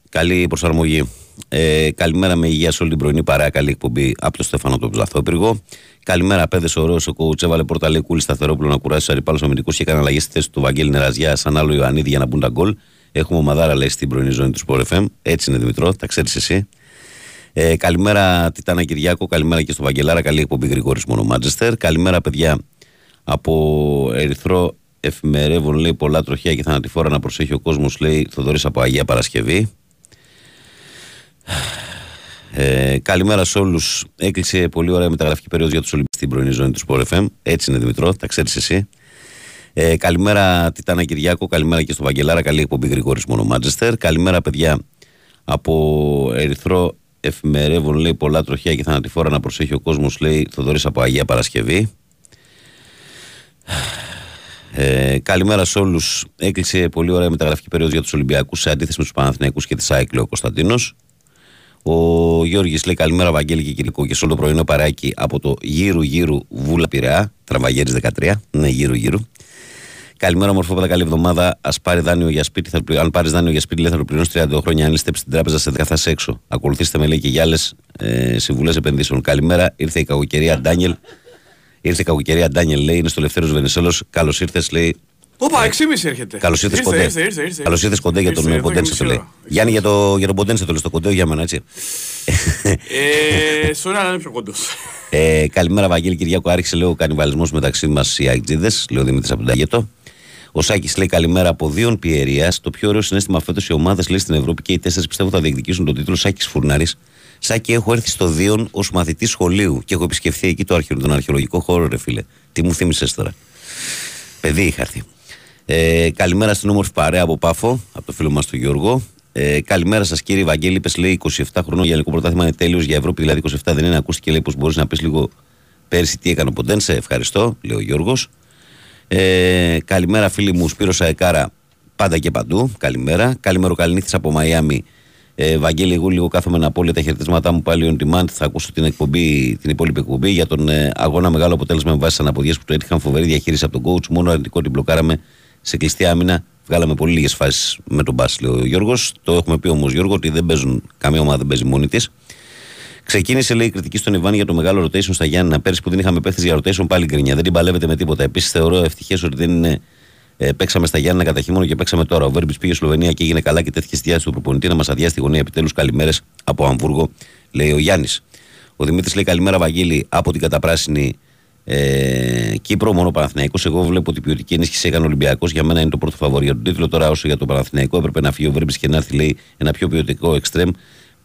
Καλή προσαρμογή. Ε, καλημέρα με υγεία σε όλη την πρωινή παρέα. Καλή εκπομπή από το Στέφανο τον Πλαθόπυργο. Καλημέρα, πέδες. Ωραίο ο κόουτς έβαλε πόρτα λέει κούλη σταθερόπουλο να κουράσει του αντιπάλου αμυντικού και έκανε αλλαγή στη θέση του Βαγγέλη Νεραζιά σαν άλλο Ιωαννίδη για να μπουν τα γκολ. Έχουμε ομαδάρα λέει στην πρωινή ζώνη του Sport FM. Έτσι είναι Δημητρό, τα ξέρεις εσύ. Ε, καλημέρα Τιτάνα Κυριάκο, καλημέρα και στο Βαγγελάρα. Καλή εκπομπή Γρηγόρης Μόνο Μάντζεστερ. Καλημέρα, παιδιά από Ερυθρό Εφημερεύων. Λέει πολλά τροχιά και θανατηφόρα να προσέχει ο κόσμος. Λέει Θοδωρή από Αγία Παρασκευή. Ε, καλημέρα σε όλους. Έκλεισε πολύ ωραία μεταγραφική περίοδο για τους Ολυμπιακούς στην πρωινή ζώνη του Sport FM. Έτσι είναι Δημητρό, τα ξέρεις εσύ. Ε, καλημέρα Τιτάνα Κυριάκο, καλημέρα και στο Βαγγελάρα. Καλή εκπομπή Γρηγόρης Μόνο Μάντζεστερ. Καλημέρα, παιδιά από Ερυθρό Εφημερεύων. Λέει πολλά τροχιά και θανατηφόρα να προσέχει ο κόσμος. Λέει Θοδωρής από Αγία Παρασκευή. Ε, καλημέρα σε όλους. Έκλεισε πολύ ωραία μεταγραφική περίοδο για τους Ολυμπιακούς σε αντίθεση με τους Παναθηναϊκούς και τη ΑΕΚ, λέει ο Κωνσταντίνος. Ο Γιώργης λέει καλημέρα, Βαγγέλη και Κυρικό και σε όλο το πρωινό παράκι από το γύρου γύρου Βούλα Πειραιά, Τραβαγέρης 13. Ναι, γύρου γύρου. Καλημέρα, μορφόπεδα, καλή εβδομάδα. Α πάρει δάνειο για σπίτι, θα, πλη- αν πάρεις δάνειο για σπίτι, λέει θα το πληρώσει 30 χρόνια. Αν ληστέψει την τράπεζα, σε 10 θα είσαι έξω. Ακολουθήστε με, λέει και για άλλες ε, συμβουλές επενδύσεων. Καλημέρα, ήρθε η κακοκαιρία Ντάνιελ. Ήρθε η κακοκαιρία Ντάνιελ, λέει, είναι στο Λευτέρο Βενισέλο. Καλώς ήρθες, λέει, Όπα, 6,5 έρχεται. Καλώς ήρθες κοντέ. Ήρθε, ήρθε, ήρθε. Καλώς ήρθες κοντέ για Ήρθε, τον εδώ και Ποντένσε μισή το λέει. ώρα. Γιάννη για, το, για τον Ποντένσε το λέει στο κοντέ, για μένα έτσι. Ε, Σωρά να είναι πιο κοντός. Ε, καλημέρα, Βαγγέλη Κυριάκο. Άρχισε λέω ο κανιβαλισμός μεταξύ μας οι Αγτζίδε, λέει ο Δημήτρης από τον Ταγέτο. Ο Σάκης λέει καλημέρα από δύο Πιερίας. Το πιο ωραίο συνέστημα φέτος οι ομάδες λέει στην Ευρώπη και οι τέσσερις πιστεύω θα διεκδικήσουν τον τίτλο Σάκης Φουρνάρης. Σάκη, έχω έρθει στο Δίον ως μαθητής σχολείου και έχω επισκεφθεί εκεί το αρχαιο, τον αρχαιολογικό χώρο, ρε φίλε. Τι μου θύμισες τώρα. Παιδί είχα έρθει. Ε, καλημέρα στην όμορφη παρέα από Πάφο, από το φίλο μας τον Γιώργο. Ε, καλημέρα σας κύριε Βαγγέλη. Είπες λέει 27 χρονών για ελληνικό πρωτάθλημα είναι τέλειος για Ευρώπη, δηλαδή 27 δεν είναι. Ακούστηκε λέει πως μπορείς να πεις λίγο πέρσι τι έκανε ο Ποντένσε. Ευχαριστώ, λέει ο Γιώργος. Ε, καλημέρα φίλοι μου, Σπύρο Αεκάρα, πάντα και παντού. Καλημέρα. Καλημέρα Καληνύχτη από Μαϊάμι. Ε, Βαγγέλη, εγώ λίγο κάθομαι να πω λέει, τα χαιρετίσματά μου πάλι on demand. Θα ακούσω την εκπομπή, την υπόλοιπη εκπομπή για τον ε, αγώνα μεγάλο αποτέλεσμα με βάση αναποδιές που του έτυχαν φοβερή διαχείριση από τον coach. Μόνο αρνητικό την μπλοκάραμε σε κλειστή άμυνα. Βγάλαμε πολύ λίγες φάσεις με τον Μπάς, λέει ο Γιώργος. Το έχουμε πει όμως, Γιώργο, ότι δεν παίζουν, καμία ομάδα δεν παίζει μόνη της. Ξεκίνησε, λέει, η κριτική στον Ιβάν για το μεγάλο rotation στα Γιάννη. Πέρσι που δεν είχαμε παίχτες για rotation, πάλι γκρινιά. Δεν την παλεύεται με τίποτα. Επίσης, θεωρώ ευτυχές ότι δεν είναι. Ε, παίξαμε στα Γιάννη κατά χειμώνα και παίξαμε τώρα. Ο Βέρμπι πήγε στη Σλοβενία και έγινε καλά και τέθηκε στη διάθεση του προπονητή να μας αδειάσει τη γωνία επιτέλους. Καλημέρες από Αμβούργο, λέει ο Γιάννης. Ο Δημήτρης λέει καλημέρα, Βαγγέλη, από την καταπράσινη ε, Κύπρο, μόνο Παναθυναϊκό. Εγώ βλέπω ότι η ποιοτική ενίσχυση έκανε Ολυμπιακός. Για μένα είναι το πρώτο φαβορή για τον τίτλο. Τώρα, όσο για τον Παναθυναϊκό, έπρεπε να φύγει ο Βέρμπι και να έρθει, λέει, ένα πιο ποιοτικό εξτρέμ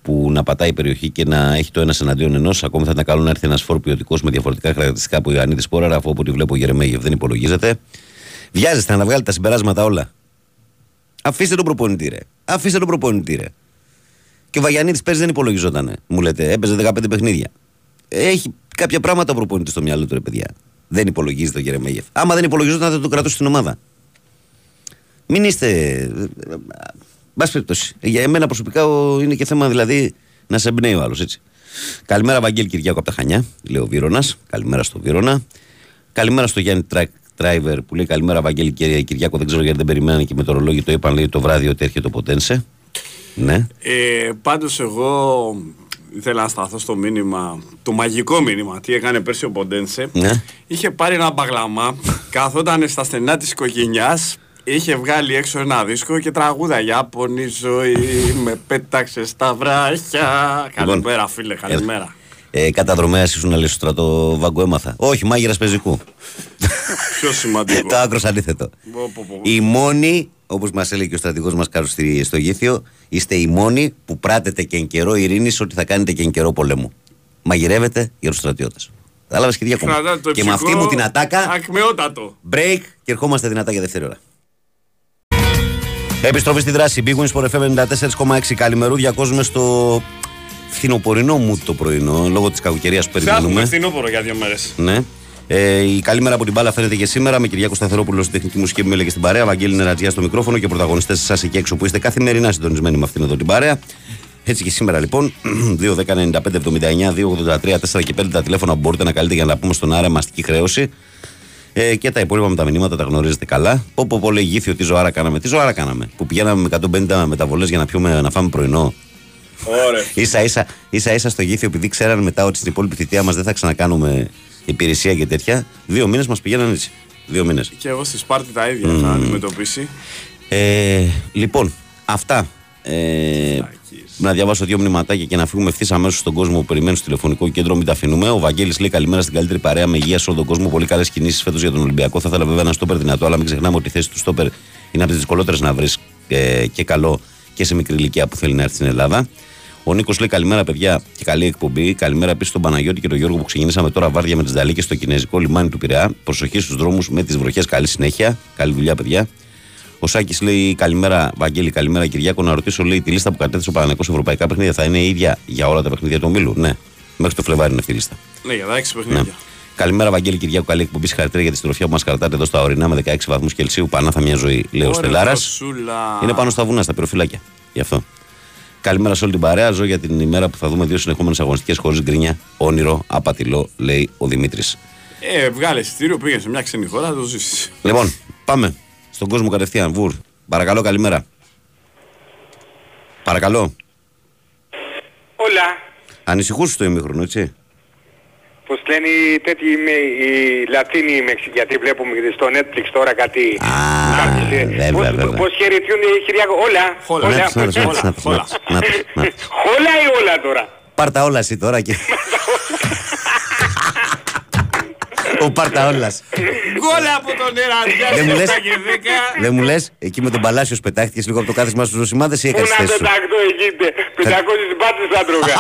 που να πατάει η περιοχή και να έχει το ένας εναντίον ενός. Ακόμη θα ήταν καλό να έρθει ένας φόρ ποιοτικός με διαφορετικά χαρακτηριστικά από Ιωαννίδης Πόραρα, αφού από ό,τι βλέπω ο Γερεμέγεφ δεν υπολογίζεται. Βιάζεστε να βγάλετε τα συμπεράσματα όλα. Αφήστε τον προπονητή, ρε. Αφήστε τον προπονητή, ρε. Και ο Βαγιανίδη πέρσι δεν υπολογιζόταν. Μου λέτε, έπαιζε 15 παιχνίδια. Έχει κάποια πράγματα ο προπονητής στο μυαλό του, ρε παιδιά. Δεν υπολογίζεται ο Γερεμέγεφ. Άμα δεν υπολογιζόταν, θα το κρατούσε στην ομάδα. Μην είστε. Μπας περιπτώσει. Για εμένα προσωπικά ο- είναι και θέμα δηλαδή να σε εμπνέει ο άλλος έτσι. Καλημέρα, Βαγγέλη Κυριάκο από τα Χανιά, λέει ο Βίρονας. Καλημέρα στο Βίρονα. Καλημέρα στο Γιάννη Τρακ Τράιβερ που λέει Καλημέρα, Βαγγέλη και Κυριάκο. Δεν ξέρω γιατί δεν περιμένανε και με το ρολόγι το είπαν λέει το βράδυ ότι έρχεται το Ποτένσε. Ναι. Ε, πάντως εγώ ήθελα να σταθώ στο μήνυμα, το μαγικό μήνυμα, τι έκανε πέρσι ο Ποντένσε. Ναι. Είχε πάρει ένα μπαγλαμά, καθόταν στα στενά της οικογένειας, είχε βγάλει έξω ένα δίσκο και τραγούδα Ιάπωνη ζωή, με πέταξε στα βράχια. Καλημέρα φίλε, καλημέρα. Ε, Καταδρομέα ήσουν να λες στο στρατό βάγκο έμαθα. Όχι, μάγειρας πεζικού. Πιο σημαντικό. το άκρος αντίθετο. Πω, πω, πω. Οι μόνοι, όπως μας έλεγε και ο στρατηγός μας Κάρου στη- στο Γήθιο, είστε οι μόνοι που πράτετε και εν καιρό ειρήνης ότι θα κάνετε και εν καιρό πολέμου. Μαγειρεύετε για τους στρατιώτες. Κατάλαβες και διακόμμα. Κρατάτε το Και με αυτή ψυχό μου την ατάκα, Ακμεότατο. break και ερχόμαστε δυνατά για δεύτερη ώρα. Επιστροφή στη δράση. Big Wins for FM 94,6. Καλημερού. Διακόζουμε στο φθινοπορεινό μου το πρωινό, λόγω της κακοκαιρίας που Θα έχουμε περιμένουμε. φθινόπορο για δύο μέρες. Ναι. Ε, η καλή μέρα από την μπάλα φαίνεται και σήμερα με Κυριάκο Σταθερόπουλο στην τεχνική μουσική που έλεγε στην παρέα, Βαγγέλη Νερατζιά στο μικρόφωνο και πρωταγωνιστές εσά εκεί έξω που είστε καθημερινά συντονισμένοι με αυτήν εδώ την παρέα. Έτσι και σήμερα λοιπόν, 2, 10, 95, 79, 2, 83, 4 και 5 τα τηλέφωνα που μπορείτε να καλείτε για να πούμε στον άρα μαστική χρέωση. Ε, και τα υπόλοιπα με τα μηνύματα τα γνωρίζετε καλά. Πω πω πω λέει γήθιο τι ζωάρα κάναμε. Τι ζωάρα κάναμε. Που πηγαίναμε με 150 μεταβολές για να, πιούμε, να φάμε πρωινό. Ωραία. Ίσα ίσα, ίσα ίσα στο γήθιο, επειδή ξέραν μετά ότι στην υπόλοιπη θητεία μας δεν θα ξανακάνουμε υπηρεσία και τέτοια, δύο μήνες μας πηγαίναν έτσι. Δύο μήνες. Και εγώ στη Σπάρτη τα ίδια θα αντιμετωπίσει. Ε, λοιπόν, αυτά. Ε, να διαβάσω δύο μνηματάκια και να φύγουμε ευθύς αμέσως στον κόσμο που περιμένει στο τηλεφωνικό κέντρο. Μην τα αφήνουμε. Ο Βαγγέλης λέει καλημέρα στην καλύτερη παρέα με υγεία σε όλο τον κόσμο. Πολύ καλές κινήσεις φέτος για τον Ολυμπιακό. Θα ήθελα βέβαια ένα στόπερ δυνατό, αλλά μην ξεχνάμε ότι η θέση του στόπερ είναι από τις δυσκολότερες να βρεις ε, και καλό και σε μικρή ηλικία που θέλει να έρθει στην Ελλάδα. Ο Νίκος λέει καλημέρα, παιδιά, και καλή εκπομπή. Καλημέρα επίσης στον Παναγιώτη και τον Γιώργο που ξεκινήσαμε τώρα βάρδια με τις Δαλίκε στο κινέζικο λιμάνι του Πειραιά. Προσοχή στους δρόμους με τις βροχές. Καλή συνέχεια. Καλή δουλειά, παιδιά. Ο Σάκης λέει καλημέρα, Βαγγέλη, καλημέρα Κυριάκο. Να ρωτήσω, λέει, τη λίστα που κατέθεσε ο Παναγενικό ευρωπαϊκά παιχνίδια θα είναι η ίδια για όλα τα παιχνίδια του ομίλου; Ναι, μέχρι το Φλεβάρι είναι αυτή η λίστα. Ναι, για τα έξι Ναι. παιχνίδια. Καλημέρα, Βαγγέλη Κυριάκο. Καλή εκπομπή. Συγχαρητήρια για τη συντροφιά που μας κρατάτε εδώ στα ορεινά με 16 βαθμούς Κελσίου. Πανάθα μια ζωή, λέει ο Ωραία, Στελάρας. δροσούλα. Είναι πάνω στα βουνά, στα πυροφυλάκια. Γι' αυτό. Καλημέρα σε όλη την παρέα. Ζω για την ημέρα που θα δούμε δύο συνεχόμενες αγωνιστικές χωρίς γκρίνια. Όνειρο, απατηλό, λέει ο Δημήτρης. Ε, βγάλε εισιτήριο, πήγαινε σε μια ξένη χώρα, θα το ζήσεις. Λοιπόν, πάμε στον κόσμο κατευθείαν. Βουρ. Παρακαλώ, καλημέρα. Παρακαλώ. Όλα. Ανησυχούσε το ημίχρονο, έτσι. Πώς λένε οι τέτοιοι με, οι Λατίνοι οι Μεξικοί, γιατί βλέπουμε στο Netflix τώρα κάτι... Α, κάποιες, ε, βέβαια, πώς, βέβαια. πώς χαιρετιούνται οι Κυριάκο, όλα, Χόλα. όλα, Να τους, να τους, να τους, να τους, να τους, να τους, να τους. όλα ή όλα τώρα; Πάρτα όλα εσύ τώρα και... Ο Πάρτα όλας. Γκολ από τον Εραντζιά Δεν μου σε λες; 7 και 10. Δεν μου λες, εκεί με τον Παλάσιος πετάχτηκες λίγο από το κάθισμα στους Ζωσιμάδες ή Πού έκανες να θέση σου; πεταχτώ εκεί, τε- 500 μπάτες θα τρώγα.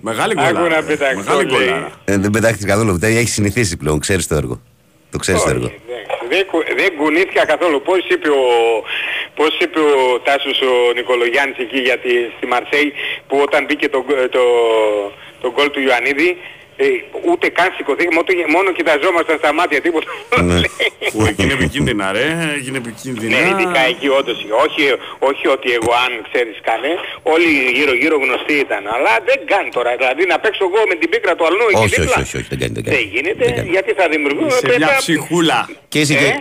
Μεγάλη Άκου γκολάρα. να ρε. πεταχτώ, Μεγάλη λέει. γκολάρα. Ε, δεν πετάχτηκες καθόλου, δεν έχεις συνηθίσει πλέον, ξέρεις το έργο. Το ξέρεις το έργο. Όχι, δεν- Δεν, κου- δεν κουνήθηκα καθόλου. Πώς είπε ο, πώς είπε ο Τάσος ο Νικολογιάννης εκεί γιατί στη Μαρσέη που όταν μπήκε το, γκ- το, το γκολ του Ιωαννίδη ε, ούτε καν σηκωθήκαμε, μόνο, μόνο κοιταζόμασταν στα μάτια, τίποτα. Ναι. Που εκεί είναι επικίνδυνα ρε. Έγινε επικίνδυνα. Ναι, ειδικά εκεί όντως. Όχι, όχι ότι εγώ αν ξέρεις κάνε, όλοι γύρω γύρω γνωστοί ήταν. Αλλά δεν κάνει τώρα. Δηλαδή να παίξω εγώ με την πίκρα του αλλού εκεί Όχι, δίπλα. όχι, όχι, όχι, δεν κάνει, δεν κάνει. Δεν γίνεται, Δεν κάνει. γιατί θα δημιουργούμε Σε μια πέτα- ψυχούλα. Και είσαι και... Ε;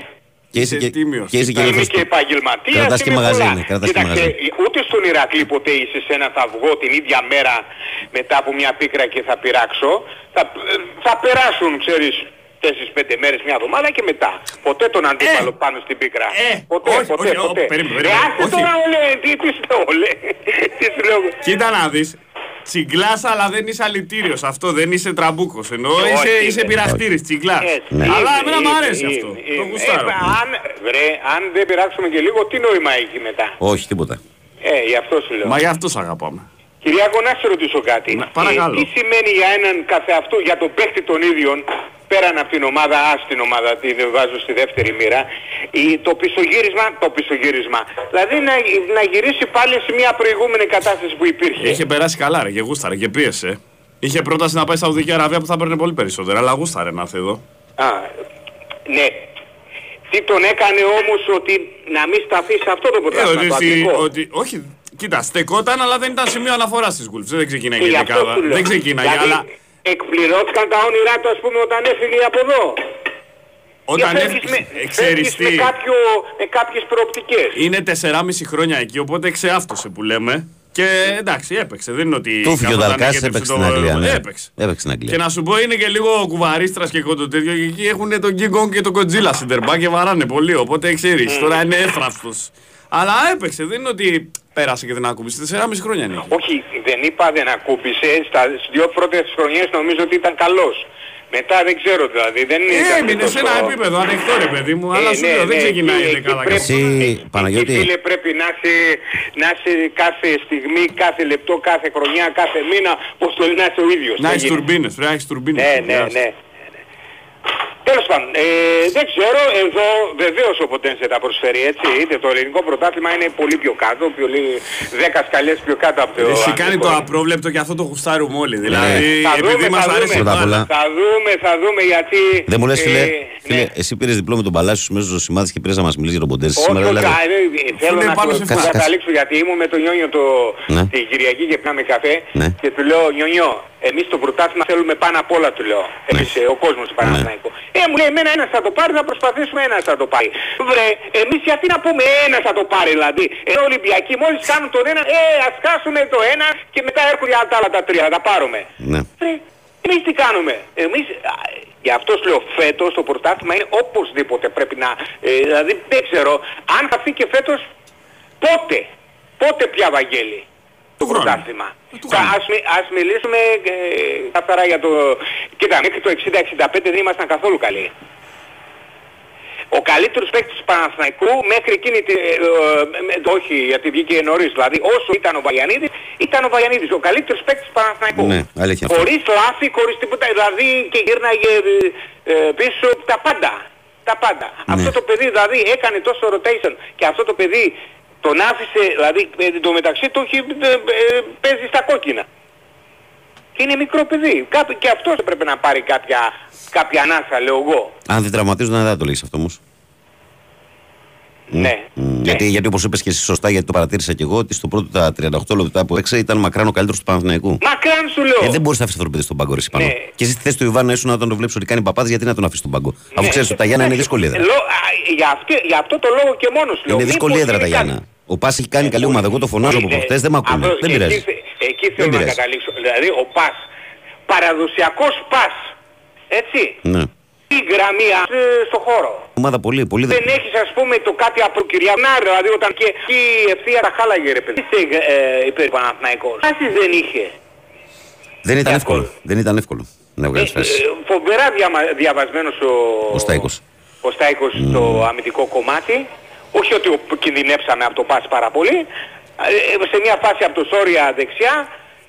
Και είσαι Είσαι και, τίμιος. και, είσαι και Είμαι ελεύθερος. και επαγγελματίας, Κρατάς και είμαι μαγαζί, πολλά. ναι, κρατάς και Κοίταξε, μαγαζί. ούτε στον Ηρακλή ποτέ είσαι σε ένα αυγό την ίδια μέρα μετά από μια πίκρα και θα πειράξω. Θα, ε, θα περάσουν, ξέρεις, τέσσερις πέντε μέρες μια εβδομάδα και μετά. Ποτέ τον αντίπαλο πάνω στην πίκρα. ε, ποτέ, όχι, ποτέ, όχι, ποτέ. όχι, περίμενε, Ε, περίμενε, άσε όχι. τώρα, ολέ, τι, τι σου λέω, ολέ. τι σου λέω. Κοίτα να δεις. Τσιγκλάς αλλά δεν είσαι αλητήριος. Αυτό δεν είσαι τραμπούκος. Εννοώ Όχι, είσαι, δεν. είσαι πειραχτήρης. Τσιγκλάς. Έτσι, Ναι. Αλλά είμαι, εμένα μου είμαι, αρέσει είμαι, αυτό. Το είμαι. γουστάρω. Ε, αν, βρε, αν δεν πειράξουμε και λίγο, τι νόημα έχει μετά; Όχι, τίποτα. Ε, γι' αυτό σου λέω. Μα γι' αυτό σ' αγαπάμε. Κυριάκο, να σε ρωτήσω κάτι. Να, παρακαλώ. τι σημαίνει για έναν καθεαυτού, για τον παίχτη των ίδιων, πέραν από την ομάδα, ας την ομάδα, την βάζω στη δεύτερη μοίρα, η- το πισωγύρισμα, το πισωγύρισμα. Δηλαδή να, να γυρίσει πάλι σε μια προηγούμενη κατάσταση που υπήρχε. Είχε περάσει καλά ρε και γούσταρε και πίεσε. Είχε πρόταση να πάει στη Σαουδική Αραβία που θα παίρνει πολύ περισσότερα, αλλά γούσταρε να έρθει εδώ. Α, ναι. Τι τον έκανε όμως ότι να μην σταθεί σε αυτό το Ε, πρωτάθλημα, ότι, το στη- αγγλικό. ότι, όχι, κοίτα, στεκόταν, αλλά δεν ήταν σημείο αναφοράς στις Wolves. Δεν ξεκίναγε Και η γι' αυτό δεκάδα. σου λέω. Δεν ξεκίναγε, δηλαδή, αλλά εκπληρώθηκαν τα όνειρά του ας πούμε όταν έφυγε από εδώ. όταν Και έφυγε, φεύγεις με, ξέρεις φεύγεις τι, με, κάποιο, με κάποιες προοπτικές. είναι 4,5 χρόνια εκεί, οπότε ξεάφτωσε που λέμε. Και εντάξει, έπαιξε. Δεν είναι ότι. Του φύγει ο καθόταν Δαλκάς, και έπαιξε έτρεψε στην το- Αγγλία. ναι. Έπαιξε. Έπαιξε στην Αγγλία. Και να σου πω είναι και λίγο κουβαρίστρας και κοντό τέτοιο. Και εκεί έχουν τον King Kong και τον Godzilla στην τερμπά και βαράνε πολύ. Οπότε ξέρεις, τώρα είναι έφραυστο. Αλλά έπαιξε, δεν είναι ότι πέρασε και δεν άκουμπησε. 4,5 χρόνια είναι. εκεί. Όχι, δεν είπα δεν ακούμπησε. Στα στις δύο πρώτες χρονιές νομίζω ότι ήταν καλός. Μετά δεν ξέρω δηλαδή. Δεν ήταν Έμεινε τόσο- σε ένα επίπεδο ανοιχτό ρε παιδί μου, αλλά Ε, σου ναι, λέω δεν ναι, ξεκινάει εκεί- η δεκάδα. εκεί και- πρέπει- Εσύ, εκεί, Παναγιώτη. φίλε, πρέπει να είσαι, να είσαι κάθε στιγμή, κάθε λεπτό, κάθε χρονιά, κάθε μήνα, πως το λέει, να είσαι ο ίδιος. Να Δεν έχεις γίνεται. τουρμπίνες, πρέπει να έχεις τουρμπίνες. Ναι, ναι, ναι. Τέλος πάντων, ε, δεν ξέρω, εδώ βεβαίως ο Ποντένσε τα προσφέρει έτσι, είτε το ελληνικό πρωτάθλημα είναι πολύ πιο κάτω, πολύ, δέκα σκαλιές πιο κάτω από το... Εσύ κάνει αγγλικό. το απρόβλεπτο και αυτό το γουστάρουμε όλοι. Δηλαδή, Θα επειδή δούμε, μας θα αρέσει δούμε. Πρώτα απ' όλα. πάρα. Θα δούμε, θα δούμε γιατί... Δεν μου λες, ε, φίλε, ναι. φίλε εσύ πήρες διπλό με τον Παλάσιο μέσα στου σημάδε και πήρες να μας μιλήσεις για τον Ποντέρ Όχι, σήμερα. όχι, Δηλαδή. α, ε, θέλω Είναι να πάνω το σε να φάση. καταλήξω γιατί ήμουν με τον Νιόνιο το, Ναι. την Κυριακή και πίναμε καφέ Ναι. και του λέω Νιόνιο, εμείς το πρωτάθλημα θέλουμε πάνω απ' όλα του λέω. Εμείς ε, ο κόσμος του Παναθηναϊκού. Ε, μου λέει εμένα ένας θα το πάρει, θα προσπαθήσουμε ένας θα το πάρει. Βρε, εμείς γιατί να πούμε ένας θα το πάρει δηλαδή. Ενώ Ολυμπιακοί μόλις κάνουν τον ένα, ε, ας χάσουμε το ένα και μετά έρχονται τα άλλα τα τρία, θα τα πάρουμε. Ναι. Ρε, εμείς τι κάνουμε. Εμείς, α, γι' αυτό σου λέω φέτος το πρωτάθλημα είναι οπωσδήποτε πρέπει να, ε, δηλαδή δεν ξέρω, αν χαθεί και φέτος, πότε, πότε πια Βαγγέλη το χρόνου. πρωτάθλημα. Ε, του Κα- χρόνου. Ας, μι- ας μιλήσουμε ε, καθαρά για το... Κοίτα, μέχρι το 60-65 δεν ήμασταν καθόλου καλοί. Ο καλύτερος παίκτης του Παναθηναϊκού μέχρι εκείνη τη... ε, ε, με- όχι, γιατί βγήκε νωρίς. Δηλαδή όσο ήταν ο Βαγιανίδης, ήταν ο Βαγιανίδης. Ο καλύτερος παίκτης του Παναθηναϊκού. Ναι, αλήθεια αυτό. Χωρίς λάθη, χωρίς τίποτα. Δηλαδή και γύρναγε ε, ε, πίσω τα πάντα. Τα πάντα. Ναι. Αυτό το παιδί δηλαδή έκανε τόσο rotation και αυτό το παιδί τον άφησε, δηλαδή ε, το μεταξύ του έχει, ε, ε, παίζει στα κόκκινα. Και είναι μικρό παιδί. Κάπου και αυτός έπρεπε να πάρει κάποια, κάποια ανάσα, λέω εγώ. Αν δεν τραυματίζουν, δεν θα το λέγει αυτό όμως. Ναι. Γιατί, γιατί όπως είπες και εσύ σωστά, γιατί το παρατήρησα και εγώ, ότι στο πρώτο τα 38 λεπτά που έξε ήταν μακράν ο καλύτερος του Παναθηναϊκού. Μακράν σου λέω. Ε, δεν μπορείς να αφήσεις αυτό το παιδί στον πάγκο, ρε, εσύ, πάνω. Ναι. Και εσύ στη θέση του Ιβάνα ήσουν όταν το βλέπεις ότι κάνει παπάδε, γιατί να τον αφήσεις στον πάγκο. Αφού Ναι. ξέρεις ότι τα Γιάννα είναι δύσκολη έδρα. Λο- α, για, αυτή- για αυτό το λόγο και μόνος σου λέω. Είναι δύσκολη Μήπως έδρα τα είναι κάτι- Γιάννα. Ο Πα έχει κάνει καλή ομάδα. Εγώ το φωνάζω από Είναι- προχτές, δεν με ακούνε. αυτό- Δεν εσύ πειράζει. θε- Εκεί θέλω να πειράζει. καταλήξω. Δηλαδή ο πας, παραδοσιακός πας, έτσι, Ναι. η γραμμή ε, στο χώρο. Ομάδα πολύ, πολύ Δεν έχεις ας πούμε το κάτι από Κυριανά, δηλαδή όταν και η ευθεία τα χάλαγε ρε παιδί. Είστε ε, υπέρ Παναθηναϊκός. Άσεις δεν είχε. Δεν ήταν Για εύκολο. γκολ. Δεν ήταν εύκολο να βγάλεις Ε, φάση. ε, φοβερά διαμα- διαβασμένος ο, Ο Στάικος. ο Στάικος στο αμυντικό κομμάτι. Όχι ότι ο- κινδυνεύσαμε από το πας πάρα πολύ. Ε, σε μια φάση από το Σόρια δεξιά,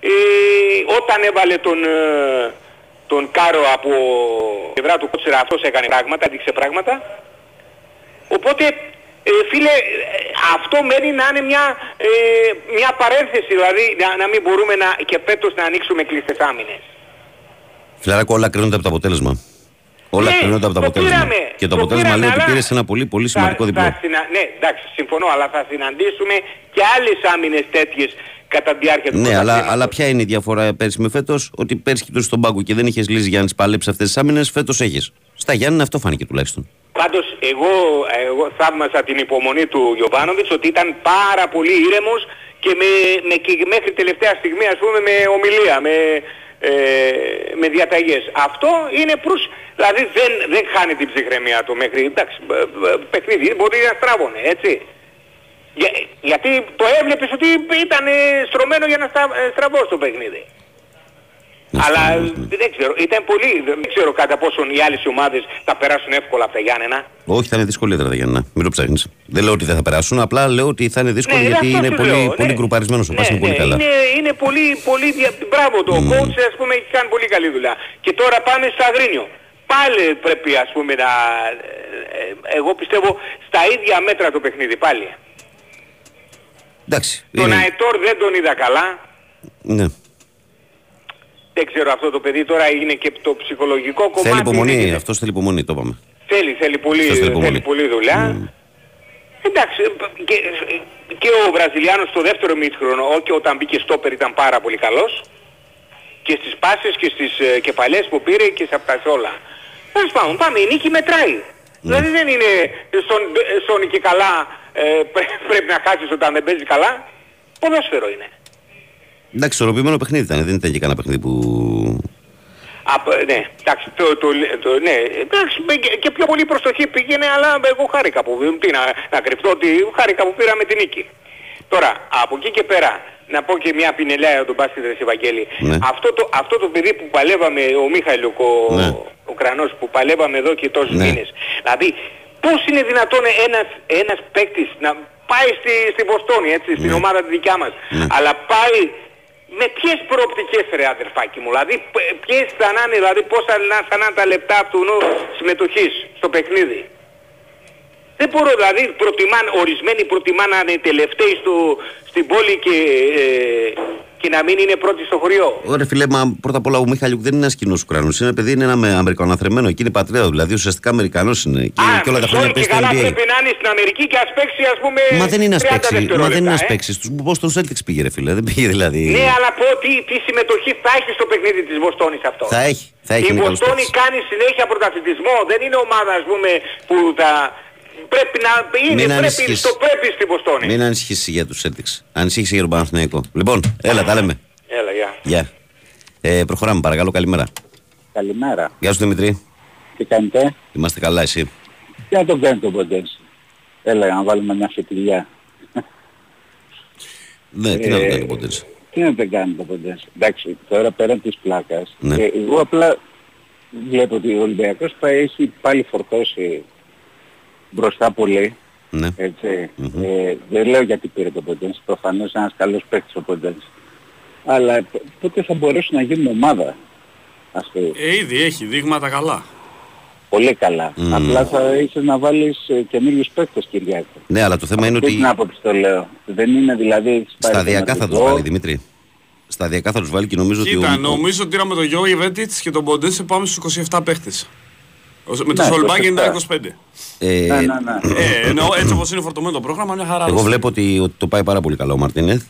ε, όταν έβαλε τον, ε, τον Κάρο από πλευρά του Κότσερα, αυτός έκανε πράγματα, έδειξε πράγματα. Οπότε, ε, φίλε, ε, αυτό μένει να είναι μια, ε, μια παρένθεση, δηλαδή να, να μην μπορούμε να, και φέτος να ανοίξουμε κλειστές άμυνες. Φιλαράκο, όλα κρίνονται από το αποτέλεσμα. Όλα Ναι, κρίνονται από το το αποτέλεσμα. πήραμε, Και το το αποτέλεσμα πήραμε, λέει ότι αλλά πήρες ένα πολύ, πολύ σημαντικό Θα- διπλό. θα συνα- Ναι, εντάξει, συμφωνώ, αλλά θα συναντήσουμε και άλλες άμυνες τέτοιες κατά τη διάρκεια του Ναι, αλλά, πρωταθλήματος. αλλά ποια είναι η διαφορά πέρσι με φέτος, ότι πέρσι κοιτούσε τον πάγκο και δεν είχες λύσει για να τι παλέψει αυτές τις άμυνες, φέτος έχεις. Στα Γιάννη αυτό φάνηκε τουλάχιστον. Πάντως εγώ, εγώ θαύμασα την υπομονή του Γιωβάνοβιτς ότι ήταν πάρα πολύ ήρεμος και, με, με, και μέχρι τελευταία στιγμή ας πούμε με ομιλία, με, ε, με διαταγές. Αυτό είναι προς... Δηλαδή δεν, δεν χάνει την ψυχραιμία του μέχρι... Εντάξει, ε, ε, παιχνίδι μπορεί να στράβωνε, έτσι. Για, γιατί το έβλεπες ότι ήταν ε, στρωμένο για να στα, ε, στραβώσει το παιχνίδι. Να Αλλά στραβώσει, ναι. δεν ξέρω, ήταν πολύ, δεν ξέρω κατά πόσον οι άλλες ομάδες θα περάσουν εύκολα από τα Γιάννενα. Όχι, θα είναι δύσκολη έδρα τα Γιάννα. Μην το ψάχνεις. Δεν λέω ότι δεν θα περάσουν, απλά λέω ότι θα είναι δύσκολο γιατί αυτό είναι σου πολύ, λέω, πολύ ναι. γκρουπαρισμένος ο Πας, είναι πολύ καλά. Είναι, είναι πολύ, πολύ δια... Μπράβο το coach ας πούμε έχει κάνει πολύ καλή δουλειά. Και τώρα πάμε στο Αγρίνιο. Πάλι πρέπει ας πούμε να... ε, ε, Εγώ πιστεύω στα ίδια μέτρα το παιχνίδι πάλι. Εντάξει. Τον είναι- Αετόρ δεν τον είδα καλά. ναι. Δεν ξέρω αυτό το παιδί τώρα είναι και το ψυχολογικό κομμάτι. Θέλει υπομονή, είναι- αυτός θέλει υπομονή, το είπαμε. Θέλει, θέλει πολύ, Αυτός θέλει θέλει υπομονή. πολύ δουλειά. Εντάξει, και, και ο Βραζιλιάνος στο δεύτερο μήχρονο, όχι όταν μπήκε στόπερ ήταν πάρα πολύ καλός. Και στις πάσες και στις ε, κεφαλές που πήρε και σε αυτά σε όλα. Τέλος πάντων, πάμε, η νίκη μετράει. Δηλαδή δεν είναι στον, στον και καλά ε, πρέ- πρέπει να χάσεις όταν δεν παίζει καλά. Ποδόσφαιρο είναι. Εντάξει, ισορροπημένο παιχνίδι ήταν. Δεν ήταν και κανένα παιχνίδι που. Από, ναι, εντάξει, το, το, το, ναι, εντάξει, με- και, και πιο πολύ προστοχή πήγαινε, αλλά εγώ χάρηκα που, τι να, να κρυφτώ ότι χάρηκα που πήραμε την νίκη. Τώρα, από εκεί και πέρα, να πω και μια πινελιά για τον μπάσκετ της Ευαγγέλη. Ναι. Αυτό, το, αυτό το παιδί που παλεύαμε, ο Μίχαηλ, ο, Ναι. ο Κρανός, που παλεύαμε εδώ και τόσους Ναι. μήνες. Δηλαδή, πώς είναι δυνατόν ένας, ένας παίκτης να πάει στη, στην Βοστόνη, έτσι, στην Ναι. ομάδα τη δικιά μας, Ναι. αλλά πάει με ποιες προοπτικές ρε αδερφάκι μου, δηλαδή π- ποιες θα να είναι, δηλαδή πόσα να- θα να είναι τα λεπτά αυτού νου συμμετοχής στο παιχνίδι; Δεν μπορώ, δηλαδή προτιμάν, ορισμένοι προτιμάν να είναι τελευταίοι στο, στην πόλη και, ε, και να μην είναι πρώτοι στο χωριό. Ωραία, φίλε, μα πρώτα απ' όλα ο Μιχαλιούκ δεν είναι ένας κοινός Ουκρανός. Είναι ένα παιδί, είναι ένα με Αμερικανοαθρεμένο. Εκεί είναι πατρίδα του. Δηλαδή ουσιαστικά Αμερικανός είναι. Και, Α, και όλα τα μισό χρόνια και παίζει στο καλά NBA. πρέπει να είναι στην Αμερική και ας παίξει ας πούμε Μα δεν είναι να 30 παίξει. Μα δεν είναι να δευτερόλεπτα, ε. παίξει. Του Boston Celtics πήγε, ρε φίλε. Δεν πήγε δηλαδή. Ναι, αλλά πω τι, τι συμμετοχή θα έχει στο παιχνίδι της Βοστόνης αυτό. Θα έχει. Θα έχει Η είναι καλός Βοστόνη παίκτης. κάνει συνέχεια πρωταθλητισμό. Δεν είναι ομάδα ας πούμε που θα... Πρέπει να είναι, Μην πρέπει, ανησυχείς. το πρέπει στη Βοστόνη. Μην ανησυχήσει για τους Celtics. Ανησύχησε για τον Παναθηναϊκό. Λοιπόν, έλα, τα λέμε. Έλα, γεια. Γεια. Ε, προχωράμε, παρακαλώ, καλημέρα. Καλημέρα. Γεια σου Δημητρή. Τι κάνετε; Είμαστε καλά, εσύ. Τι να τον κάνει τον Ποντένς. Έλα να βάλουμε μια φετιλιά. Ναι, τι να το κάνει ποτέ. έτσι. Τι να τον κάνει τον Ποντένς. Εντάξει, τώρα πέραν της πλάκας. Ναι. ε, εγώ απλά βλέπω ότι ο Ολυμπιακός θα έχει πάλι φορτώσει μπροστά πολύ. Ναι. Έτσι. ε, δεν λέω γιατί πήρε τον Ποντένς. Προφανώς ένας καλός παίκτης ο Ποντένς. Αλλά π- πότε θα μπορέσουν να γίνουν ομάδα. Αυτό. Ε, ήδη έχει δείγματα καλά. Πολύ καλά. Μμμ. Απλά θα ήθελες να βάλεις ε, καινούριους παίκτες Κυριάκο. Ναι, αλλά το θέμα είναι Αυτή ότι την άποψη το λέω. Δεν είναι δηλαδή... έχεις πάρει σταδιακά τον θα τους αρχηγό, βάλει Δημήτρη. Σταδιακά θα τους βάλει και νομίζω ότι. Κοίτα, ο- νομίζω ότι με τον Γιώργη Βέτιτς και τον Ποντένσε πάμε στους 27 παίχτες. Ο- Με το Ναι, Σολμπάκιν 27. ήταν 25. Ε, Ναι, ναι, ναι. Ε, εννοώ έτσι όπως είναι φορτωμένο το πρόγραμμα, μια χαρά. Εγώ δώστε. βλέπω ότι, ότι το πάει πάρα πολύ καλά ο Μαρτίνεθ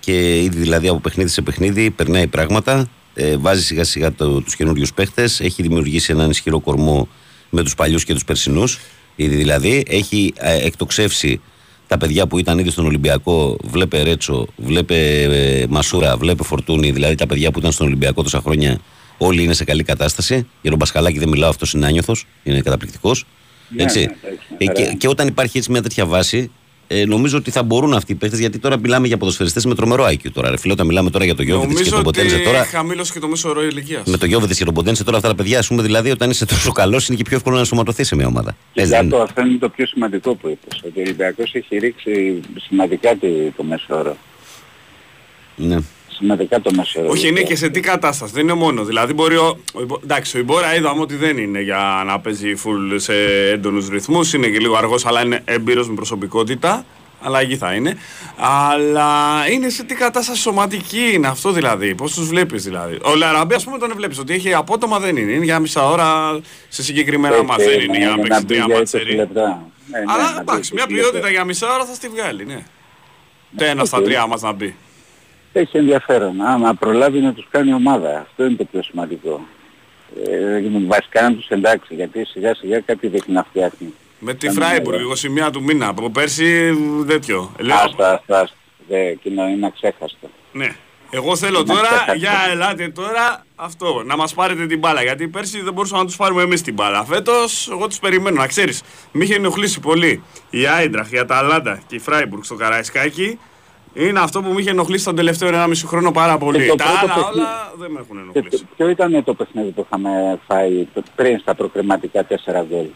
και ήδη δηλαδή από παιχνίδι σε παιχνίδι περνάει πράγματα. Ε, βάζει σιγά σιγά το, τους καινούριους παίχτες, έχει δημιουργήσει έναν ισχυρό κορμό με τους παλιούς και τους περσινούς. Ήδη δηλαδή έχει ε, εκτοξεύσει τα παιδιά που ήταν ήδη στον Ολυμπιακό, βλέπε Ρέτσο, βλέπε ε, Μασούρα, βλέπε Φορτούνη, δηλαδή τα παιδιά που ήταν στον Ολυμπιακό τόσα χρόνια, όλοι είναι σε καλή κατάσταση. Για τον Πασχαλάκη δεν μιλάω, αυτός είναι άνιωθος, είναι καταπληκτικός. Ναι, Έτσι. ναι, εντάξει, Ε, και, ωραία. και όταν υπάρχει έτσι μια τέτοια βάση, ε, νομίζω ότι θα μπορούν αυτοί οι παίχτε, γιατί τώρα μιλάμε για ποδοσφαιριστές με τρομερό IQ τώρα. Ρε φίλε, όταν μιλάμε τώρα για το Γιώβιτ και Νομίζω τον ότι Ποτένσε τώρα. χαμήλωσε και το μέσο όρο ηλικίας. Με το Γιώβιτ και τον Ποτένσε τώρα αυτά τα παιδιά, ας πούμε, δηλαδή όταν είσαι τόσο καλός είναι και πιο εύκολο να ενσωματωθείς σε μια ομάδα. Έτσι δεν Για το είναι; αυτό είναι το πιο σημαντικό που είπες. Ότι ο Ολυμπιακός έχει ρίξει σημαντικά τη- το μέσο όρο. Ναι. Σημαντικά το μέσο όρο. Όχι, είναι και σε τι κατάσταση. Δεν είναι μόνο. Δηλαδή, μπορεί ο. ο Ιμπο- εντάξει, ο Ιμπόρα είδαμε ότι δεν είναι για να παίζει full σε έντονους ρυθμούς. Είναι και λίγο αργός, αλλά είναι έμπειρος με προσωπικότητα. Αλλά εκεί θα είναι. Αλλά είναι σε τι κατάσταση σωματική είναι αυτό δηλαδή. Πώς τους βλέπεις δηλαδή. Ο Λαραμπή, ας πούμε, τον βλέπεις ότι έχει απότομα δεν είναι. Είναι για μισά ώρα σε συγκεκριμένα μάτς. Δεν είναι για να παίξεις μπει τρία για 20 μάτσερι. λεπτά. Ε, ναι, Αλλά να εντάξει, μπει μια 20 ποιότητα λεπτά. για μισά ώρα θα στη βγάλει, ναι. Το ένα στα οκ. τρία μας να μπει. Έχει ενδιαφέρον. Άμα προλάβει να τους κάνει ομάδα. Αυτό είναι το πιο σημαντικό. Ε, βασικά να τους εντάξει, γιατί σιγά σιγά κάτι δείχνει να φτιάχνει. Με τη Κάνει Φράιμπουργκ, ομάδα. 21 του μήνα. Από πέρσι τέτοιο. Λέω, Άστα, άστα, άστα. Δε, εκείνο είναι αξέχαστο. ναι. Εγώ θέλω Να τώρα, ξεχάσετε. για ελάτε τώρα, αυτό, να μας πάρετε την μπάλα. Γιατί πέρσι δεν μπορούσαμε να τους πάρουμε εμείς την μπάλα. Φέτος, εγώ τους περιμένω, να ξέρεις. Μη είχε ενοχλήσει πολύ η Άιντραχ, η Αταλάντα και η Φράιμπουργκ στο Καραϊσκάκι. Είναι αυτό που με είχε ενοχλήσει τον τελευταίο 1,5 χρόνο πάρα πολύ. το Τα πρώτο άλλα παιχνίδι- όλα δεν με έχουν Και ενοχλήσει. το- ποιο ήταν το παιχνίδι που είχαμε φάει το- πριν στα προκριματικά 4 γκολ;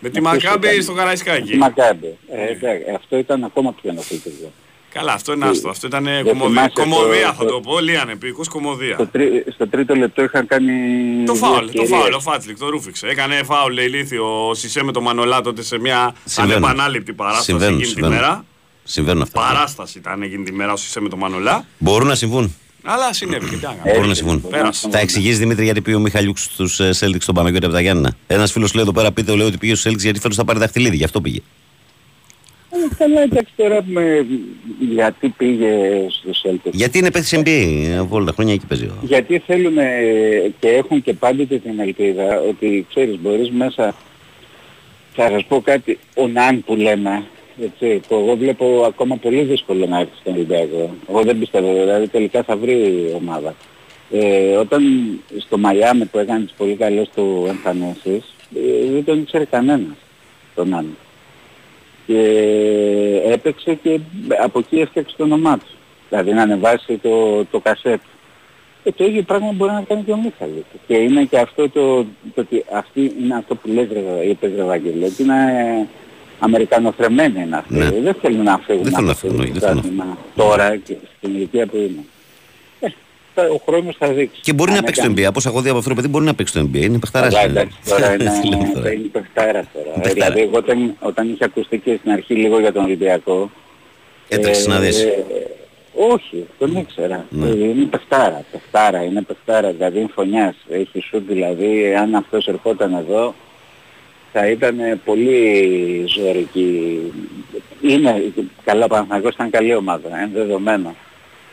Με τη με ποιος Μακάμπη ήταν; στο Τη Καραϊσκάκι. Μακάμπη. Ε, εντάξει, αυτό ήταν ακόμα πιο ενοχλητικό. Καλά, αυτό είναι άστο. Αυτό ήταν Δεν κομμωδία, θυμάσαι κομμωδία το- θα το πω, λίγαν επίκους, κομμωδία. Στο, τρί, στο τρίτο λεπτό είχαν κάνει Το δύο φάουλ, το ευκαιρίες. φάουλ, ο Βάτσλικ το ρούφιξε. Έκανε φάουλ ηλίθιο ο Σισε με το Μανολά τότε σε μια Συμβαίνουν. ανεπανάληπτη παράσταση Συμβαίνουν, εκείνη τη συμβαίνουν. μέρα. Συμβαίνουν αυτά. Παράσταση ήταν εκείνη τη μέρα ο Σισε με το Μανολά. Μπορούν να συμβούν. Αλλά συνέβη και τι να κάνουμε. Μπορούν να Έτσι, συμβούν. μπορούν να Πέρασε. συμβούν. Θα εξηγήσεις Δημήτρη γιατί πήγε ο Μιχαλιούκ στους Celtics στον Παμεκιώτη από τα Γιάννενα. Ένας φίλος λέει εδώ πέρα, πείτε, λέει ότι πήγε στους Celtics γιατί φέτος θα πάρει δαχτυλίδι, γι' αυτό πήγε. Ε, καλά, εντάξει τώρα με, γιατί πήγε στους Celtics; Γιατί είναι παίχτης NBA, από όλα τα χρόνια εκεί παίζει. ο- Γιατί θέλουν ε, και έχουν και πάντοτε την ελπίδα ότι ξέρεις μπορείς μέσα θα σας πω κάτι ο Ναν που λέμε έτσι, που εγώ βλέπω ακόμα πολύ δύσκολο να έρθει στον Ολυμπιακό. Εγώ δεν πιστεύω δηλαδή τελικά θα βρει ομάδα. Ε, όταν στο Μαϊάμι που έκανες τις πολύ καλές του εμφανίσεις ε, δεν τον ήξερε κανένας τον Ναν. Και έπαιξε και από εκεί έφτιαξε το όνομά του. Δηλαδή να ανεβάσει το, το κασέτ. Ε, το ίδιο πράγμα μπορεί να κάνει και ο Μίχαλης. Και είναι και αυτό το, το ότι αυτή είναι αυτό που λες ρε, είπες ρε Βαγγέλη, ότι είναι Αμερικανοθρεμένοι είναι αυτοί. Ναι. Δεν θέλουν να φύγουν Δεν θέλουν από να φύγουν, το όχι, δεν θέλουν να πρωτάθλημα τώρα και στην ηλικία που είναι. Ε, θα- ο χρόνος θα δείξει. Και μπορεί Αν να παίξει το έκανε. NBA. Από όσα έχω δει από αυτό το παιδί μπορεί να παίξει το NBA. Είναι παιχταράς. Καλά, εντάξει, τώρα είναι, είναι παιχτάρα τώρα. Παιχτάρα. Δηλαδή εγώ όταν, όταν είχε ακουστεί και στην αρχή λίγο για τον Ολυμπιακό, Έτρεξε να δεις. ε, όχι, τον ήξερα. Ναι. Ε, Είναι παιχτάρα, παιχτάρα, είναι παιχτάρα, δηλαδή είναι φωνιάς. Έχει σουτ δηλαδή, αν αυτός ερχόταν εδώ, θα ήταν πολύ ζωρική. Είναι, καλά ο Παναθηναϊκός ήταν καλή ομάδα, είναι δεδομένο.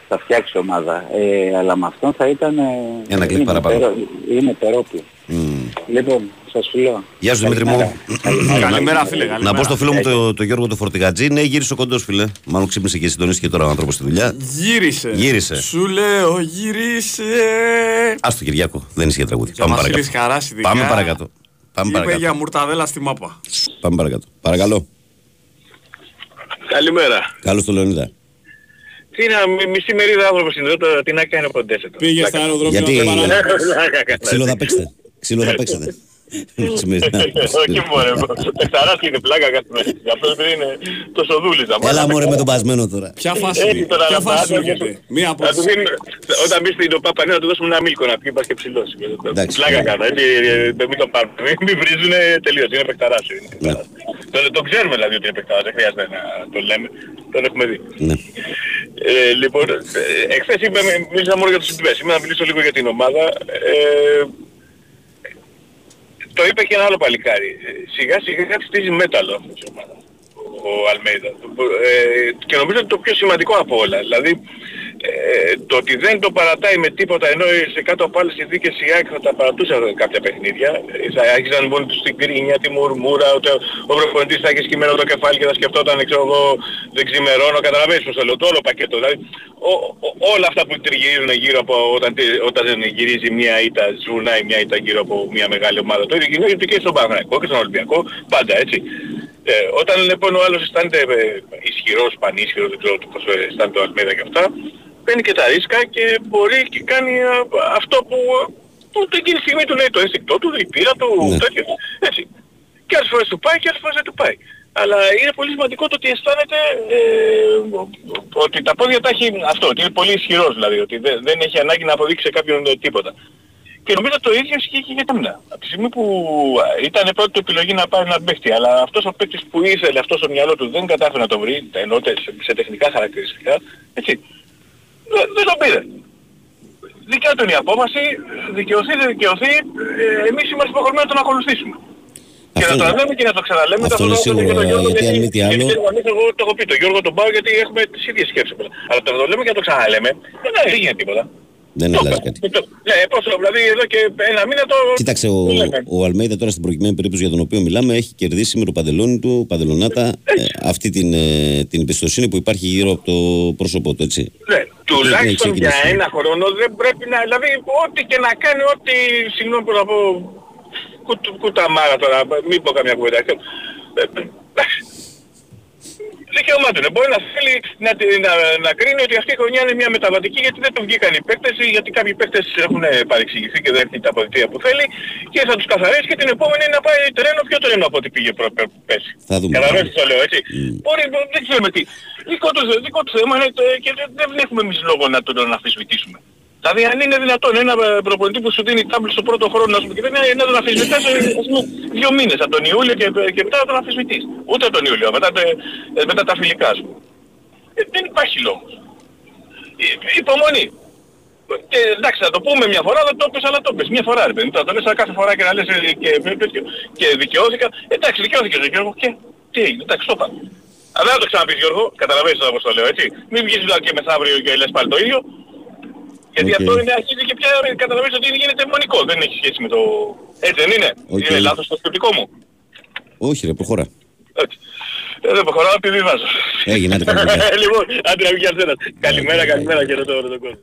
Θα φτιάξει ομάδα. Ε, αλλά με αυτόν θα ήταν... ε, Ένα κλικ είναι παραπάνω. τερό- Είναι τερόπλο. Μμμ. Λοιπόν, σας φιλώ. Γεια σου Δημήτρη μου. Καλημέρα. Καλημέρα φίλε, καλημέρα. Να πω στο φίλο μου το, το Γιώργο του Φορτηγατζή. Ναι, γύρισε ο κοντός φίλε. Μάλλον ξύπνησε και συντονίστηκε τώρα ο άνθρωπος στη δουλειά. Γύρισε. Γύρισε. Σου λέω γύρισε. Α το Κυριάκο, δεν ισχύει τραγούδι. Για Πάμε Βασίλης παρακάτω. Χαράς ειδικά. Πάμε παρακάτω. Πάμε Είπε παρακάτω. για μουρταδέλα στη μάπα. Πάμε παρακάτω. Παρακαλώ. Καλημέρα. Καλώς το Λεωνίδα. Τι είναι, μι- μισή μερίδα άνθρωπος είναι εδώ, τι να κάνει από τον τέσσερα. Πήγε στα αεροδρόμια Γιατί- να το παράδειγμα. Ξύλο θα παίξετε. Ξύλο θα παίξετε. Όχι μωρέ, πεθαράς και είναι πλάκα κάτι μέσα. Γι' αυτό επειδή είναι τόσο δούλης. να Έλα μάθει. μωρέ με τον πασμένο τώρα. Ποια φάση, Έτσι τώρα ποια να φάση σου πάρω, έρχεται. Μία από να του δίνουμε- Όταν μπει στην ΟΠΑ Πανέα να του δώσουμε ένα μίλκο να πει πας και ψηλός. Εντάξει. Πλάκα κάνω, έτσι, ε, μην το πάρουμε. Μην- Μην βρίζουνε τελείως, είναι παιχταράς. είναι Ναι. παιχταράς. Το, το ξέρουμε δηλαδή ότι είναι παιχταράς, δεν χρειάζεται να το λέμε. Τον έχουμε δει. Ναι. Ε, λοιπόν, ε, εχθές είπε, μίλησα μόνο για τους συντυπές. Σήμερα να μιλήσω λίγο για την ομάδα. Ε, το είπε και ένα άλλο παλικάρι. Ε, Σιγά σιγά κάτι στήσει μέταλλο αυτός η ομάδα. Ο Αλμέιδα. Ε, και νομίζω ότι το πιο σημαντικό από όλα. Δηλαδή, ε, ε, το ότι δεν το παρατάει με τίποτα ενώ σε κάτω από άλλες συνθήκες η ΑΕΚ θα τα παρατούσε κάποια παιχνίδια. Ε, Θα άρχιζαν μόνοι τους την κρίνια, τη μουρμούρα, ότι ο ο προπονητής θα έχει σκυμμένο το κεφάλι και θα σκεφτόταν, ξέρω εγώ, δεν ξημερώνω, καταλαβαίνεις πώς το λέω, το όλο πακέτο. Δηλαδή, ο- ο- όλα αυτά που τριγυρίζουν γύρω από όταν, τε- όταν δεν γυρίζει μια ήττα, σβουνάει μια ήττα γύρω από μια μεγάλη ομάδα. Το ίδιο γίνεται και στον Παναγιακό και στον Ολυμπιακό, πάντα έτσι. Ε, όταν λοιπόν ο άλλος αισθάνεται ε, ισχυρός, πανίσχυρος, δεν ξέρω πώς ε, αισθάνεται ο Αλμέδα και αυτά, παίρνει και τα ρίσκα και μπορεί και κάνει α, αυτό που, που εκείνη τη στιγμή του λέει το αίσθηκτό του, η πείρα του, Ναι. τέτοιο. Έτσι. Και άλλες φορές του πάει και άλλες φορές δεν του πάει. Αλλά είναι πολύ σημαντικό το ότι αισθάνεται ε, ότι τα πόδια τα έχει αυτό, ότι είναι πολύ ισχυρός δηλαδή, ότι δεν, δεν έχει ανάγκη να αποδείξει σε κάποιον ε, τίποτα. Και νομίζω το ίδιο ισχύει και για τα μνά. Από τη στιγμή που α, ήταν πρώτη του επιλογή να πάρει έναν παίχτη, αλλά αυτός ο παίκτης που ήθελε αυτός στο μυαλό του δεν κατάφερε να το βρει, ενώ τε- σε, σε τεχνικά χαρακτηριστικά, έτσι, δεν, δεν το πήρε. Δικιά του είναι η απόφαση, δικαιωθεί, δεν δικαιωθεί, ε, εμείς είμαστε υποχρεωμένοι να τον ακολουθήσουμε. Και Αυτό να το είναι- λέμε και να το ξαναλέμε. αυτό το είναι λέω σίγουρο, και τον Γιώργο, γιατί αν μη τι άλλο- γιατί εγώ, εγώ το έχω πει, τον Γιώργο τον πάω γιατί έχουμε τις ίδιες σκέψεις. Αλλά το να το λέμε και να το ξαναλέμε, δεν δεν γίνεται τίποτα. Δεν Το αλλάζει είπα. κάτι. Το- Ναι, πόσο, δηλαδή εδώ και ένα μήνα το... Κοίταξε, ο, το λέμε. ο Αλμέιδα τώρα στην προκειμένη περίπτωση για τον οποίο μιλάμε έχει κερδίσει με το παντελόνι του, παντελονάτα, ε, αυτή την, ε, την εμπιστοσύνη που υπάρχει γύρω από το πρόσωπό του, έτσι. Ναι, τουλάχιστον έχει για ξεκινήσει. ένα χρόνο δεν πρέπει να... Δηλαδή, ό,τι και να κάνει, ό,τι... Συγγνώμη που να πω... κουτ- Κουταμάρα τώρα, μην πω καμιά κουβέντα. Ε, ε, εντάξει. Δικαίωμά του είναι. Μπορεί να θέλει να, τη- να, να κρίνει ότι αυτή η χρονιά είναι μια μεταβατική γιατί δεν του βγήκαν οι παίκτες, γιατί κάποιοι παίκτες έχουν παρεξηγηθεί και δεν έρθει τα αποδητήρια που θέλει και θα τους καθαρίσει και την επόμενη να πάει τρένο πιο τρένο από ό,τι πήγε προ, προ- πέρσι. Θα δούμε. Καταλαβαίνεις τι το λέω έτσι. Μπορεί, δεν ξέρουμε τι. Δικό του, δικό τους θέμα είναι το, και δεν, δεν έχουμε εμείς λόγο να τον τον αμφισβητήσουμε. Δηλαδή αν είναι δυνατόν ένα ε, προπονητή που σου δίνει τάμπλ στο πρώτο χρόνο να σου πει και δεν είναι να τον αμφισβητάς ε, ας πούμε, δύο μήνες από τον Ιούλιο και, και μετά να τον αμφισβητείς. Ούτε τον Ιούλιο, μετά, το- ε, μετά τα φιλικά σου. Ε, δεν υπάρχει λόγος. Ε, υπομονή. Και εντάξει, θα το πούμε μια φορά, δεν το πες, αλλά το πες. Μια φορά, ρε παιδί. μου. Τώρα το λες κάθε φορά και να λες ε, και, και, και δικαιώθηκα. Εντάξει, δικαιώθηκες, ρε Γιώργο. Και τι έγινε, εντάξει, το είπα. Αλλά δεν θα το ξαναπείς Γιώργο, καταλαβαίνεις τώρα πώς το λέω, έτσι. Μην βγεις δηλαδή και μεθαύριο και λες πάλι το ίδιο. Γιατί Οκ. αυτό είναι, αρχίζει και πια ρε, καταλαβαίνεις ότι γίνεται εμμονικό. Δεν έχει σχέση με το... Έτσι δεν είναι; Οκ. Είναι λάθος το σκεπτικό μου. Όχι, ρε, προχώρα. Έτσι. Ε, δεν προχωράω, επιβιβάζω. Έγινε, άντε, καλή δουλειά. λοιπόν, άντε να βγει αρσένας. Καλημέρα, καλημέρα και ρωτώ όλο τον κόσμο.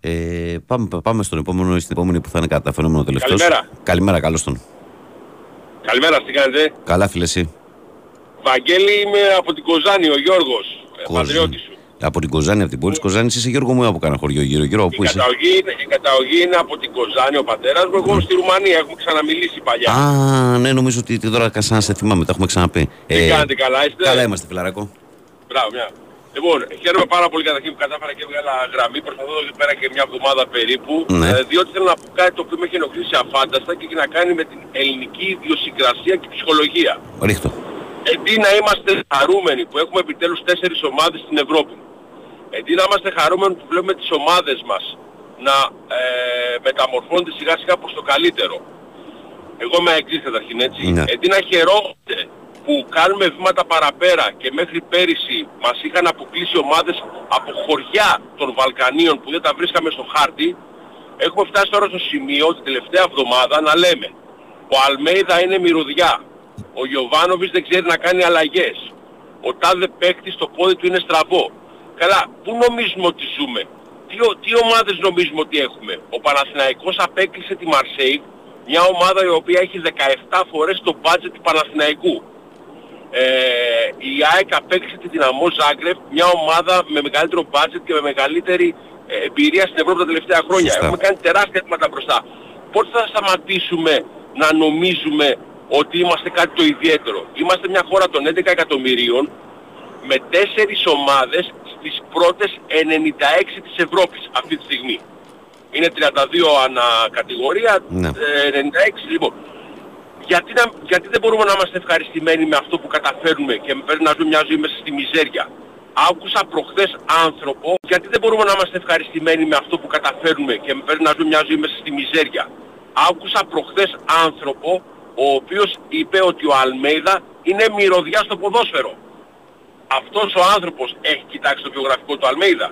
Ε, πάμε, πάμε στον επόμενο ή στην επόμενη που θα είναι κατά τα φαινόμενο τελευταίος. Καλημέρα. Καλημέρα, καλώς τον. Καλημέρα, τι κάνετε; Καλά, φίλε, εσύ. Βαγγέλη είμαι από την Κοζάνη, ο Γιώργος, ε, Κοζάνη. πατριώτης σου. Από την Κοζάνη, από την πόλη της Κοζάνης, είσαι Γιώργο μου από κάνα χωριό γύρω. Γιώργο, πού Η είσαι. καταγωγή, είναι, η καταγωγή είναι από την Κοζάνη, ο πατέρας μου, εγώ στη Ρουμανία, έχουμε ξαναμιλήσει παλιά. Α, ναι, νομίζω ότι τώρα σαν να σε θυμάμαι, τα έχουμε ξαναπεί. Τι κάνετε, καλά είστε; Καλά είμαστε, φιλαράκο. Μπράβο, μια. Λοιπόν, χαίρομαι πάρα πολύ καταρχήν που κατάφερα και έβγαλα γραμμή. Προσπαθώ εδώ και πέρα και μια εβδομάδα περίπου. Ναι. Ε, διότι θέλω να πω κάτι το οποίο με έχει ενοχλήσει αφάνταστα και έχει να κάνει με την ελληνική ιδιοσυγκρασία και ψυχολογία. Ρίχτω. Αντί να είμαστε χαρούμενοι που έχουμε επιτέλους τέσσερις ομάδες στην Ευρώπη. Αντί να είμαστε χαρούμενοι που βλέπουμε τις ομάδες μας να ε, μεταμορφώνονται σιγά σιγά προς το καλύτερο. Εγώ είμαι εξής καταρχήν έτσι. Ναι. Αντί να χαιρόμαστε που κάνουμε βήματα παραπέρα και μέχρι πέρυσι μας είχαν αποκλείσει ομάδες από χωριά των Βαλκανίων που δεν τα βρίσκαμε στο χάρτη, έχουμε φτάσει τώρα στο σημείο την τελευταία εβδομάδα να λέμε ο Αλμέιδα είναι μυρωδιά, ο Γιωβάνοβιτς δεν ξέρει να κάνει αλλαγές, ο τάδε παίκτης το πόδι του είναι στραβό. Καλά, πού νομίζουμε ότι ζούμε, τι, ο- τι ομάδες νομίζουμε ότι έχουμε; Ο Παναθηναϊκός απέκλεισε τη Μαρσέη, μια ομάδα η οποία έχει 17 φορές το budget του Παναθηναϊκού. Ε, η ΑΕΚ απέκλεισε τη Δυναμό Ζάγκρεπ, μια ομάδα με μεγαλύτερο budget και με μεγαλύτερη ε, εμπειρία στην Ευρώπη τα τελευταία χρόνια. Σωστά. Έχουμε κάνει τεράστια βήματα μπροστά. Πότε θα σταματήσουμε να νομίζουμε ότι είμαστε κάτι το ιδιαίτερο. Είμαστε μια χώρα των 11 εκατομμυρίων με τέσσερις ομάδες στις πρώτες 96 της Ευρώπης αυτή τη στιγμή. Είναι 32 ανά κατηγορία, Ναι. ε, 96 λοιπόν. Γιατί, να, γιατί δεν μπορούμε να είμαστε ευχαριστημένοι με αυτό που καταφέρνουμε και με φέρνει να ζούμε μια ζωή μέσα στη μιζέρια; Άκουσα προχθές άνθρωπο, γιατί δεν μπορούμε να είμαστε ευχαριστημένοι με αυτό που καταφέρνουμε και με φέρνει να ζούμε μια ζωή μέσα στη μιζέρια; Άκουσα προχθές άνθρωπο, ο οποίος είπε ότι ο Αλμέιδα είναι μυρωδιά στο ποδόσφαιρο. Αυτός ο άνθρωπος έχει κοιτάξει το βιογραφικό του Αλμέιδα.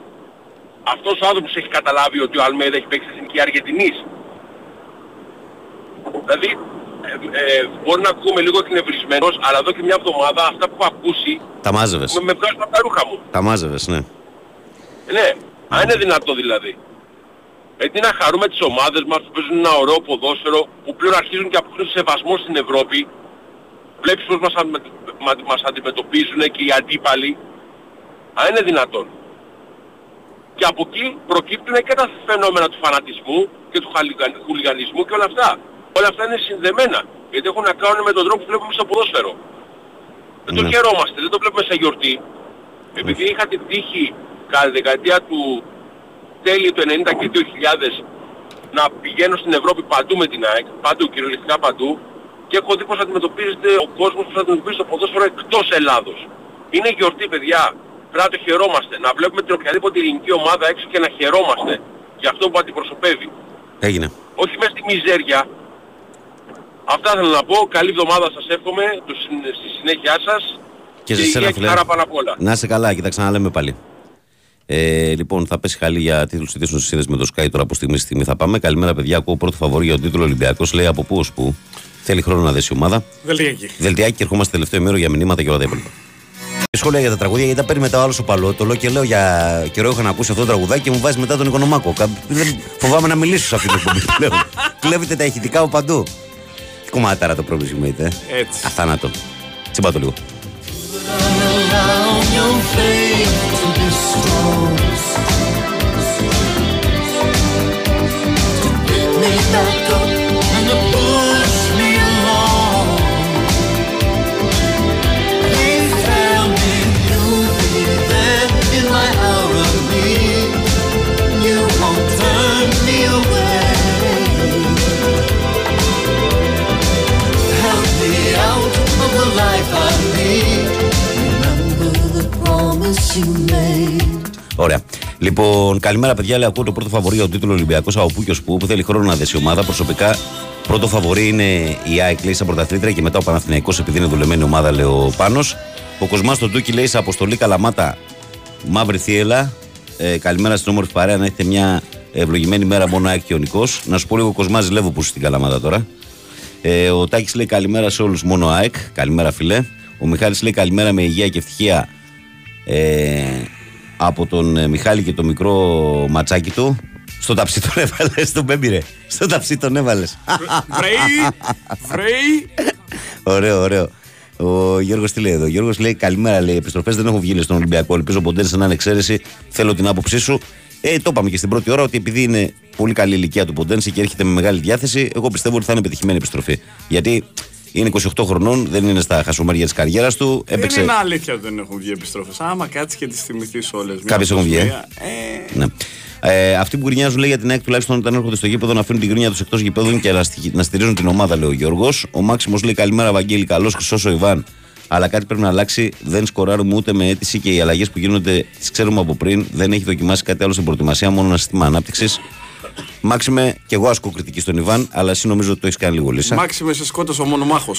αυτός ο άνθρωπος έχει καταλάβει ότι ο Αλμέιδα έχει παίξει στην εθνική Αργεντινής. Δηλαδή, ε, ε, μπορεί να ακούγομαι λίγο εκνευρισμένος, αλλά εδώ και μια εβδομάδα αυτά που έχω ακούσει Τα μάζευες. με, με βγάζουν από τα ρούχα μου. Τα μάζευες, ναι. Ε, Ναι, αν είναι δυνατό δηλαδή. Έτσι να χαρούμε τις ομάδες μας που παίζουν ένα ωραίο ποδόσφαιρο, που πλέον αρχίζουν και αποκτούν σεβασμό στην Ευρώπη. Βλέπεις πώς μας, αντιμε- μα- μας αντιμετωπίζουν και οι αντίπαλοι. Αν είναι δυνατόν. Και από εκεί προκύπτουν και τα φαινόμενα του φανατισμού και του χαλιγαν- χουλιγανισμού και όλα αυτά. Όλα αυτά είναι συνδεμένα. Γιατί έχουν να κάνουν με τον τρόπο που βλέπουμε στο ποδόσφαιρο. Δεν το Ναι. χαιρόμαστε, δεν το βλέπουμε σε γιορτή. Επειδή είχα την τύχη κατά τη δεκαετία του τέλη του 90 και 2000 να πηγαίνω στην Ευρώπη παντού με την ΑΕΚ, παντού, κυριολεκτικά παντού, και έχω δει πώς αντιμετωπίζεται ο κόσμος, πώς αντιμετωπίζει το ποδόσφαιρο εκτός Ελλάδος. Είναι γιορτή παιδιά, πρέπει να το χαιρόμαστε, να βλέπουμε την οποιαδήποτε ελληνική ομάδα έξω και να χαιρόμαστε για αυτό που αντιπροσωπεύει. Έγινε. Όχι μέσα στη μιζέρια. Αυτά θέλω να πω, καλή εβδομάδα σας εύχομαι, το συν- στη συνέχειά σας Και σε υγεία σένα, και φίλε. χαρά πάνω απ' όλα. Να είσαι καλά και τα ξαναλέμε πάλι. Ε, λοιπόν, θα πέσει χαλή για τίτλους ειδήσεων στη σύνδεσης με το Sky τώρα από στιγμή στη στιγμή θα πάμε. Καλημέρα, παιδιά. Ακούω πρώτο φαβόρι για τον τίτλο Ολυμπιακός. Λέει από πού ως πού. Θέλει χρόνο να δέσει η ομάδα. Δελτιακή. Δελτιάκι και ερχόμαστε τελευταίο μέρο για μηνύματα και όλα τα υπόλοιπα. Σχόλια για τα τραγούδια, γιατί τα παίρνει μετά ο άλλος ο παλό. Το λέω και λέω για καιρό είχα να ακούσει αυτό το τραγουδάκι και μου βάζει μετά τον Οικονομάκο. Κα- Δεν φοβάμαι να μιλήσω σε αυτή την εκπομπή πλέον. Κλέβετε τα ηχητικά από παντού. Τι κομμάταρα το πρώτο σημείο, ε; Έτσι. Αθάνατο. Τσιμπά το λίγο. Thank to me back. Ωραία. Λοιπόν, καλημέρα παιδιά. Λέει, ακούω το πρώτο φαβορή για τον τίτλος Ολυμπιακός από πού και ως πού που θέλει χρόνο να δέσει η ομάδα. Προσωπικά, πρώτο φαβορή είναι η ΑΕΚ λέει σαν πρωταθλήτρια και μετά ο Παναθηναϊκός επειδή είναι δουλεμένη ομάδα, λέει ο Πάνος. Ο Κοσμάς στον Τούκι λέει σε αποστολή Καλαμάτα Μαύρη Θίελα. Ε, καλημέρα στην όμορφη παρέα να έχετε μια ευλογημένη μέρα μόνο ΑΕΚ και ο Νικός. Να σου πω λίγο Κοσμάς Ζηλεύω που είσαι στην Καλαμάτα τώρα. Ε, ο Τάκης λέει καλημέρα σε όλους μόνο ΑΕΚ. Καλημέρα φιλέ. Ο Μιχάλης λέει καλημέρα με υγεία και ευτυχία ε, από τον ε, Μιχάλη και το μικρό ματσάκι του. Στο ταψί τον έβαλες, στον Μπέμπι Στο ταψί τον έβαλες. Βρέι, βρέι. ωραίο, ωραίο. Ο Γιώργος τι λέει εδώ; Ο Γιώργος λέει καλημέρα, λέει. Επιστροφές δεν έχουν βγει λέει, στον Ολυμπιακό. Ελπίζω ποτέ να είναι εξαίρεση. Θέλω την άποψή σου. Ε, το είπαμε και στην πρώτη ώρα ότι επειδή είναι πολύ καλή ηλικία του Ποντένση και έρχεται με μεγάλη διάθεση, εγώ πιστεύω ότι θα είναι πετυχημένη επιστροφή. Γιατί είναι 28 χρονών, δεν είναι στα χασομέρια της καριέρας του. Δεν Έπαιξε. είναι αλήθεια ότι δεν έχουν βγει επιστροφές. Άμα κάτσει και τις θυμηθείς όλες. Κάποιες έχουν βγει, ε. Ε, Ναι. Ε, αυτοί που γκρινιάζουν λέει για την ΑΕΚ τουλάχιστον όταν έρχονται στο γήπεδο να αφήνουν την γκρίνια τους εκτός γηπέδων και να, στοιχ- να στηρίζουν την ομάδα, λέει ο Γιώργος. Ο Μάξιμος λέει καλημέρα, Βαγγέλη, καλό χρυσός ο Ιβάν. Αλλά κάτι πρέπει να αλλάξει. Δεν σκοράρουμε ούτε με αίτηση και οι αλλαγές που γίνονται τις ξέρουμε από πριν. Δεν έχει δοκιμάσει κάτι άλλο στην προετοιμασία, μόνο ένα σύστημα ανάπτυξης. Μάξιμε, και εγώ ασκώ κριτική στον Ιβάν, αλλά εσύ νομίζω ότι το έχεις κάνει λίγο λύσα. Μάξιμε σε σκότωσε ο μονομάχο.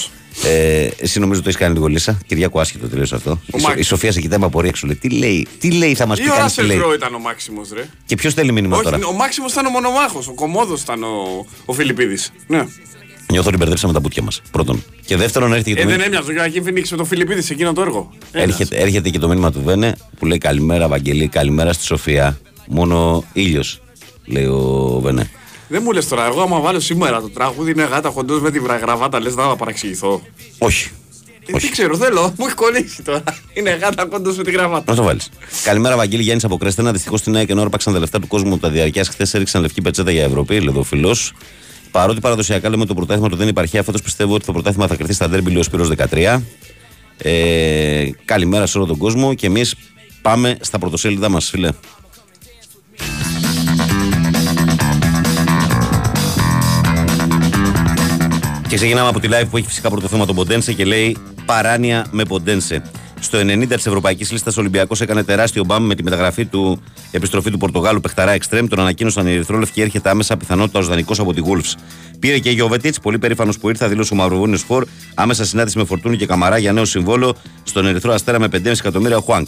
Ε, εσύ νομίζω ότι το έχεις κάνει λίγο λύσα. Κυριακό άσχετο τελείω αυτό. Η, Σο- Μάξ. η Σοφία σε κοιτάει με απορία έξω. Λέει, τι λέει, τι λέει, θα μας πει Ή ο κανείς τι λέει; Ράσελ ήταν ο Μάξιμος, ρε. Και ποιος θέλει μήνυμα Όχι, τώρα; ο Μάξιμος ήταν ο μονομάχος. Ο Κομόδο ήταν ο, ο Φιλιππίδης. Ναι. Νιώθω ότι μπερδέψαμε τα πουτια μας. Πρώτον. Και δεύτερον, έρχεται και Ε, το, δεν μήνυμα, έμοιαζε ο Γιώργο Φινίξ με τον Φιλιππίδη σε εκείνο το έργο. Ένας. έρχεται, έρχεται και το μήνυμα του Βένε που λέει Καλημέρα, Βαγγελή, καλημέρα στη Σοφία. Μόνο ήλιος, λέει ο Βένε. Δεν μου λες τώρα, εγώ άμα βάλω σήμερα το τραγούδι είναι γάτα χοντός με τη βρα- γραβάτα, λες να παραξηγηθώ. Όχι. Ε, τι ξέρω, θέλω, μου έχει κολλήσει τώρα. Είναι γάτα κοντό με τη γραβάτα. Να το βάλεις. Καλημέρα, Βαγγέλη Γιάννης από Κρέστενα. Δυστυχώς στην ΑΕΚ ενώ άρπαξαν τα λεφτά του κόσμου τα διαρκεία χθες έριξαν λευκή πετσέτα για Ευρώπη, λέει ο φιλό. Παρότι παραδοσιακά λέμε το πρωτάθλημα του δεν υπάρχει, φέτο πιστεύω ότι το πρωτάθλημα θα κρυθεί στα ντέρμπι, λέει ο Σπύρος 13. Ε, καλημέρα σε όλο τον κόσμο και εμείς πάμε στα πρωτοσέλιδα μας, φίλε. Ξεκινάμε από τη live που έχει φυσικά πρώτο θέμα τον Ποντένσε και λέει Παράνοια με Ποντένσε. Στο 90 της Ευρωπαϊκής Λίστας Ολυμπιακός έκανε τεράστιο μπαμ με τη μεταγραφή του επιστροφή του Πορτογάλου Πεχταρά Εξτρέμ. Τον ανακοίνωσαν οι Ερυθρόλευκοι και έρχεται άμεσα πιθανότητα ως δανεικός από τη Wolves. Πήρε και Γιώβετιτς, πολύ περήφανος που ήρθε, δήλωσε ο Μαυροβούνιος Φορ. Άμεσα συνάντηση με Φορτούνη και Καμαρά για νέο συμβόλο στον Ερυθρό Αστέρα με 5,5 εκατομμύρια ο Χουάνκ.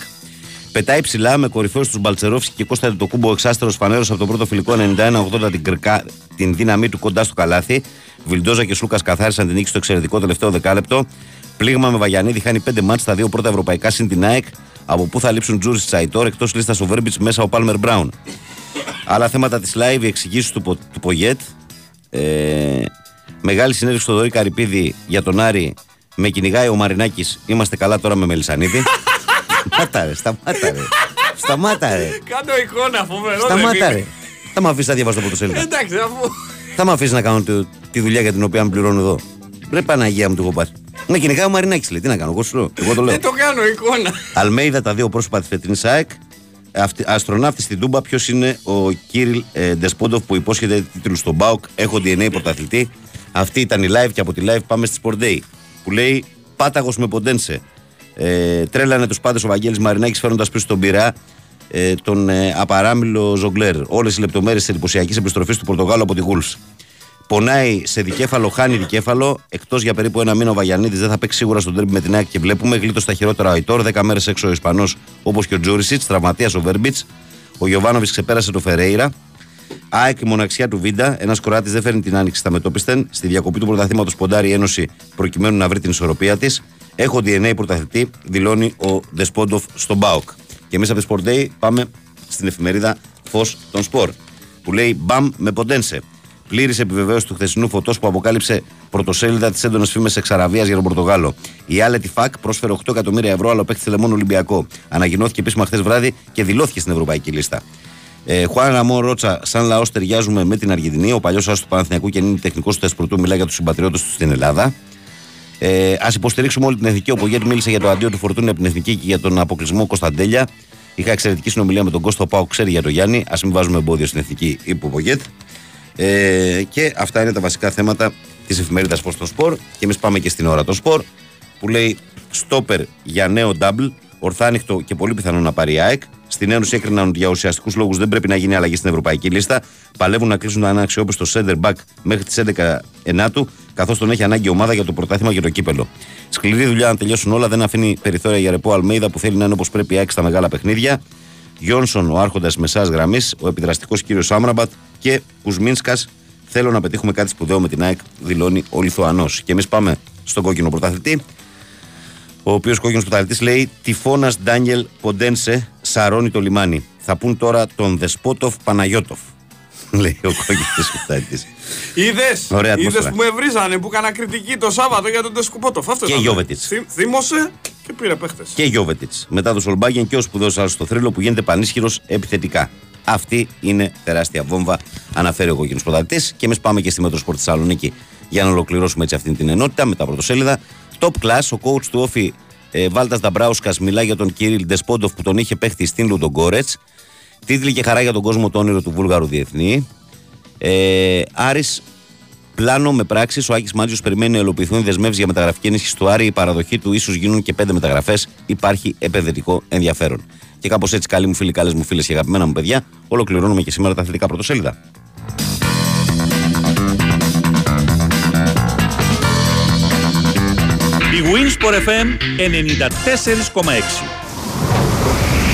Πετάει ψηλά με κορυφαίους τους Μπαλτσερόφσκι και Κώστα το κούμπο εξάστερος φανέρος από το πρώτο φιλικό 91-80 την, κρικά- την δύναμή του κοντά στο καλάθι. Βιλντόζα και Σούκα καθάρισαν την νίκη στο εξαιρετικό τελευταίο δεκάλεπτο. Πλήγμα με Βαγιανίδη χάνει 5 μάτς στα δύο πρώτα ευρωπαϊκά συν την ΑΕΚ. Από πού θα λείψουν Τζούρι Τσαϊτόρ εκτός λίστας ο Βέρμπιτς μέσα ο Πάλμερ Μπράουν. Άλλα θέματα της live, οι εξηγήσεις του, Πο- του Πογέτ. Ε, μεγάλη συνέντευξη στο Δωρή Καρυπίδη για τον Άρη. Με κυνηγάει ο Μαρινάκης. Είμαστε καλά τώρα με Μελισανίδη. σταμάτα ρε, σταμάτα ρε. Σταμάτα ρε. Κάτω εικόνα, φοβερό. Σταμάτα δεν ρε. είναι. Θα με αφήσεις να διαβάσω το πρωτοσέλιδο. Εντάξει, αφού. Θα με αφήσεις να κάνω τη, τη δουλειά για την οποία με πληρώνω εδώ. Ρε Παναγία μου το έχω πάρει. Με κυνηγάει ο Μαρινάκης λέει. Τι να κάνω, εγώ σου λέω. Εγώ το λέω. Δεν το κάνω εικόνα. Αλμέιδα τα δύο πρόσωπα της φετινής ΑΕΚ. Αυτή- Αστροναύτης στην Τούμπα, ποιος είναι ο Κύριλ ε, Ντεσπόντοφ που υπόσχεται τίτλους στον Μπάουκ. Έχω DNA πρωταθλητή. Αυτή ήταν η live και από τη live πάμε στη Sport Day. Που λέει Πάταγος με ποντένσε. Ε, τρέλανε τους πάντες ο Βαγγέλης Μαρινάκης φέρνοντα πίσω τον Πειραιά ε, τον ε, απαράμιλο Ζογκλέρ. Όλες οι λεπτομέρειες της εντυπωσιακής επιστροφής του Πορτογάλου από τη Γούλφ. Πονάει σε δικέφαλο, χάνει δικέφαλο. Εκτός για περίπου ένα μήνα ο Βαγιανίδη δεν θα παίξει σίγουρα στον τέρμι με την ΑΕΚ και βλέπουμε. Γλίτω στα χειρότερα ο Αϊτόρ. 10 μέρες έξω ο Ισπανός όπως και ο Τζούρισιτς. Τραυματίας ο Βέρμπιτς. Ο Γιωβάνοβιτς ξεπέρασε το Φερέιρα. ΑΕΚ η μοναξιά του Βίντα. Ένας Κροάτης δεν φέρνει την άνοιξη στα μετόπιστεν. Στη διακοπή του πρωταθλήματος ποντάρει η Ένωση προκειμένου να βρει την ισορροπία της. Έχω DNA πρωταθλητή, δηλώνει ο Δεσπόντοφ στον Μπάουκ. Και εμείς από τη Sport Day πάμε στην εφημερίδα Φως των Σπορ. Που λέει Μπαμ με ποντένσε. Πλήρης επιβεβαίωσης του χθεσινού φωτός που αποκάλυψε πρωτοσέλιδα της έντονε φήμες εξαραβία για τον Πορτογάλο. Η Άλετη Φακ πρόσφερε 8 εκατομμύρια ευρώ, αλλά παίχτη Λεμόν Ολυμπιακό. Ανακοινώθηκε επίσημα χθες βράδυ και δηλώθηκε στην Ευρωπαϊκή λίστα. Ε, Χουάν Ραμόν Ρότσα, σαν λαός ταιριάζουμε με την Αργεντινή. Ο παλιός άσο του Παναθηνιακού και είναι τεχνικός του Τεσπρωτού, μιλά για τους συμπατριώτες τους στην Ελλάδα. Ε, Α υποστηρίξουμε όλη την εθνική. Ο Πογέτη μίλησε για το αντίο του Φορτούνη από την εθνική και για τον αποκλεισμό Κωνσταντέλια. Είχα εξαιρετική συνομιλία με τον Κώστα Πάο, ξέρει για τον Γιάννη. Α μην βάζουμε εμπόδιο στην εθνική, είπε ο Πογέτ. Ε, και αυτά είναι τα βασικά θέματα της εφημερίδας Πώ το Σπορ. Και εμείς πάμε και στην ώρα το Σπορ που λέει στόπερ για νέο double. Ορθάνυχτο και πολύ πιθανό να πάρει η ΑΕΚ. Στην Ένωση έκριναν ότι για ουσιαστικούς λόγους δεν πρέπει να γίνει αλλαγή στην Ευρωπαϊκή λίστα. Παλεύουν να κλείσουν ένα αξιόπιστο center back μέχρι τις 11 Ενάτου, καθώς τον έχει ανάγκη η ομάδα για το πρωτάθλημα και το κύπελο. Σκληρή δουλειά να τελειώσουν όλα, δεν αφήνει περιθώρια για ρεπό Αλμέιδα που θέλει να είναι όπως πρέπει η ΑΕΚ στα μεγάλα παιχνίδια. Γιόνσον, ο άρχοντας μεσάς γραμμής, ο επιδραστικός κύριος Άμραμπατ και Κουσμίνσκας. Θέλω να πετύχουμε κάτι σπουδαίο με την ΑΕΚ, δηλώνει ο Λιθουανός. Και εμείς πάμε στον κόκκινο πρωταθλητή, ο οποίος κόκκινος πρωταθλητής λέει Τυφώνας Ντάνιελ Ποντένσε σαρώνει το λιμάνι. Θα πούν τώρα τον Δεσπότοφ Παναγιώτοφ. λέει ο κόκκινος πρωταθλητής. Είδες Ωραία ατμόσφαιρα. που με βρίζανε που έκανα κριτική το Σάββατο για τον Τεσκουπότοφ. Αυτό Και ήταν. Γιώβετιτς. Θύ- Θύμωσε και πήρε παίχτες. και Γιώβετιτς. Μετά το Σολμπάγεν και ο σπουδαίος άλλος στο θρύλο που γίνεται πανίσχυρος επιθετικά. Αυτή είναι τεράστια βόμβα, αναφέρει ο κόκκινος πρωταθλητής. Και εμείς πάμε και στη Μέτροσπορ Θεσσαλονίκη για να ολοκληρώσουμε έτσι αυτή την ενότητα με τα πρωτοσέλιδα. Top class, ο coach του Όφη ε, Βάλτας Νταμπράουσκα μιλάει για τον Κύριλ Ντεσπόντοφ που τον είχε παίχτη στην Λουντογκόρετς. Τίτλοι και χαρά για τον κόσμο το όνειρο του Βούλγαρου Διεθνή. Ε, Άρης Πλάνο με πράξεις, ο Άκης Μάτζιο περιμένει να ελοπιθούν δεσμεύσεις για μεταγραφική ενίσχυση του Άρη. Η παραδοχή του ίσως γίνουν και πέντε μεταγραφές. Υπάρχει επενδυτικό ενδιαφέρον. Και κάπως έτσι, καλοί μου φίλοι, καλές μου φίλες και αγαπημένα μου παιδιά, ολοκληρώνουμε και σήμερα τα αθλητικά πρωτοσέλιδα. Winsport FM 94,6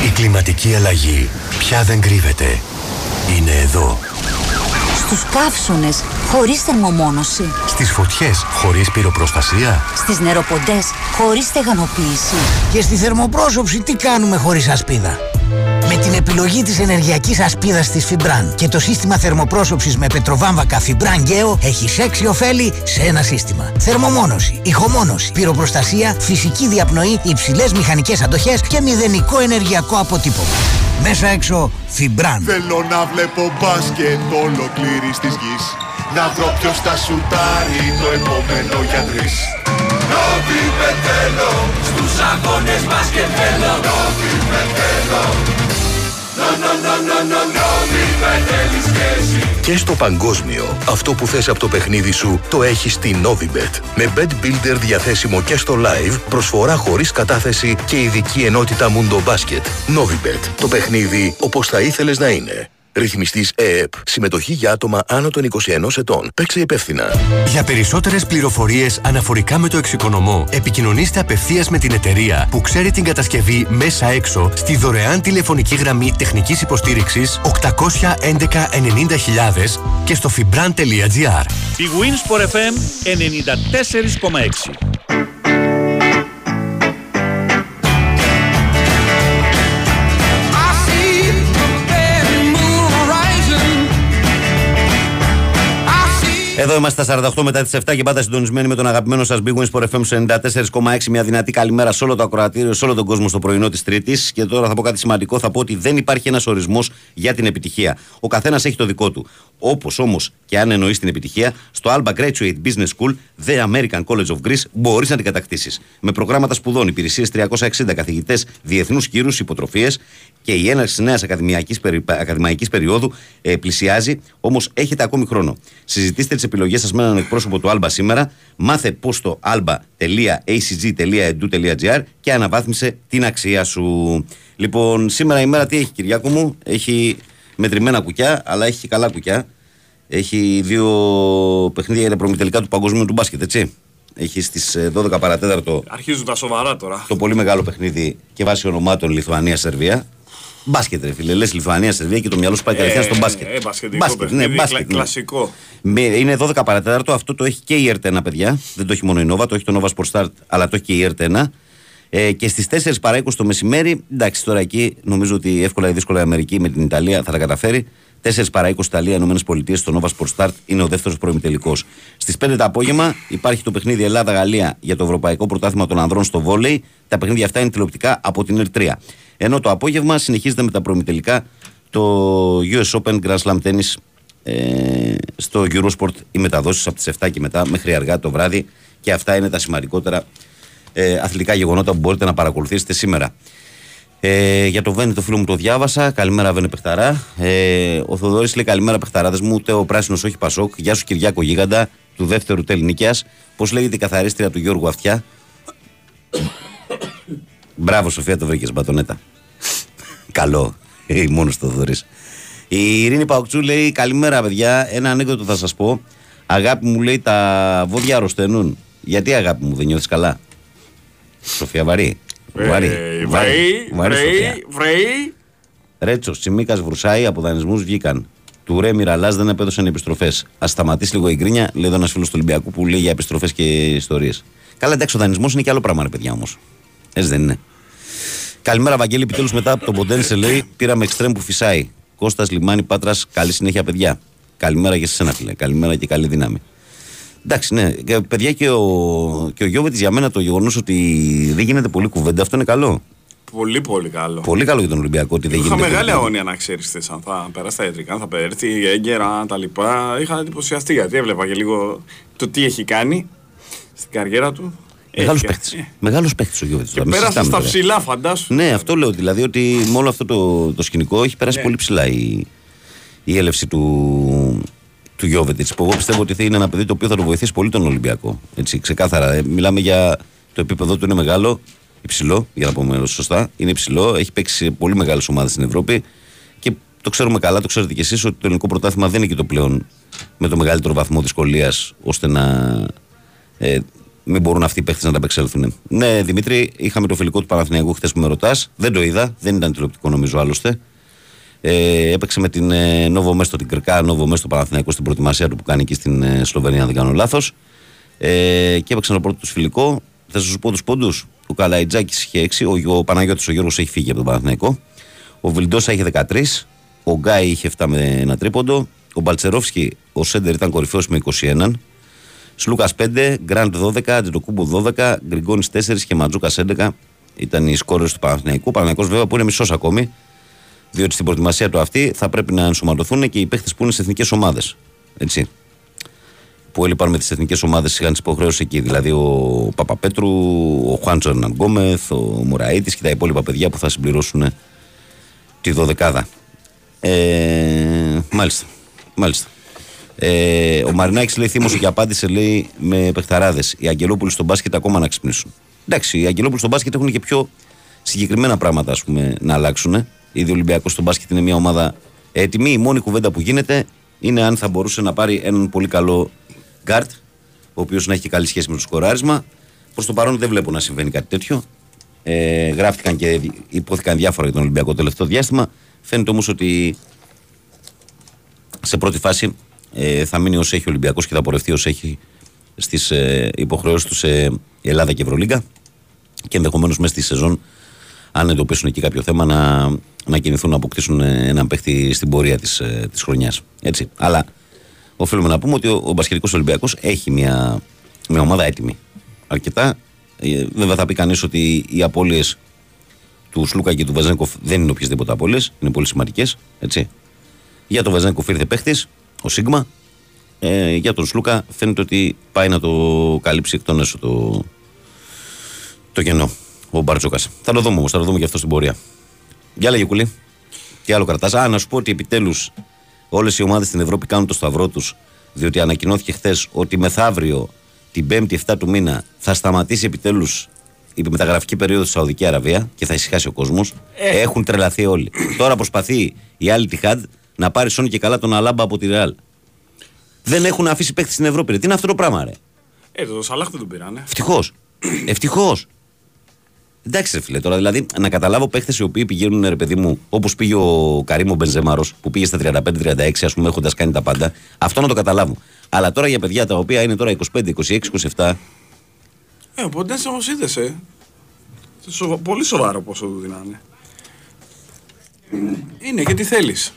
Η κλιματική αλλαγή πια δεν κρύβεται. Είναι εδώ. Στους καύσονες χωρίς θερμομόνωση. Στις φωτιές χωρίς πυροπροστασία. Στις νεροποντές χωρίς στεγανοποίηση. Και στη θερμοπρόσωψη τι κάνουμε χωρίς ασπίδα; Με την επιλογή της ενεργειακής ασπίδας της Fibran και το σύστημα θερμοπρόσωψης με πετροβάμβακα Fibran Geo έχει έξι ωφέλη σε ένα σύστημα. Θερμομόνωση, ηχομόνωση, πυροπροστασία, φυσική διαπνοή, υψηλές μηχανικές αντοχές και μηδενικό ενεργειακό αποτύπωμα. Μέσα έξω Fibran. Θέλω να βλέπω μπάσκετ ολοκλήρης της γης Να βρω ποιος θα σουτάρει το επόμενο για τρεις Νόβι με θέλω Στους αγώνες μπάσκετ θέλω Νόβι με θέλω και εσύ Και στο παγκόσμιο, αυτό που θες από το παιχνίδι σου το έχεις στη Novibet. Με Bet Builder διαθέσιμο και στο live, προσφορά χωρίς κατάθεση και ειδική ενότητα Mundo Basket. Novibet. Το παιχνίδι όπως θα ήθελες να είναι. Ρυθμιστής ΕΕΠ. Συμμετοχή για άτομα άνω των 21 ετών. Παίξε υπεύθυνα. Για περισσότερες πληροφορίες αναφορικά με το εξοικονομώ, επικοινωνήστε απευθείας με την εταιρεία που ξέρει την κατασκευή μέσα έξω στη δωρεάν τηλεφωνική γραμμή τεχνικής υποστήριξης 811 90.000 και στο fibran.gr. Η Winsport FM 94,6. Εδώ είμαστε στα 48 μετά τις 7 και πάντα συντονισμένοι με τον αγαπημένο σας Big Wins Sport FM στο 94,6. Μια δυνατή καλημέρα σε όλο το ακροατήριο, σε όλο τον κόσμο στο πρωινό της Τρίτης. Και τώρα θα πω κάτι σημαντικό. Θα πω ότι δεν υπάρχει ένας ορισμός για την επιτυχία. Ο καθένας έχει το δικό του. Όπως όμως και αν εννοείς την επιτυχία, στο Alba Graduate Business School, The American College of Greece, μπορείς να την κατακτήσεις. Με προγράμματα σπουδών, υπηρεσίες 360 καθηγητές, διεθνούς κύρους, υποτροφίες και η έναρξη τη νέας ακαδημαϊκής περίοδου ε, πλησιάζει, όμως έχετε ακόμη χρόνο. Συζητήστε τις επιλογές σας με έναν εκπρόσωπο του Alba σήμερα, μάθε πώς στο alba.acg.edu.gr και αναβάθμισε την αξία σου. Λοιπόν, σήμερα η μέρα τι έχει, Κυριάκο μου, έχει μετρημένα κουκιά, αλλά έχει και καλά κουκιά. Έχει δύο παιχνίδια για προμηθελικά του παγκοσμίου του μπάσκετ, έτσι; Έχει στις 12 παρατέταρτο Αρχίζουν τα σοβαρά τώρα. το πολύ μεγάλο παιχνίδι και βάσει ονομάτων Λιθουανία-Σερβία. Μπάσκετ, ρε φίλε. Λες Λιθουανία-Σερβία και το μυαλό σου πάει κατευθείαν στο μπάσκετ. Ε, μπασκετικό Μπάσκετ, παιχνίδι, ναι, μπάσκετ, κλα- ναι. Κλασικό. Με- Είναι 12 παρατέταρτο. Αυτό το έχει και η ΕΡΤ1, παιδιά. Δεν το έχει μόνο η Nova, το έχει το Nova Sport Start, αλλά το έχει και η ΕΡΤ1. Ε, και στις 4 παρά 20 το μεσημέρι, εντάξει, τώρα εκεί νομίζω ότι εύκολα ή δύσκολα η Αμερική με την Ιταλία θα τα καταφέρει. 4 παρά 20 Ιταλία, Ηνωμένες Πολιτείες στο Nova Sport Start είναι ο δεύτερος προημιτελικός. Στις 5 το απόγευμα υπάρχει το παιχνίδι Ελλάδα-Γαλλία για το Ευρωπαϊκό Πρωτάθλημα των Ανδρών στο βόλεϊ. Τα παιχνίδια αυτά είναι τηλεοπτικά από την ΕΡΤ3. Ενώ το απόγευμα συνεχίζεται με τα προημιτελικά το US Open Grand Slam Tennis ε, στο Eurosport οι μεταδόσεις από τις 7 και μετά μέχρι αργά το βράδυ. Και αυτά είναι τα σημαντικότερα ε, αθλητικά γεγονότα που μπορείτε να παρακολουθήσετε σήμερα. Ε, για το Βένι το φίλο μου το διάβασα. Καλημέρα, Βένε Πεχταρά. Ε, ο Θοδωρής λέει καλημέρα, Πεχταράδε μου. Ούτε ο πράσινος, όχι Πασόκ. Γεια σου, Κυριάκο Γίγαντα, του δεύτερου τελνίκια. Πώς λέγεται η καθαρίστρια του Γιώργου Αυτιά; Μπράβο, Σοφία, το βρήκες μπατονέτα. Καλό. Ε, μόνος το Θοδωρής. Η Ειρήνη Παουκτσού λέει καλημέρα, παιδιά. Ένα ανέκδοτο θα σας πω. Αγάπη μου λέει τα βόδια αρρωσταίνουν. Γιατί αγάπη μου δεν νιώθεις καλά; Σοφία Βαρύ. Βαρύ. Ε, Βρέει, Βαρύ, Σοφία. βρέει, βρέει. Ρέτσο, Τσιμίκα, Βρουσάη από δανεισμούς βγήκαν. Του Ρέ Μιραλάς δεν επέδωσαν επιστροφές. Α σταματήσει λίγο η γκρίνια, λέει εδώ ένας φίλος του Ολυμπιακού που λέει για επιστροφές και ιστορίες. Καλά, εντάξει, ο δανεισμός είναι και άλλο πράγμα, ρε παιδιά όμως. Έτσι δεν είναι. Καλημέρα, Βαγγέλη. Επιτέλους μετά από τον Ποντένσε λέει πήραμε εξτρέμ που φυσάει. Κώστας Λιμάνι Πάτρας, καλή συνέχεια, παιδιά. Καλημέρα και σε ένα φίλε. Καλημέρα και καλή δύναμη. Εντάξει, ναι. Και, παιδιά και ο, και ο Γιώβετης για μένα το γεγονός ότι δεν γίνεται πολύ κουβέντα, αυτό είναι καλό. Πολύ, πολύ καλό. Πολύ καλό για τον Ολυμπιακό ότι δεν Είχα γίνεται. μεγάλη κουβέντα. αγωνία να ξέρεις αν θα περάσει τα ιατρικά, αν θα έρθει έγκαιρα τα λοιπά. Είχα εντυπωσιαστεί γιατί έβλεπα και λίγο το τι έχει κάνει στην καριέρα του. Μεγάλος Έχει- παίχτη. Μεγάλος παίχτη ο Γιώβετης. Και τώρα, μην πέρασε συζητάμε στα τώρα. ψηλά, φαντάσου. Ναι, αυτό λέω. Δηλαδή ότι με όλο αυτό το, το σκηνικό έχει περάσει Ναι. πολύ ψηλά η, η έλευση του, του Γιώβετιτς. Που εγώ πιστεύω ότι θα είναι ένα παιδί το οποίο θα το βοηθήσει πολύ τον Ολυμπιακό. Έτσι, ξεκάθαρα. Ε, μιλάμε για το επίπεδο του είναι μεγάλο, υψηλό, για να πούμε σωστά. Είναι υψηλό, έχει παίξει σε πολύ μεγάλες ομάδες στην Ευρώπη και το ξέρουμε καλά, το ξέρετε κι εσείς ότι το ελληνικό πρωτάθλημα δεν είναι και το πλέον με το μεγαλύτερο βαθμό δυσκολίας ώστε να ε, μην μπορούν αυτοί οι παίχτες να τα απεξέλθουν. Ναι, Δημήτρη, είχαμε το φιλικό του Παναθηναϊκού χθες που με ρωτάς. Δεν το είδα, δεν ήταν τηλεοπτικό νομίζω άλλωστε. Ε, έπαιξε με την ε, Νόβο Μέστο, την Κρυκά Νόβο Μέστο Παναθηναϊκό στην προετοιμασία του που κάνει εκεί στην ε, Σλοβενία, αν δεν κάνω λάθος. Ε, και έπαιξαν το πρώτο τους φιλικό. Θα σα πω τους πόντους; Ο Καλαϊτζάκης είχε 6, ο, ο Παναγιώτης ο Γιώργος έχει φύγει από τον Παναθηναϊκό. Ο Βιλντόσα είχε 13, ο Γκάι είχε 7 με ένα τρίποντο. Ο Μπαλτσερόφσκι, ο Σέντερ ήταν κορυφαίος με 21. Σλούκας 5, Γκραντ 12, Αντιτοκούμπο 12, Γκριγκόνης 4 και Ματζούκας 11 ήταν οι σκόρες του Παναθηναϊκού. Ο Παναθηναϊκός βέβαια που είναι μισός ακόμη, διότι στην προετοιμασία του αυτή θα πρέπει να ενσωματωθούν και οι παίχτε που είναι σε εθνικές ομάδες. Έτσι. Που έλειπαν με τις εθνικές ομάδες είχαν τις υποχρέωσει εκεί. Δηλαδή ο Παπαπέτρου, ο Χουάντσο Ερναν Γκόμεθ, ο Μουραήτη και τα υπόλοιπα παιδιά που θα συμπληρώσουν τη δωδεκάδα. Ε, μάλιστα. μάλιστα. Ε, ο Μαρινάκης λέει θύμωσε και απάντησε λέει με παιχταράδες. Οι Αγγελόπουλοι στον μπάσκετ ακόμα να ξυπνήσουν. Εντάξει, οι Αγγελόπουλοι στον μπάσκετ έχουν και πιο συγκεκριμένα πράγματα ας πούμε, να αλλάξουν. Ήδη ο Ολυμπιακός στον μπάσκετ είναι μια ομάδα έτοιμη. Η μόνη κουβέντα που γίνεται είναι αν θα μπορούσε να πάρει έναν πολύ καλό γκαρντ, ο οποίος να έχει καλή σχέση με το σκοράρισμα. Προς το παρόν δεν βλέπω να συμβαίνει κάτι τέτοιο. Ε, γράφτηκαν και ειπώθηκαν διάφορα για τον Ολυμπιακό το τελευταίο διάστημα. Φαίνεται όμως ότι σε πρώτη φάση ε, θα μείνει όσο έχει ο Ολυμπιακός και θα πορευτεί όσο έχει στις ε, υποχρεώσεις τους σε Ελλάδα και Ευρωλίγκα. Και ενδεχομένως μέσα στη σεζόν, αν εντοπίσουν εκεί κάποιο θέμα, να, να κινηθούν να αποκτήσουν ε, έναν παίχτη στην πορεία της ε, της χρονιάς. Έτσι. Αλλά οφείλουμε να πούμε ότι ο, ο Μπασχετικός Ολυμπιακός έχει μια, μια ομάδα έτοιμη. Αρκετά. Ε, βέβαια θα πει κανείς ότι οι απώλειες του Σλούκα και του Βαζένκοφ δεν είναι οποιασδήποτε απώλειες, είναι πολύ σημαντικές. Για τον Βαζένκοφ ήρθε παίχτης, ο Σίγμα. Ε, για τον Σλούκα φαίνεται ότι πάει να το καλύψει εκ των έσω το, το κενό. Ο Μπαρτζόκα. Θα το δούμε όμως, θα το δούμε και αυτό στην πορεία. Για λέγε κουλή. Τι άλλο κρατάς; Α, να σου πω ότι επιτέλους όλες οι ομάδες στην Ευρώπη κάνουν το σταυρό τους. Διότι ανακοινώθηκε χθες ότι μεθαύριο, την 5η 7 του μήνα, θα σταματήσει επιτέλους η μεταγραφική περίοδος στη Σαουδική Αραβία και θα ησυχάσει ο κόσμος. Έχουν τρελαθεί όλοι. Τώρα προσπαθεί η άλλη Τιχάντ να πάρει σώνει και καλά τον Αλάμπα από τη Ρεάλ. Δεν έχουν αφήσει παίχτη στην Ευρώπη. Ρε. Τι είναι αυτό το πράγμα, ρε; Ε, το Σαλάχ δεν τον πήρανε. Ευτυχώς. Ευτυχώς. Εντάξει, ρε φίλε, τώρα δηλαδή να καταλάβω παίχτες οι οποίοι πηγαίνουν, ρε παιδί μου, όπως πήγε ο Καρύμο Μπενζεμάρο, που πήγε στα 35-36, ας πούμε, έχοντας κάνει τα πάντα. Αυτό να το καταλάβω. Αλλά τώρα για παιδιά τα οποία είναι τώρα 25, 26, 27, Ε, ο Ποντένσε όμως είδες, ε. Σοβα- Πολύ σοβαρό πόσο του δίνανε. Είναι και τι θέλεις.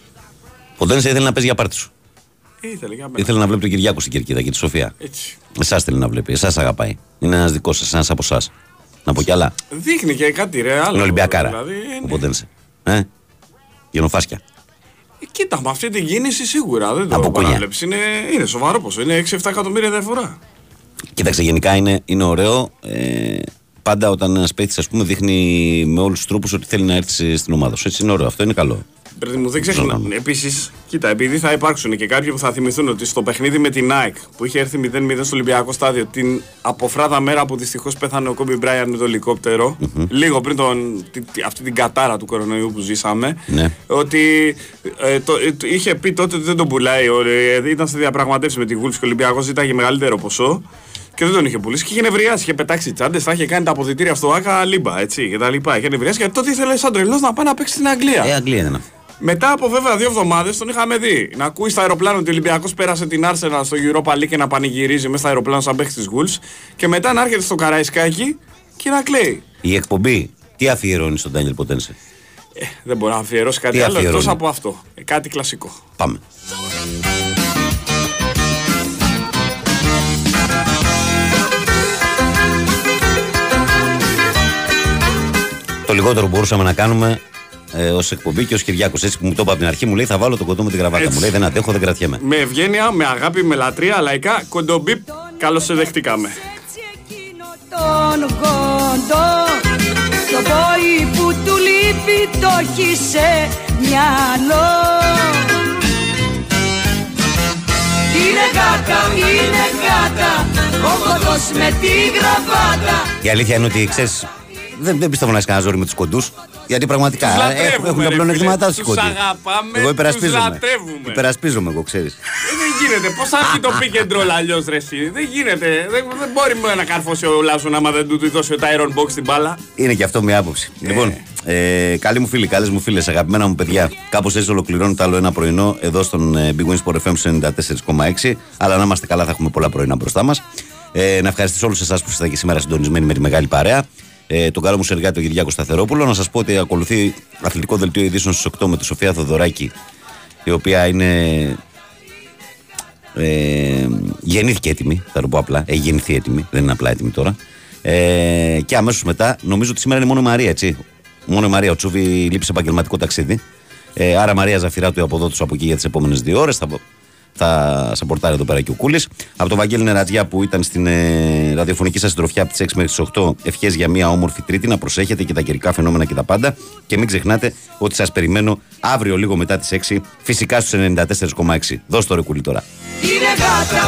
ποτέ δεν ήθελε να παίζει για πάρτι σου. Ήθελε για μένα. Ήθελε να βλέπει τον Κυριάκο στην κερκίδα και τη Σοφία. Έτσι. Εσάς θέλει να βλέπει, εσάς αγαπάει. Είναι ένας δικός σας, ένας από εσάς. Να πω κι άλλα. Δείχνει και κάτι ρε άλλο. Είναι Ολυμπιακάρα. Δηλαδή, ε, Ο Ποντένσε. Ε, γενοφάσκια. ε, κοίτα, με αυτή την κίνηση σίγουρα δεν Από το κούνια. παραβλέψεις. Είναι, είναι σοβαρό ποσό. Είναι 6-7 εκατομμύρια διαφορά. Κοίταξε, γενικά είναι, είναι ωραίο. Ε, πάντα όταν ένας παίχτη, ας πούμε, δείχνει με όλους τους τρόπους ότι θέλει να έρθει στην ομάδα σου. Έτσι είναι ωραίο. Αυτό είναι καλό. Παιδί μου, δεν ξεχνά. Επίσης, κοίτα, επειδή θα υπάρξουν και κάποιοι που θα θυμηθούν ότι στο παιχνίδι με την Nike που είχε έρθει 0-0 στο Ολυμπιακό στάδιο, την αποφράδα μέρα που δυστυχώς πέθανε ο Κόμπι Μπράιαν με το ελικόπτερο, λίγο πριν τον, τη- τη- αυτή την κατάρα του κορονοϊού που ζήσαμε, Ναι. ότι ε, το, ε, το- είχε πει τότε ότι δεν τον πουλάει. ο- ε, ήταν σε διαπραγματεύσεις με τη Γούλφ και ο Ολυμπιακός ζήταγε μεγαλύτερο ποσό. Και δεν τον είχε πουλήσει και είχε νευριάσει. Είχε πετάξει τσάντες, θα είχε κάνει τα αποδητήρια στο ΑΚΑ λίμπα έτσι και τα λοιπά. Είχε νευριάσει γιατί τότε ήθελε σαν τρελός να πάει να παίξει στην Αγγλία. Ε, Αγγλία είναι. Μετά από βέβαια δύο εβδομάδες τον είχαμε δει να ακούεις στο αεροπλάνο ότι ο Ολυμπιακός πέρασε την Arsenal στο Europa League και να πανηγυρίζει μέσα στο αεροπλάνο σαν παίχτης τη Wolves και μετά να έρχεται στο Καραϊσκάκι και να κλαίει. Η εκπομπή, τι αφιερώνεις στον Ντάνιελ Ποτένσε; Δεν μπορεί να αφιερώσει κάτι Τι άλλο αφιερώνεις; εκτό από αυτό. Ε, κάτι κλασικό. Πάμε. Το λιγότερο που μπορούσαμε να κάνουμε ε, ως εκπομπή και ως Κυριάκος. Έτσι που μου το είπα από την αρχή, μου λέει θα βάλω το κοντό με την γραβάτα. Έτσι. Μου λέει δεν αντέχω, δεν κρατιέμαι. Με ευγένεια, με αγάπη, με λατρεία, λαϊκά, κοντομπίπ, καλώς σε δεχτήκαμε. τον κοντό Το πόη που του λείπει το έχει σε μυαλό Είναι γάτα, είναι γάτα Ο κοντός με τη γραβάτα Η αλήθεια είναι ότι ξέρεις, δεν, δεν πιστεύω να έχει κανένα ζόρι με τους κοντούς. Γιατί πραγματικά Τους ε, λατρεύουμε, έχουν, έχουν ρε τα πλεονεκτήματά φίλε. τους Τους κοντοί. αγαπάμε, Εγώ τους υπερασπίζομαι. λατρεύουμε. Υπερασπίζομαι, εγώ ξέρεις. Ε, δεν γίνεται. Πώς θα έρθει το pick and roll αλλιώς, ρε εσύ; Δεν γίνεται. Δεν, δεν μπορεί να καρφώσει ο Λάσον άμα δεν του δώσει ο Tyron Box την μπάλα. Είναι και αυτό μια άποψη. Λοιπόν, ε, καλοί μου φίλοι, καλές μου φίλες, αγαπημένα μου παιδιά, κάπως έτσι ολοκληρώνω το άλλο ένα πρωινό εδώ στον ε, Big Wins Sport FM στου 94,6. Αλλά να είμαστε καλά, θα έχουμε πολλά πρωινά μπροστά μας. Ε, να ευχαριστήσω όλους εσάς που είστε και σήμερα συντονισμένοι με τη μεγάλη παρέα. Ε, τον καλό μου συνεργάτη τον Κυριάκο Σταθερόπουλο. Να σας πω ότι ακολουθεί αθλητικό δελτίο ειδήσεων στις 8 με τη Σοφία Θοδωράκη, η οποία είναι ε, γεννήθηκε έτοιμη, θα το πω απλά. Έχει γεννηθεί έτοιμη, δεν είναι απλά έτοιμη τώρα. Ε, και αμέσως μετά, νομίζω ότι σήμερα είναι μόνο η Μαρία, έτσι. Μόνο η Μαρία. Ο Τσούβι λείπει σε επαγγελματικό ταξίδι. Ε, άρα Μαρία Ζαφυρά του από εδώ του από εκεί για τις επόμενες δύο ώρες. Θα, θα σαπορτάρει εδώ πέρα και ο Κούλης. Από τον Βαγγέλη Νερατζιά που ήταν στην ε, ραδιοφωνική σας συντροφιά από τις 6 μέχρι τις 8. Ευχές για μια όμορφη Τρίτη. Να προσέχετε και τα καιρικά φαινόμενα και τα πάντα. Και μην ξεχνάτε ότι σας περιμένω αύριο λίγο μετά τις 6 φυσικά στους 94,6. Δώστε το ρε κούλι τώρα. Είναι γάτα,